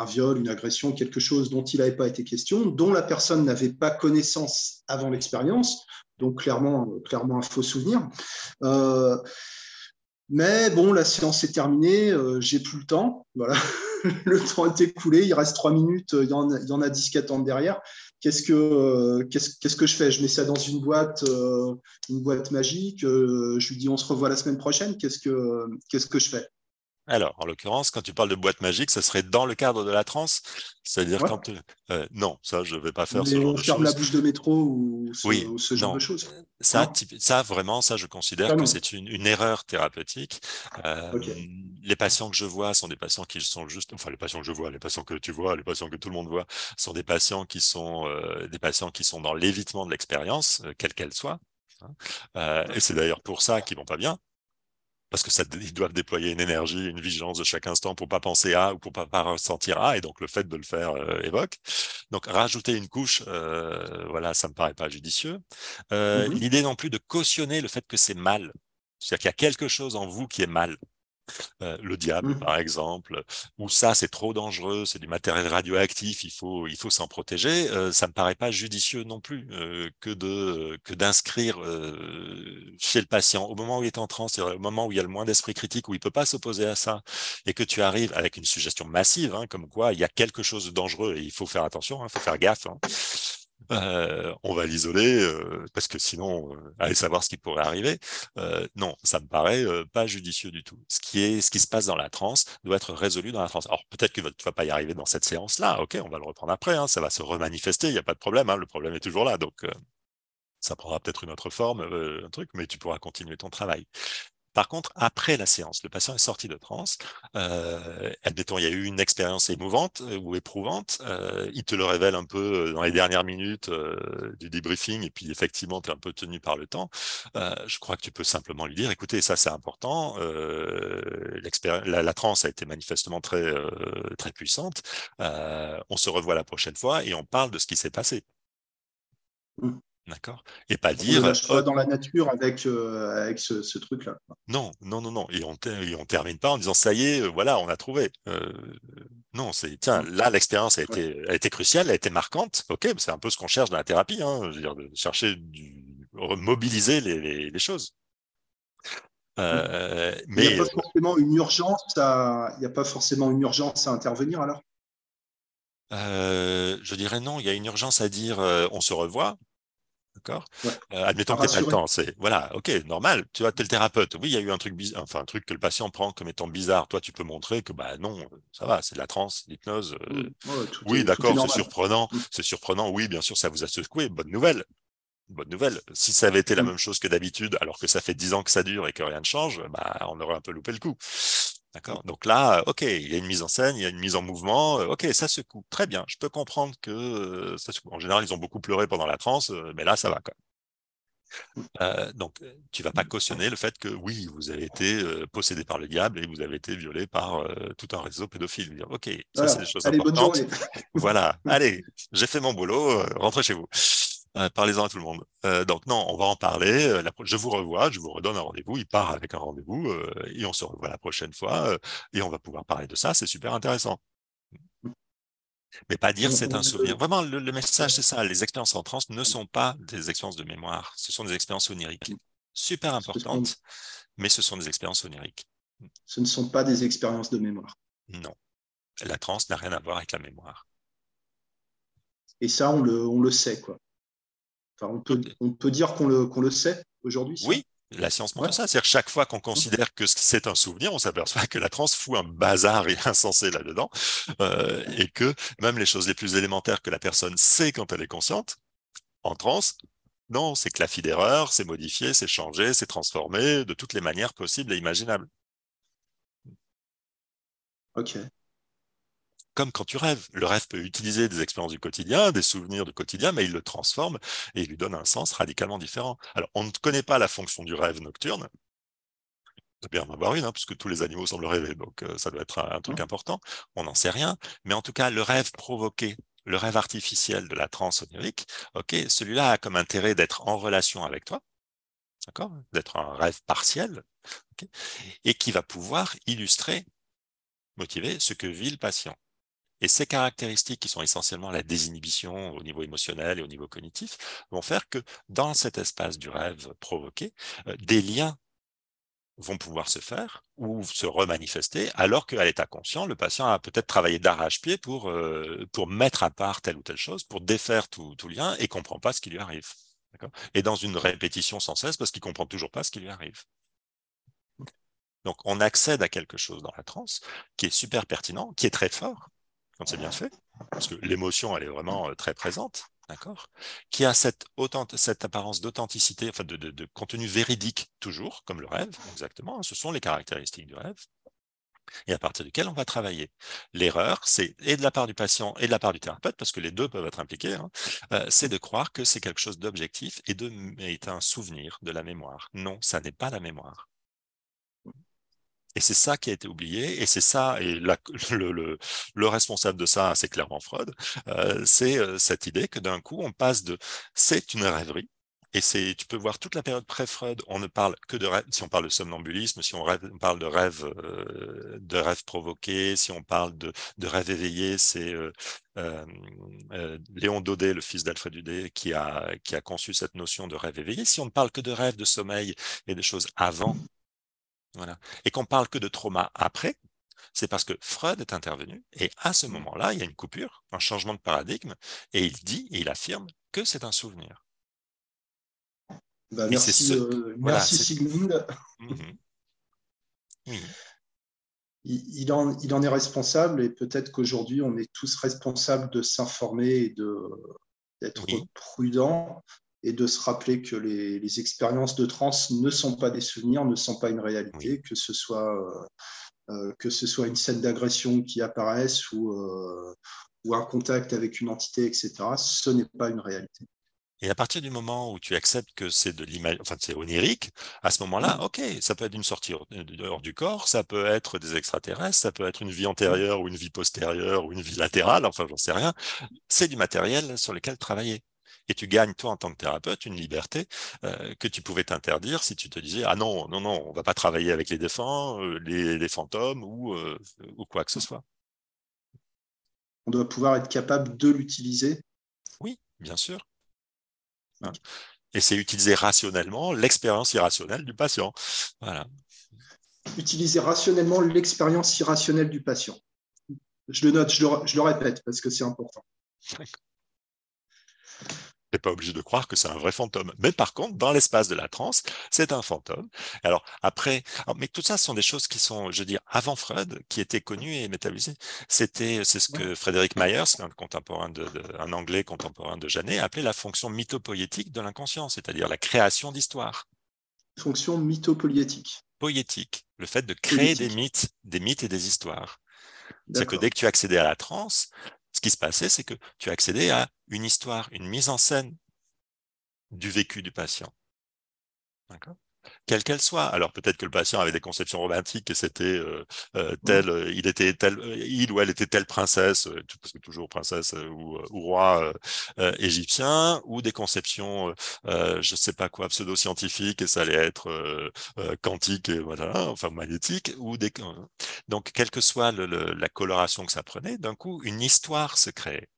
un viol, une agression, quelque chose dont il n'avait pas été question, dont la personne n'avait pas connaissance avant l'expérience, donc clairement, clairement un faux souvenir. Euh, mais bon, la séance est terminée, euh, j'ai plus le temps. Voilà, le temps est écoulé, il reste trois minutes, il y en a, il y en a 10 qui attendent derrière. Qu'est-ce que, euh, que je fais? Je mets ça dans une boîte, une boîte magique. je lui dis on se revoit la semaine prochaine. Qu'est-ce que, qu'est-ce que je fais? Alors, en l'occurrence, quand tu parles de boîte magique, ça serait dans le cadre de la transe? C'est-à-dire quand. Euh, non, ça, je ne vais pas faire ce genre de choses. la bouche de métro ou ce, genre de choses ça, ça, vraiment, ça, je considère que c'est une, erreur thérapeutique. Euh, les patients que je vois sont des patients qui sont juste. Enfin, les patients que je vois, les patients que tu vois, les patients que tout le monde voit, sont des patients qui sont, euh, des patients qui sont dans l'évitement de l'expérience, quelle qu'elle soit. Hein. et c'est d'ailleurs pour ça qu'ils vont pas bien, parce que ça, ils doivent déployer une énergie, une vigilance de chaque instant pour pas penser à ou pour pas, pas ressentir à, et donc le fait de le faire euh, évoque. Donc rajouter une couche, euh, voilà, ça me paraît pas judicieux. Euh, mmh l'idée non plus de cautionner le fait que c'est mal, c'est-à-dire qu'il y a quelque chose en vous qui est mal. Euh, le diable, mmh. par exemple, ou ça, c'est trop dangereux, c'est du matériel radioactif, il faut, il faut s'en protéger. Euh, ça me paraît pas judicieux non plus euh, que de que d'inscrire chez le patient au moment où il est en transe, au moment où il y a le moins d'esprit critique, où il peut pas s'opposer à ça, et que tu arrives avec une suggestion massive, hein, comme quoi il y a quelque chose de dangereux et il faut faire attention, il hein, faut faire gaffe. Hein. Euh, on va l'isoler euh, parce que sinon, euh, allez savoir ce qui pourrait arriver. non, ça me paraît pas judicieux du tout. Ce qui est, ce qui se passe dans la transe doit être résolu dans la transe. Alors peut-être que tu vas pas y arriver dans cette séance-là. Ok, on va le reprendre après. Hein, ça va se remanifester. Il n'y a pas de problème. Hein, le problème est toujours là. Donc ça prendra peut-être une autre forme, un truc, mais tu pourras continuer ton travail. Par contre, après la séance, le patient est sorti de transe, euh, admettons, il y a eu une expérience émouvante euh, ou éprouvante, euh, il te le révèle un peu euh, dans les dernières minutes du debriefing, et puis effectivement, tu es un peu tenu par le temps. je crois que tu peux simplement lui dire, écoutez, ça c'est important, la, la transe a été manifestement très, très puissante, on se revoit la prochaine fois et on parle de ce qui s'est passé. Mmh. D'accord Et pas dire. On pas dans la nature avec, euh, avec ce, truc-là. Non, non, non, non. Et on, ne termine pas en disant ça y est, euh, voilà, on a trouvé. Euh, non, c'est tiens, là, l'expérience a été, a été cruciale, elle a été marquante. Ok, c'est un peu ce qu'on cherche dans la thérapie, hein, je veux dire, de chercher du mobiliser les, les, choses. mais il n'y a pas forcément une urgence à, il n'y a pas forcément une urgence à intervenir alors? je dirais non, il y a une urgence à dire on se revoit, D'accord? Euh, Admettons que tu pas le temps. C'est voilà, ok, normal. Tu vois, es le thérapeute. Oui, il y a eu un truc bizarre, enfin un truc que le patient prend comme étant bizarre. Toi, tu peux montrer que bah non, ça va, c'est de la transe, l'hypnose. Euh, mmh. oui, d'accord, c'est surprenant. Mmh. C'est surprenant. Oui, bien sûr, ça vous a secoué. Bonne nouvelle. Bonne nouvelle. Si ça avait été la mmh. même chose que d'habitude, alors que ça fait dix ans que ça dure et que rien ne change, bah on aurait un peu loupé le coup. D'accord Donc là, OK, il y a une mise en scène, il y a une mise en mouvement. OK, ça secoue. Très bien. Je peux comprendre que ça secoue. En général, ils ont beaucoup pleuré pendant la transe, mais là, ça va quand même. donc, tu vas pas cautionner le fait que oui, vous avez été possédé par le diable et vous avez été violé par tout un réseau pédophile. ok, ça c'est des choses importantes. voilà, allez, j'ai fait mon boulot, rentrez chez vous. Euh, parlez-en à tout le monde. Euh, donc non, on va en parler. Euh, je vous revois, je vous redonne un rendez-vous. Il part avec un rendez-vous et on se revoit la prochaine fois et on va pouvoir parler de ça. C'est super intéressant. Mais pas dire c'est un souvenir. Vraiment, le, message, c'est ça. Les expériences en transe ne sont pas des expériences de mémoire. Ce sont des expériences oniriques. Super importantes, mais ce sont des expériences oniriques. Ce ne sont pas des expériences de mémoire. Non. La transe n'a rien à voir avec la mémoire. Et ça, on le, on le sait, quoi on, peut, on peut dire qu'on le, le sait aujourd'hui Oui, la science montre ça. C'est-à-dire chaque fois qu'on considère que c'est un souvenir, on s'aperçoit que la transe fout un bazar et insensé là-dedans, euh, et que même les choses les plus élémentaires que la personne sait quand elle est consciente, en transe, non, c'est claffé d'erreur, c'est modifié, c'est changé, c'est transformé de toutes les manières possibles et imaginables. Ok comme quand tu rêves. Le rêve peut utiliser des expériences du quotidien, des souvenirs du quotidien, mais il le transforme et il lui donne un sens radicalement différent. Alors, on ne connaît pas la fonction du rêve nocturne. Il doit bien en avoir une, hein, puisque tous les animaux semblent rêver, donc euh, ça doit être un, truc important. On n'en sait rien, mais en tout cas, le rêve provoqué, le rêve artificiel de la transe onirique, ok, celui-là a comme intérêt d'être en relation avec toi, d'accord, d'être un rêve partiel, et qui va pouvoir illustrer, motiver ce que vit le patient. Et ces caractéristiques qui sont essentiellement la désinhibition au niveau émotionnel et au niveau cognitif vont faire que dans cet espace du rêve provoqué, euh, des liens vont pouvoir se faire ou se remanifester, alors qu'à l'état conscient, le patient a peut-être travaillé d'arrache-pied pour, euh, pour mettre à part telle ou telle chose, pour défaire tout, tout lien et comprend pas ce qui lui arrive. Et dans une répétition sans cesse parce qu'il comprend toujours pas ce qui lui arrive. Donc on accède à quelque chose dans la transe qui est super pertinent, qui est très fort, quand c'est bien fait, parce que l'émotion, elle est vraiment euh, très présente, d'accord? Qui a cette, cette apparence d'authenticité, enfin de, de, contenu véridique toujours, comme le rêve, exactement. Hein, ce sont les caractéristiques du rêve et à partir duquel on va travailler. L'erreur, c'est et de la part du patient et de la part du thérapeute, parce que les deux peuvent être impliqués, hein, euh, c'est de croire que c'est quelque chose d'objectif et de est un souvenir de la mémoire. Non, ça n'est pas la mémoire. Et c'est ça qui a été oublié, et c'est ça, et le, le, responsable de ça, c'est clairement Freud, euh, c'est euh, cette idée que d'un coup, on passe de c'est une rêverie, et c'est, tu peux voir toute la période pré-Freud, on ne parle que de rêve, si on parle de somnambulisme, si on, parle de rêve, euh, de rêve provoqué, si on parle de, de rêve éveillé, c'est Léon Daudet, le fils d'Alfred Daudet, qui a, qui a conçu cette notion de rêve éveillé. Si on ne parle que de rêve, de sommeil et de choses avant voilà. Et qu'on parle que de trauma après, C'est parce que Freud est intervenu et à ce mmh. moment-là, il y a une coupure, un changement de paradigme et il dit et il affirme que c'est un souvenir. Bah, merci, euh, merci Sigmund. Mmh il, en, il, en, est responsable et peut-être qu'aujourd'hui, on est tous responsables de s'informer et d'être prudents et de se rappeler que les, expériences de trans ne sont pas des souvenirs, ne sont pas une réalité, que, ce soit, euh, euh, que ce soit une scène d'agression qui apparaisse ou, euh, ou un contact avec une entité, etc. Ce n'est pas une réalité. Et à partir du moment où tu acceptes que c'est de l'image, enfin c'est onirique, à ce moment-là, ok, ça peut être une sortie hors du corps, ça peut être des extraterrestres, ça peut être une vie antérieure ou une vie postérieure ou une vie latérale, enfin j'en sais rien. C'est du matériel sur lequel travailler. Et tu gagnes, toi, en tant que thérapeute, une liberté euh, que tu pouvais t'interdire si tu te disais Ah non, non, non, on va pas travailler avec les défunts, euh, les, fantômes ou, euh, ou quoi que ce soit. On doit pouvoir être capable de l'utiliser. Oui, bien sûr. Hein. Et c'est utiliser rationnellement l'expérience irrationnelle du patient. Voilà. Utiliser rationnellement l'expérience irrationnelle du patient. Je le note, je le, je le répète parce que c'est important n'es pas obligé de croire que c'est un vrai fantôme. Mais par contre, dans l'espace de la transe, c'est un fantôme. Alors après, mais tout ça ce sont des choses qui sont, je veux dire, avant Freud, qui étaient connues et métabolisées. C'était, c'est ce que Frédéric Myers, un contemporain de, un anglais contemporain de Janet, appelait la fonction mythopoïétique de l'inconscient, c'est-à-dire la création d'histoires. Fonction mythopoïétique. Poïétique, le fait de créer des mythes, des mythes et des histoires. C'est que dès que tu accédais à la transe, ce qui se passait, c'est que tu accédais à une histoire, une mise en scène du vécu du patient. D'accord? Quelle qu'elle soit. Alors peut-être que le patient avait des conceptions romantiques et c'était euh, euh, tel, euh, il était tel, il ou elle était telle princesse, parce que toujours princesse ou, roi égyptien, ou des conceptions, je sais pas quoi, pseudo-scientifiques et ça allait être quantique et voilà, enfin magnétique, ou des donc quelle que soit la coloration que ça prenait, d'un coup une histoire se crée.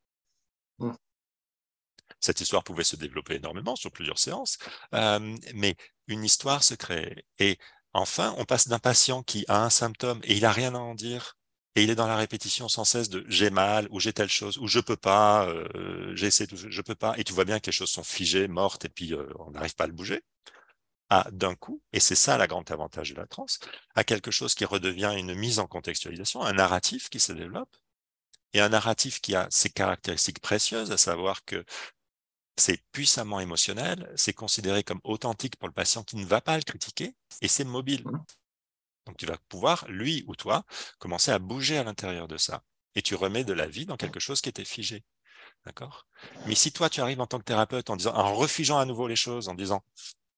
Cette histoire pouvait se développer énormément sur plusieurs séances, mais une histoire se crée. Et enfin, on passe d'un patient qui a un symptôme et il n'a rien à en dire, et il est dans la répétition sans cesse de j'ai mal ou j'ai telle chose ou je peux pas, euh, j'ai je peux pas, et tu vois bien que les choses sont figées, mortes, et puis euh, on n'arrive pas à le bouger. À d'un coup, et c'est ça la grande avantage de la transe, à quelque chose qui redevient une mise en contextualisation, un narratif qui se développe, et un narratif qui a ses caractéristiques précieuses, à savoir que c'est puissamment émotionnel, c'est considéré comme authentique pour le patient qui ne va pas le critiquer, et c'est mobile. Mmh. Donc tu vas pouvoir, lui ou toi, commencer à bouger à l'intérieur de ça. Et tu remets de la vie dans quelque chose qui était figé. D'accord? Mais si toi, tu arrives en tant que thérapeute en disant, en refugeant à nouveau les choses, en disant,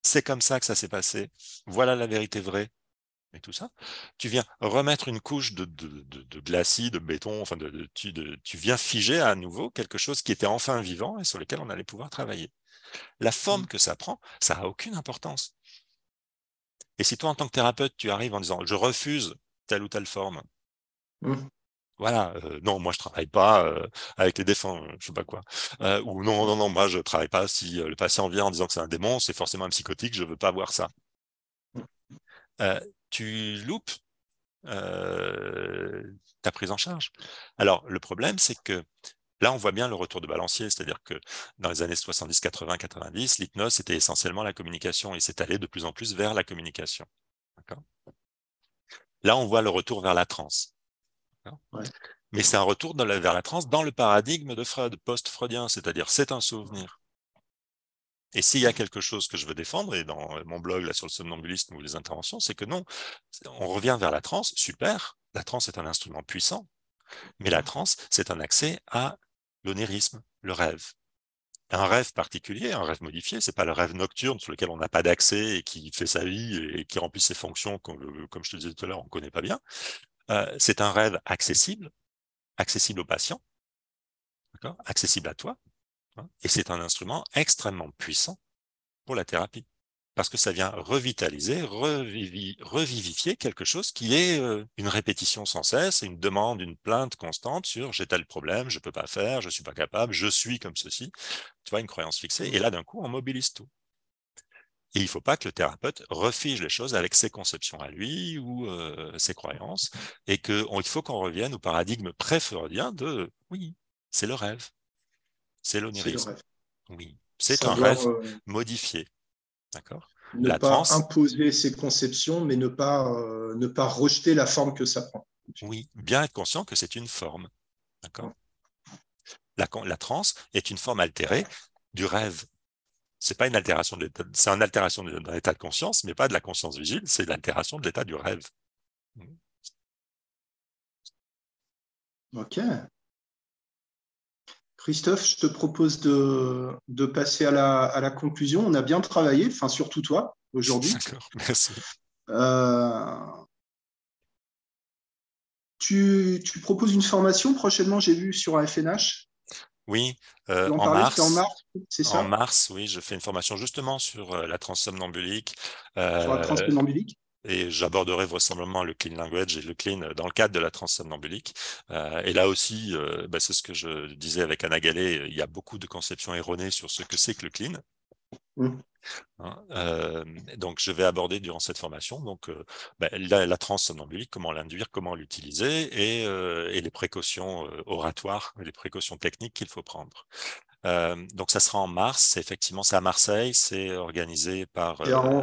c'est comme ça que ça s'est passé, voilà la vérité vraie, et tout ça, tu viens remettre une couche de, de, de, glacis, de béton, enfin de, tu, tu viens figer à nouveau quelque chose qui était enfin vivant et sur lequel on allait pouvoir travailler. La forme mmh. que ça prend, ça n'a aucune importance. Et si toi, en tant que thérapeute, tu arrives en disant je refuse telle ou telle forme, mmh. voilà, euh, non, moi je travaille pas euh, avec les défunts, je sais pas quoi. Euh, ou non, non, non, moi je travaille pas si le patient vient en disant que c'est un démon, c'est forcément un psychotique, je veux pas voir ça. Tu loupes euh, ta prise en charge. Alors, le problème, c'est que là, on voit bien le retour de balancier, c'est-à-dire que dans les années 70, 80, 90, l'hypnose, c'était essentiellement la communication et c'est allé de plus en plus vers la communication. Là, on voit le retour vers la transe. Mais c'est un retour vers la transe dans le paradigme de Freud, post-freudien, c'est-à-dire c'est un souvenir. Et s'il y a quelque chose que je veux défendre, et dans mon blog là sur le somnambulisme ou les interventions, c'est que non, on revient vers la transe, super, la transe est un instrument puissant, mais la transe, c'est un accès à l'onirisme, le rêve. Un rêve particulier, un rêve modifié, c'est pas le rêve nocturne sur lequel on n'a pas d'accès et qui fait sa vie et qui remplit ses fonctions, comme, je te disais tout à l'heure, on ne connaît pas bien. Euh, c'est un rêve accessible, accessible aux patients, accessible à toi, et c'est un instrument extrêmement puissant pour la thérapie, parce que ça vient revitaliser, revivifier quelque chose qui est euh, une répétition sans cesse, une demande, une plainte constante sur j'ai tel problème, je ne peux pas faire, je ne suis pas capable, je suis comme ceci. Tu vois, une croyance fixée. Et là, d'un coup, on mobilise tout. Il ne faut pas que le thérapeute refige les choses avec ses conceptions à lui ou euh, ses croyances, et qu'il faut qu'on revienne au paradigme pré-freudien de oui, c'est le rêve, c'est l'onirisme. Oui, c'est un rêve euh, modifié. D'accord? Ne pas imposer ses conceptions, mais ne pas, euh, ne pas rejeter la forme que ça prend. Oui, bien être conscient que c'est une forme. D'accord? La, la transe est une forme altérée du rêve c'est pas une altération de l'état, c'est une altération de l'état de conscience, mais pas de la conscience vigile, c'est l'altération de l'état du rêve. Ok. Christophe, je te propose de, de passer à la, à la, conclusion. On a bien travaillé, enfin surtout toi, aujourd'hui. D'accord, merci. Euh, tu, tu, proposes une formation prochainement, j'ai vu sur AFNH. Oui, euh, en, mars, en mars, oui, je fais une formation justement sur euh, la transsomnambulique. Euh, sur la transsomnambulique et j'aborderai vraisemblablement le clean language et le clean dans le cadre de la transsomnambulique. Euh, et là aussi, euh, bah, c'est ce que je disais avec Anna Gallet, il y a beaucoup de conceptions erronées sur ce que c'est que le clean. Mmh. Hein, euh, donc, je vais aborder durant cette formation donc euh, bah, la, la transsomnambulique, comment l'induire, comment l'utiliser et, euh, et, les précautions oratoires, les précautions techniques qu'il faut prendre. donc, ça sera en mars. Effectivement, c'est à Marseille. C'est organisé par.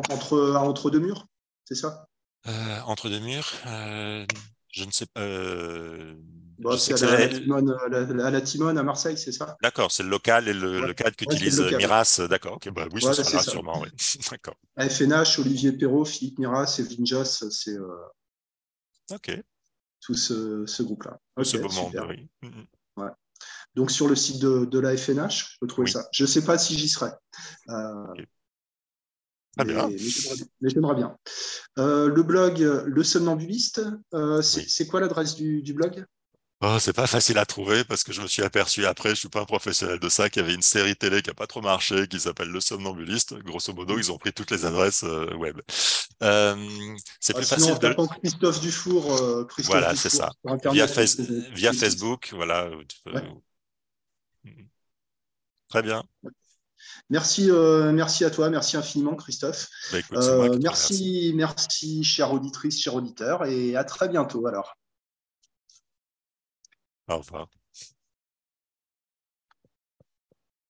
entre, entre deux murs, c'est ça? Entre deux murs. je ne sais pas. C'est à, la, Timone, à Marseille, c'est ça? D'accord, c'est le local et le, cadre qu'utilise Miras. D'accord, bah, oui, ce sera sûrement. D'accord. FNH, Olivier Perrault, Philippe Miras et Vinjas, c'est euh, tout ce, groupe-là. ce beau monde, oui. Mm, mm. Donc sur le site de, la FNH, je peux trouver ça. Je ne sais pas si j'y serai. Euh, bien. Mais, j'aimerais bien. Euh, le blog Le Somnambuliste, c'est quoi l'adresse du, du blog? Oh, c'est pas facile à trouver parce que je me suis aperçu après, je suis pas un professionnel de ça, qu'il y avait une série télé qui a pas trop marché, qui s'appelle Le Somnambuliste. Grosso modo, ils ont pris toutes les adresses euh, web. Euh, c'est plus sinon, facile de. Christophe Dufour. Euh, Christophe voilà, c'est ça. Via, via Facebook, voilà. Très bien. Merci, euh, merci à toi, merci infiniment, Christophe. Bah, écoute, euh, merci, merci, chère auditrice, chers auditeurs, et à très bientôt alors. Au revoir.